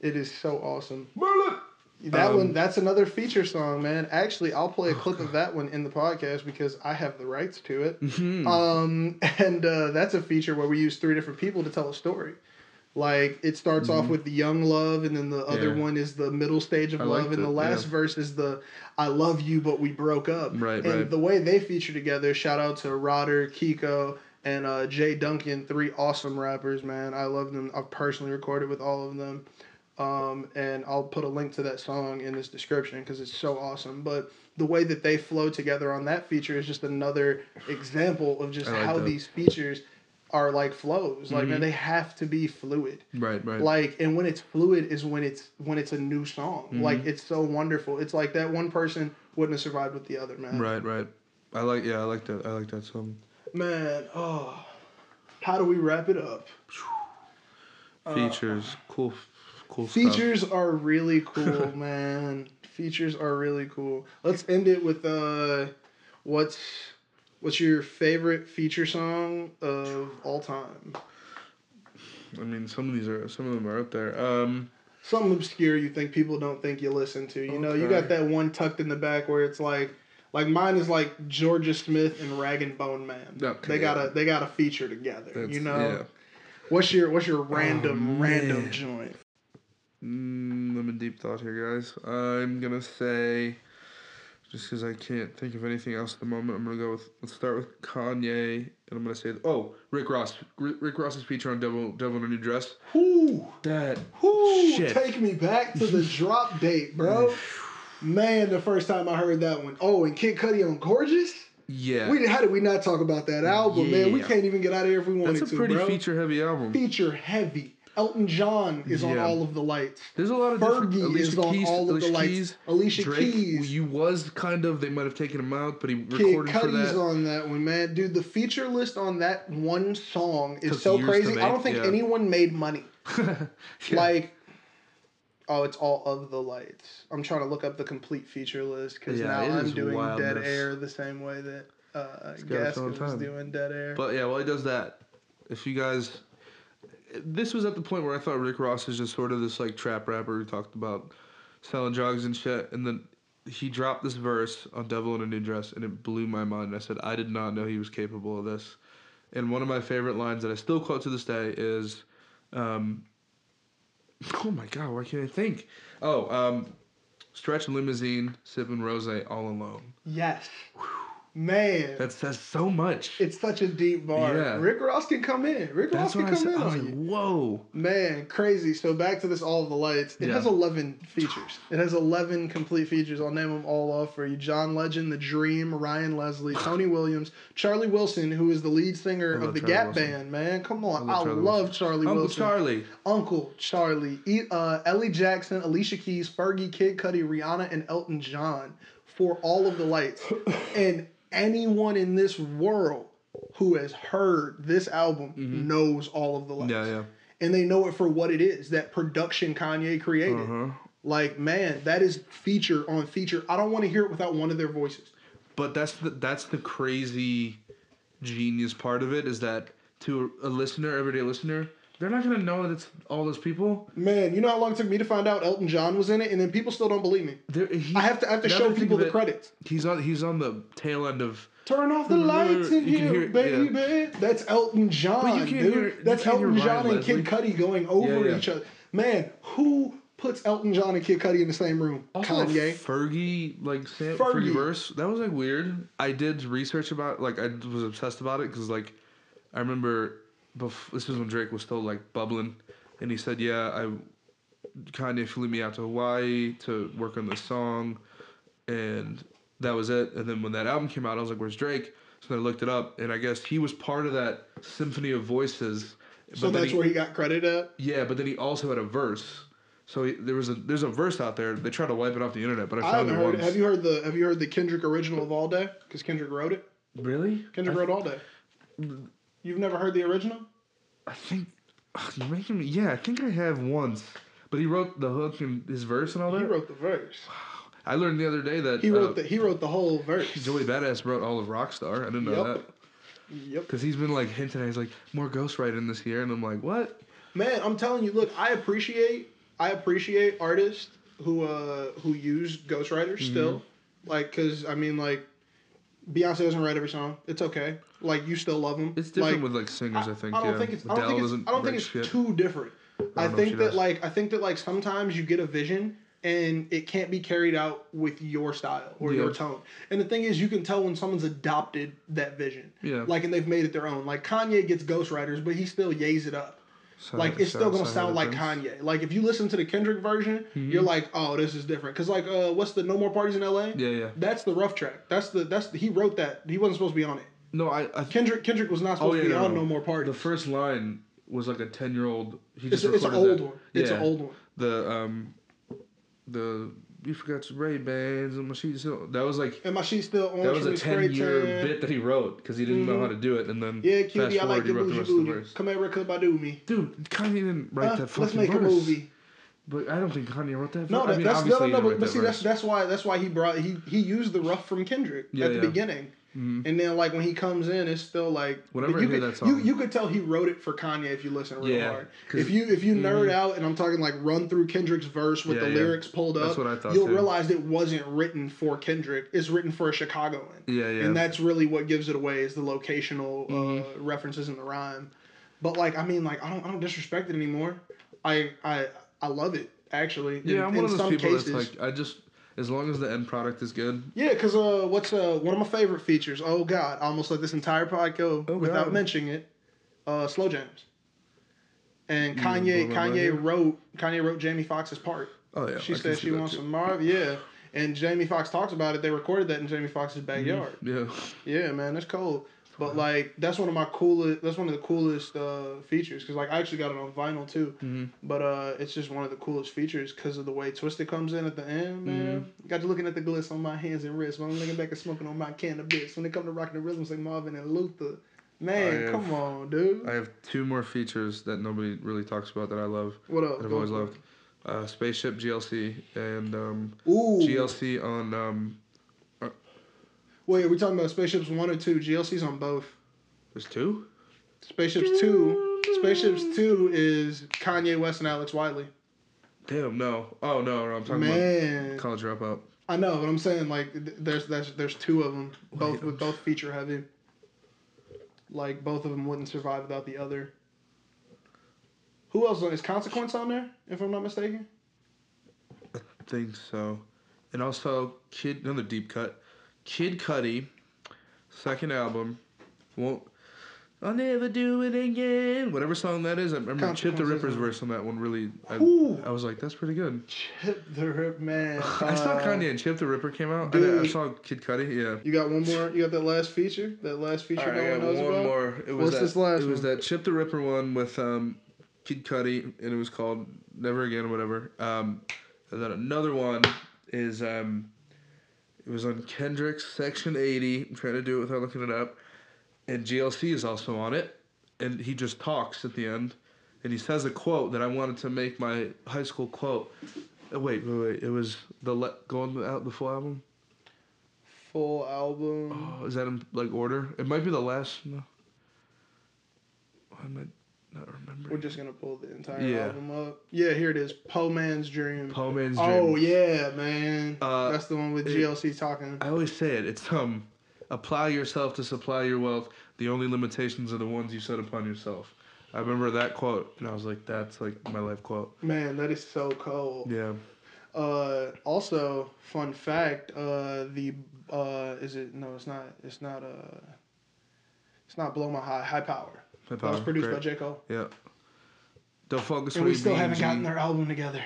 [SPEAKER 1] It is so awesome. Merlin. That
[SPEAKER 3] Um,
[SPEAKER 1] one, that's another feature song, man. Actually, I'll play a clip of that one in the podcast because I have the rights to it.
[SPEAKER 3] Mhm.
[SPEAKER 1] Um, and uh, that's a feature where we use three different people to tell a story. Like it starts off with the young love, and then the other
[SPEAKER 3] Mm-hmm. Yeah.
[SPEAKER 1] one is the middle stage of
[SPEAKER 3] I
[SPEAKER 1] love,
[SPEAKER 3] liked
[SPEAKER 1] and the
[SPEAKER 3] it,
[SPEAKER 1] last
[SPEAKER 3] yeah.
[SPEAKER 1] verse is the "I love you, but we broke up."
[SPEAKER 3] Right,
[SPEAKER 1] and
[SPEAKER 3] right.
[SPEAKER 1] the way they feature together, shout out to Rodder, Kiko, and uh, Jay Duncan, three awesome rappers, man. I love them. I've personally recorded with all of them. Um, and I'll put a link to that song in this description because it's so awesome. But the way that they flow together on that feature is just another example of just
[SPEAKER 3] like
[SPEAKER 1] how
[SPEAKER 3] that.
[SPEAKER 1] these features are like flows. Like
[SPEAKER 3] Mm-hmm.
[SPEAKER 1] man, they have to be fluid.
[SPEAKER 3] Right, right.
[SPEAKER 1] Like and when it's fluid is when it's when it's a new song.
[SPEAKER 3] Mm-hmm.
[SPEAKER 1] Like it's so wonderful. It's like that one person wouldn't have survived with the other man.
[SPEAKER 3] right, right. I like. Yeah, I like that. I like that song.
[SPEAKER 1] Man, oh, how do we wrap it up?
[SPEAKER 3] Features, cool, cool stuff.
[SPEAKER 1] Uh, Features are really cool, man. Features are really cool. Let's end it with uh, what's what's your favorite feature song of all time?
[SPEAKER 3] I mean, some of these are some of them are out there. Um,
[SPEAKER 1] Something obscure you think people don't think you listen to. You know, you got that one tucked in the back where it's like. Like mine is like Jorja Smith and Rag'n'Bone Man.
[SPEAKER 3] Okay,
[SPEAKER 1] they got
[SPEAKER 3] yeah.
[SPEAKER 1] a they got a feature together.
[SPEAKER 3] that's,
[SPEAKER 1] you know,
[SPEAKER 3] yeah.
[SPEAKER 1] what's your what's your random
[SPEAKER 3] Oh,
[SPEAKER 1] random joint?
[SPEAKER 3] Mm, I'm in deep thought here, guys. I'm gonna say, just because I can't think of anything else at the moment, I'm gonna go with. Let's start with Kanye, and I'm gonna say, oh, Rick Ross. Rick, Rick Ross's feature on Devil, Devil in a New Dress.
[SPEAKER 1] Whoo,
[SPEAKER 3] That
[SPEAKER 1] whoo, take me back to the drop date, bro. Man, the first time I heard that one. Oh, and Kid Cudi on Gorgeous.
[SPEAKER 3] yeah,
[SPEAKER 1] We how did we not talk about that album, man? We can't even get out of here if we wanted to.
[SPEAKER 3] that's a pretty feature heavy album.
[SPEAKER 1] Feature heavy. Elton John is on all of the lights.
[SPEAKER 3] There's a lot of different.
[SPEAKER 1] Fergie
[SPEAKER 3] Alicia
[SPEAKER 1] is on
[SPEAKER 3] Keys,
[SPEAKER 1] all of
[SPEAKER 3] Alicia
[SPEAKER 1] the lights.
[SPEAKER 3] Keys,
[SPEAKER 1] Alicia
[SPEAKER 3] Drake,
[SPEAKER 1] Keys.
[SPEAKER 3] You was kind of. They might have taken him out, but he
[SPEAKER 1] Kid
[SPEAKER 3] recorded for
[SPEAKER 1] Cudi's
[SPEAKER 3] that.
[SPEAKER 1] on that one, man. Dude, the feature list on that one song is so crazy. I don't think
[SPEAKER 3] yeah.
[SPEAKER 1] anyone made money.
[SPEAKER 3] Yeah.
[SPEAKER 1] Like, oh, it's all of the lights. I'm trying to look up the complete feature list because
[SPEAKER 3] Yeah,
[SPEAKER 1] now I'm doing Dead. Air the same way that uh,
[SPEAKER 3] Gasca
[SPEAKER 1] was doing Dead Air.
[SPEAKER 3] But yeah, while he does that, if you guys, this was at the point where I thought Rick Ross is just sort of this like trap rapper who talked about selling drugs and shit, and then he dropped this verse on "Devil in a New Dress," and it blew my mind. I said I did not know he was capable of this. And one of my favorite lines that I still quote to this day is, um, "Oh my god, why can't I think?" Oh, um, stretch limousine, sipping rose all alone.
[SPEAKER 1] yes. Man.
[SPEAKER 3] That says so much.
[SPEAKER 1] it's such a deep bar.
[SPEAKER 3] Yeah.
[SPEAKER 1] Rick Ross can come in. Rick
[SPEAKER 3] That's
[SPEAKER 1] Ross can
[SPEAKER 3] I
[SPEAKER 1] come
[SPEAKER 3] said.
[SPEAKER 1] in
[SPEAKER 3] I was like, whoa.
[SPEAKER 1] Man, crazy. So back to this All of the Lights. It
[SPEAKER 3] Yeah.
[SPEAKER 1] has 11 features. It has 11 complete features. I'll name them all off for you. John Legend, The Dream, Ryan Leslie, Tony Williams, Charlie Wilson, who is the lead singer of the
[SPEAKER 3] Charlie
[SPEAKER 1] Gap
[SPEAKER 3] Wilson.
[SPEAKER 1] Band, man. Come on.
[SPEAKER 3] I
[SPEAKER 1] I
[SPEAKER 3] love
[SPEAKER 1] love,
[SPEAKER 3] Charlie
[SPEAKER 1] Charlie,
[SPEAKER 3] Uncle
[SPEAKER 1] Wilson.
[SPEAKER 3] Charlie.
[SPEAKER 1] Uncle Charlie. E- uh, Elly Jackson, Alicia Keys, Fergie, Kid Cudi, Rihanna, and Elton John for All of the Lights. and anyone in this world who has heard this album knows All of the
[SPEAKER 3] Mm-hmm. Yeah, yeah.
[SPEAKER 1] and they know it for what it is that production Kanye created.
[SPEAKER 3] Uh-huh.
[SPEAKER 1] Like, man, that is feature on feature. I don't want to hear it without one of their voices.
[SPEAKER 3] But that's the that's the crazy genius part of it is that to a listener, everyday listener, they're not gonna know that it's all those people.
[SPEAKER 1] Man, you know how long it took me to find out Elton John was in it, and then people still don't believe me.
[SPEAKER 3] They're, he,
[SPEAKER 1] I have to I have to show
[SPEAKER 3] that I think
[SPEAKER 1] people the
[SPEAKER 3] it,
[SPEAKER 1] credits.
[SPEAKER 3] He's on he's on the tail end of
[SPEAKER 1] Turn off the lights in
[SPEAKER 3] You
[SPEAKER 1] here,
[SPEAKER 3] hear
[SPEAKER 1] baby. That's Elton John,
[SPEAKER 3] But you can't
[SPEAKER 1] dude.
[SPEAKER 3] hear-
[SPEAKER 1] That's Elton John and Kid. Cudi going over
[SPEAKER 3] Yeah, yeah.
[SPEAKER 1] each other. Man, who puts Elton John and Kid Cudi in the same room?
[SPEAKER 3] also
[SPEAKER 1] Kanye.
[SPEAKER 3] Fergie like Sam,
[SPEAKER 1] Fergie.
[SPEAKER 3] Fergie verse. That was like weird. I did research about like I was obsessed about it because like I remember bef- this was when Drake was still like bubbling, and he said, "Yeah, I Kanye flew me out to Hawaii to work on this song, and that was it." And then when that album came out, I was like, "Where's Drake?" So then I looked it up, and I guess he was part of that symphony of voices.
[SPEAKER 1] So
[SPEAKER 3] but
[SPEAKER 1] that's
[SPEAKER 3] he-
[SPEAKER 1] where he got credit at.
[SPEAKER 3] yeah, but then he also had a verse. So he, there was a there's a verse out there. They tried to wipe it off the internet, but I
[SPEAKER 1] I
[SPEAKER 3] found
[SPEAKER 1] haven't
[SPEAKER 3] it
[SPEAKER 1] heard.
[SPEAKER 3] once.
[SPEAKER 1] Have you heard the Have you heard the Kendrick original of All Day? Because Kendrick wrote it.
[SPEAKER 3] really?
[SPEAKER 1] Kendrick
[SPEAKER 3] I,
[SPEAKER 1] wrote All Day. You've never heard the original?
[SPEAKER 3] I think ugh, you're making me. Yeah, I think I have once. But he wrote the hook and his verse and all that.
[SPEAKER 1] He wrote the verse.
[SPEAKER 3] I learned the other day that
[SPEAKER 1] He wrote
[SPEAKER 3] uh,
[SPEAKER 1] the He wrote the whole verse.
[SPEAKER 3] Joey Badass wrote all of Rockstar. I didn't know
[SPEAKER 1] Yep.
[SPEAKER 3] that
[SPEAKER 1] Yep.
[SPEAKER 3] because he's been like hinting. He's like more ghostwriting this year, and I'm like, what?
[SPEAKER 1] Man, I'm telling you, look, I appreciate I appreciate artists who uh who use ghostwriters
[SPEAKER 3] Mm-hmm.
[SPEAKER 1] still. Like, cause I mean, like, Beyonce doesn't write every song. It's okay. Like, you still love them.
[SPEAKER 3] It's different
[SPEAKER 1] like,
[SPEAKER 3] with like singers. I, think.
[SPEAKER 1] I don't
[SPEAKER 3] yeah.
[SPEAKER 1] think it's. I don't think it's. I don't think it's too different. I,
[SPEAKER 3] if
[SPEAKER 1] think that
[SPEAKER 3] does.
[SPEAKER 1] like I think that like sometimes you get a vision and it can't be carried out with your style or your tone. And the thing is, you can tell when someone's adopted that vision.
[SPEAKER 3] Yeah.
[SPEAKER 1] Like and they've made it their own. Like Kanye gets ghostwriters, but he still yays it up.
[SPEAKER 3] So-
[SPEAKER 1] Like it's
[SPEAKER 3] so-
[SPEAKER 1] still gonna
[SPEAKER 3] so
[SPEAKER 1] sound like. Kanye. Like if you listen to the Kendrick version, you're like, oh, this is different. Cause like, uh, what's the No More Parties in L.A.
[SPEAKER 3] Yeah, yeah.
[SPEAKER 1] That's the rough track. That's the that's the, he wrote that. He wasn't supposed to be on it.
[SPEAKER 3] No, I. I
[SPEAKER 1] Kendrick Kendrick was not supposed
[SPEAKER 3] Oh, yeah,
[SPEAKER 1] to be
[SPEAKER 3] no,
[SPEAKER 1] on
[SPEAKER 3] no.
[SPEAKER 1] No More Parties.
[SPEAKER 3] The first line was like a ten year old. He
[SPEAKER 1] it's,
[SPEAKER 3] just
[SPEAKER 1] it's an old
[SPEAKER 3] that.
[SPEAKER 1] one. It's an old one.
[SPEAKER 3] The um, the you forgot your Ray Bans and my sheets. That was like
[SPEAKER 1] And my she's still on.
[SPEAKER 3] that was a ten year
[SPEAKER 1] tan.
[SPEAKER 3] bit that he wrote because he didn't know how to do it, and then
[SPEAKER 1] Mm-hmm. Yeah,
[SPEAKER 3] fast
[SPEAKER 1] I
[SPEAKER 3] forward,
[SPEAKER 1] like
[SPEAKER 3] he
[SPEAKER 1] the
[SPEAKER 3] wrote the
[SPEAKER 1] bougie
[SPEAKER 3] rest of the
[SPEAKER 1] booty.
[SPEAKER 3] verse.
[SPEAKER 1] Come here, come by do me.
[SPEAKER 3] Dude, Kanye didn't write
[SPEAKER 1] Huh?
[SPEAKER 3] that fucking
[SPEAKER 1] Let's make
[SPEAKER 3] verse.
[SPEAKER 1] a movie.
[SPEAKER 3] But I don't think Kanye wrote that.
[SPEAKER 1] No,
[SPEAKER 3] I mean,
[SPEAKER 1] that's no, no, no. But, but see,
[SPEAKER 3] that
[SPEAKER 1] that's that's why that's why he brought he he used the rough from Kendrick
[SPEAKER 3] Yeah,
[SPEAKER 1] at the
[SPEAKER 3] yeah.
[SPEAKER 1] beginning,
[SPEAKER 3] Mhm.
[SPEAKER 1] and then like when he comes in, it's still like
[SPEAKER 3] Whenever
[SPEAKER 1] you
[SPEAKER 3] I hear
[SPEAKER 1] could
[SPEAKER 3] that song-
[SPEAKER 1] you you could tell he wrote it for Kanye if you listen real
[SPEAKER 3] Yeah,
[SPEAKER 1] hard. If you if you nerd
[SPEAKER 3] Mhm.
[SPEAKER 1] out and I'm talking like run through Kendrick's verse with
[SPEAKER 3] Yeah,
[SPEAKER 1] the
[SPEAKER 3] yeah.
[SPEAKER 1] lyrics pulled up,
[SPEAKER 3] That's what I thought,
[SPEAKER 1] you'll
[SPEAKER 3] too.
[SPEAKER 1] realize it wasn't written for Kendrick. It's written for a Chicagoan.
[SPEAKER 3] Yeah, yeah.
[SPEAKER 1] And that's really what gives it away is the locational uh,
[SPEAKER 3] Mhm.
[SPEAKER 1] references in the rhyme. But like I mean like I don't I don't disrespect it anymore. I I I love it actually. In,
[SPEAKER 3] yeah, I'm
[SPEAKER 1] in
[SPEAKER 3] one of those people
[SPEAKER 1] cases.
[SPEAKER 3] that's like, I just as long as the end product is good.
[SPEAKER 1] Yeah, cause uh, what's uh one of my favorite features? Oh God, I almost let this entire pod go
[SPEAKER 3] Oh,
[SPEAKER 1] without
[SPEAKER 3] God.
[SPEAKER 1] mentioning it. Uh, slow jams. And Kanye,
[SPEAKER 3] mind
[SPEAKER 1] Kanye wrote Kanye wrote Jamie Foxx's part.
[SPEAKER 3] Oh yeah,
[SPEAKER 1] she
[SPEAKER 3] I
[SPEAKER 1] said she wants
[SPEAKER 3] too.
[SPEAKER 1] some Marv. Yeah, and Jamie Foxx talks about it. They recorded that in Jamie Foxx's backyard.
[SPEAKER 3] Yeah,
[SPEAKER 1] Yeah, man, that's cold. But like, that's one of my coolest. That's one of the coolest uh, features because like I actually got it on vinyl too.
[SPEAKER 3] Mhm.
[SPEAKER 1] But uh, it's just one of the coolest features because of the way Twista comes in at the end, man.
[SPEAKER 3] Mm-hmm.
[SPEAKER 1] Got you looking at the gliss on my hands and wrists when I'm looking back and smoking on my cannabis. When they come to rocking the rhythms like Marvin and Luther, man,
[SPEAKER 3] have-
[SPEAKER 1] come on, dude.
[SPEAKER 3] I have two more features that nobody really talks about that I love.
[SPEAKER 1] what up?
[SPEAKER 3] That I've always loved. Uh, Spaceship GLC and um,
[SPEAKER 1] Ooh.
[SPEAKER 3] GLC on um,
[SPEAKER 1] Wait, are we talking about Spaceships one or two? GLC's on both.
[SPEAKER 3] there's two.
[SPEAKER 1] Spaceships two. Spaceships two is Kanye West and Alex Wiley.
[SPEAKER 3] Damn no. Oh no, no I'm talking
[SPEAKER 1] Man,
[SPEAKER 3] about College Dropout.
[SPEAKER 1] I know, but I'm saying like there's there's there's two of them, both with both feature heavy. Like both of them wouldn't survive without the other. Who else on is Consequence on there? If I'm not mistaken.
[SPEAKER 3] I think so. And also Kid another deep cut. Kid Cudi, second album. Won't I'll never do it again. Whatever song that is. I remember Chip
[SPEAKER 1] tha
[SPEAKER 3] Ripper's verse on that one really I,
[SPEAKER 1] Ooh.
[SPEAKER 3] I was like, that's pretty good.
[SPEAKER 1] Chip the Rip man.
[SPEAKER 3] I saw Kanye and Chip tha Ripper came out. and I, I saw Kid Cudi, yeah.
[SPEAKER 1] You got one more. You got that last feature. That last feature.
[SPEAKER 3] Alright,
[SPEAKER 1] no
[SPEAKER 3] I
[SPEAKER 1] one
[SPEAKER 3] one
[SPEAKER 1] about.
[SPEAKER 3] more. It was
[SPEAKER 1] What's
[SPEAKER 3] that,
[SPEAKER 1] this last one.
[SPEAKER 3] It was
[SPEAKER 1] one?
[SPEAKER 3] that Chip tha Ripper one with um, Kid Cudi, and it was called Never Again or whatever. Um, and then another one is um, it was on Kendrick's Section 80. I'm trying to do it without looking it up. And GLC is also on it. And he just talks at the end. And he says a quote that I wanted to make my high school quote. Uh, wait, wait, wait. It was the le- going out the full album.
[SPEAKER 1] Full album.
[SPEAKER 3] Oh, is that in like order? It might be the last. No. I might not remember.
[SPEAKER 1] We're just gonna pull the entire
[SPEAKER 3] Yeah.
[SPEAKER 1] album up. Yeah, here it is. Poe Man's Dream.
[SPEAKER 3] Poe Man's Dream.
[SPEAKER 1] Oh yeah, man.
[SPEAKER 3] Uh,
[SPEAKER 1] That's the one with
[SPEAKER 3] it-
[SPEAKER 1] GLC talking.
[SPEAKER 3] I always say it. It's um, apply yourself to supply your wealth. The only limitations are the ones you set upon yourself. I remember that quote, and I was like, "That's like my life quote."
[SPEAKER 1] Man, that is so cold.
[SPEAKER 3] Yeah.
[SPEAKER 1] Uh, also, fun fact. Uh, the uh, is it? No, it's not. It's not. Uh, it's not blow my high. High power. That was produced
[SPEAKER 3] Great.
[SPEAKER 1] by J Cole.
[SPEAKER 3] Yeah. Don't focus
[SPEAKER 1] And
[SPEAKER 3] where
[SPEAKER 1] we
[SPEAKER 3] you
[SPEAKER 1] still haven't
[SPEAKER 3] G.
[SPEAKER 1] gotten their album together.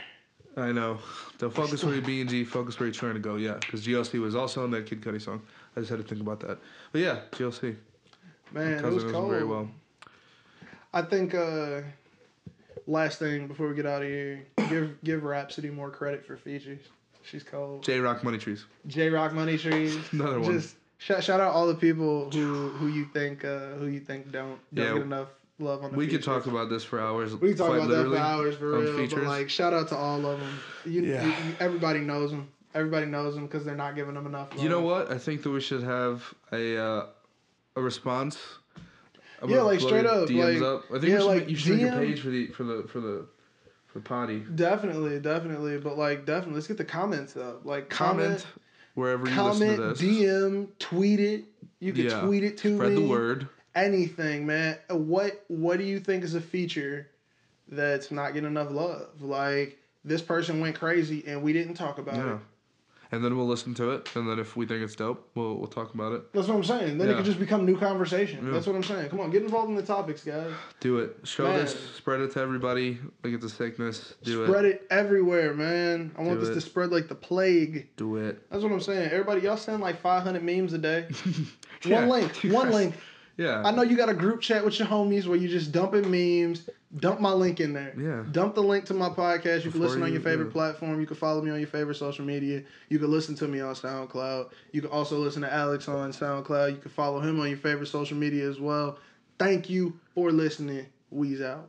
[SPEAKER 3] I know. Don't focus where you be and G. Focus where you're trying to go. Yeah, because GLC was also on that Kid Cudi song. I just had to think about that. But yeah, GLC.
[SPEAKER 1] Man, it was cold.
[SPEAKER 3] very well.
[SPEAKER 1] I think. Uh, last thing before we get out of here, give give Rapsody more credit for features. She's cold.
[SPEAKER 3] Jay Rock Money Trees.
[SPEAKER 1] Jay Rock Money Trees.
[SPEAKER 3] Another one.
[SPEAKER 1] Just shout, shout out all the people who who you think uh, who you think don't don't
[SPEAKER 3] Yeah.
[SPEAKER 1] get enough love on the
[SPEAKER 3] We could talk about this for hours.
[SPEAKER 1] We can talk about that
[SPEAKER 3] literally,
[SPEAKER 1] for hours for
[SPEAKER 3] on
[SPEAKER 1] real. But like, shout out to all of them. You,
[SPEAKER 3] Yeah.
[SPEAKER 1] you- you- everybody knows them. Everybody knows them because they're not giving them enough. Love.
[SPEAKER 3] You know what? I think that we should have a uh, a response. I'm
[SPEAKER 1] Yeah, like, straight up,
[SPEAKER 3] DMs
[SPEAKER 1] like-
[SPEAKER 3] up. I think
[SPEAKER 1] yeah,
[SPEAKER 3] we should
[SPEAKER 1] like,
[SPEAKER 3] you should make a page for the for the for the for the potty.
[SPEAKER 1] Definitely, definitely. But like, definitely, let's get the comments up. Like, comment,
[SPEAKER 3] Comment wherever you
[SPEAKER 1] comment,
[SPEAKER 3] listen to this.
[SPEAKER 1] DM, tweet it. You can
[SPEAKER 3] Yeah.
[SPEAKER 1] tweet it to
[SPEAKER 3] Spread
[SPEAKER 1] me.
[SPEAKER 3] the word.
[SPEAKER 1] anything, man. Uh, what What do you think is a feature that's not getting enough love? Like this person went crazy and we didn't talk about
[SPEAKER 3] Yeah.
[SPEAKER 1] it.
[SPEAKER 3] And then we'll listen to it, and then if we think it's dope, we'll we'll talk about it.
[SPEAKER 1] That's what I'm saying. Then it could just become new conversation.
[SPEAKER 3] Yeah.
[SPEAKER 1] That's what I'm saying. Come on, get involved in the topics, guys.
[SPEAKER 3] Do it. Show
[SPEAKER 1] Man.
[SPEAKER 3] this. Spread it to everybody. Look at the sickness. Do
[SPEAKER 1] spread
[SPEAKER 3] it.
[SPEAKER 1] Spread it. everywhere, man. I want
[SPEAKER 3] Do
[SPEAKER 1] this
[SPEAKER 3] it.
[SPEAKER 1] to spread like the plague.
[SPEAKER 3] Do it.
[SPEAKER 1] That's what I'm saying. Everybody, y'all send like 500 memes a day.
[SPEAKER 3] Yeah.
[SPEAKER 1] One link. One link.
[SPEAKER 3] Yeah.
[SPEAKER 1] I know you got a group chat with your homies where you just dumping memes. Dump my link in there.
[SPEAKER 3] Yeah.
[SPEAKER 1] Dump the link to my podcast. You can
[SPEAKER 3] Before
[SPEAKER 1] listen on your favorite
[SPEAKER 3] yeah.
[SPEAKER 1] platform. You can follow me on your favorite social media. You can listen to me on SoundCloud. You can also listen to Alex on SoundCloud. You can follow him on your favorite social media as well. Thank you for listening. Weeze out.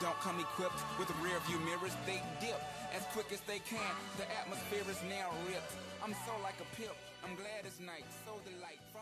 [SPEAKER 5] don't come equipped with rear view mirrors, they dip as quick as they can. The atmosphere is now ripped. I'm so like a pimp. I'm glad it's night. So the light from the sun.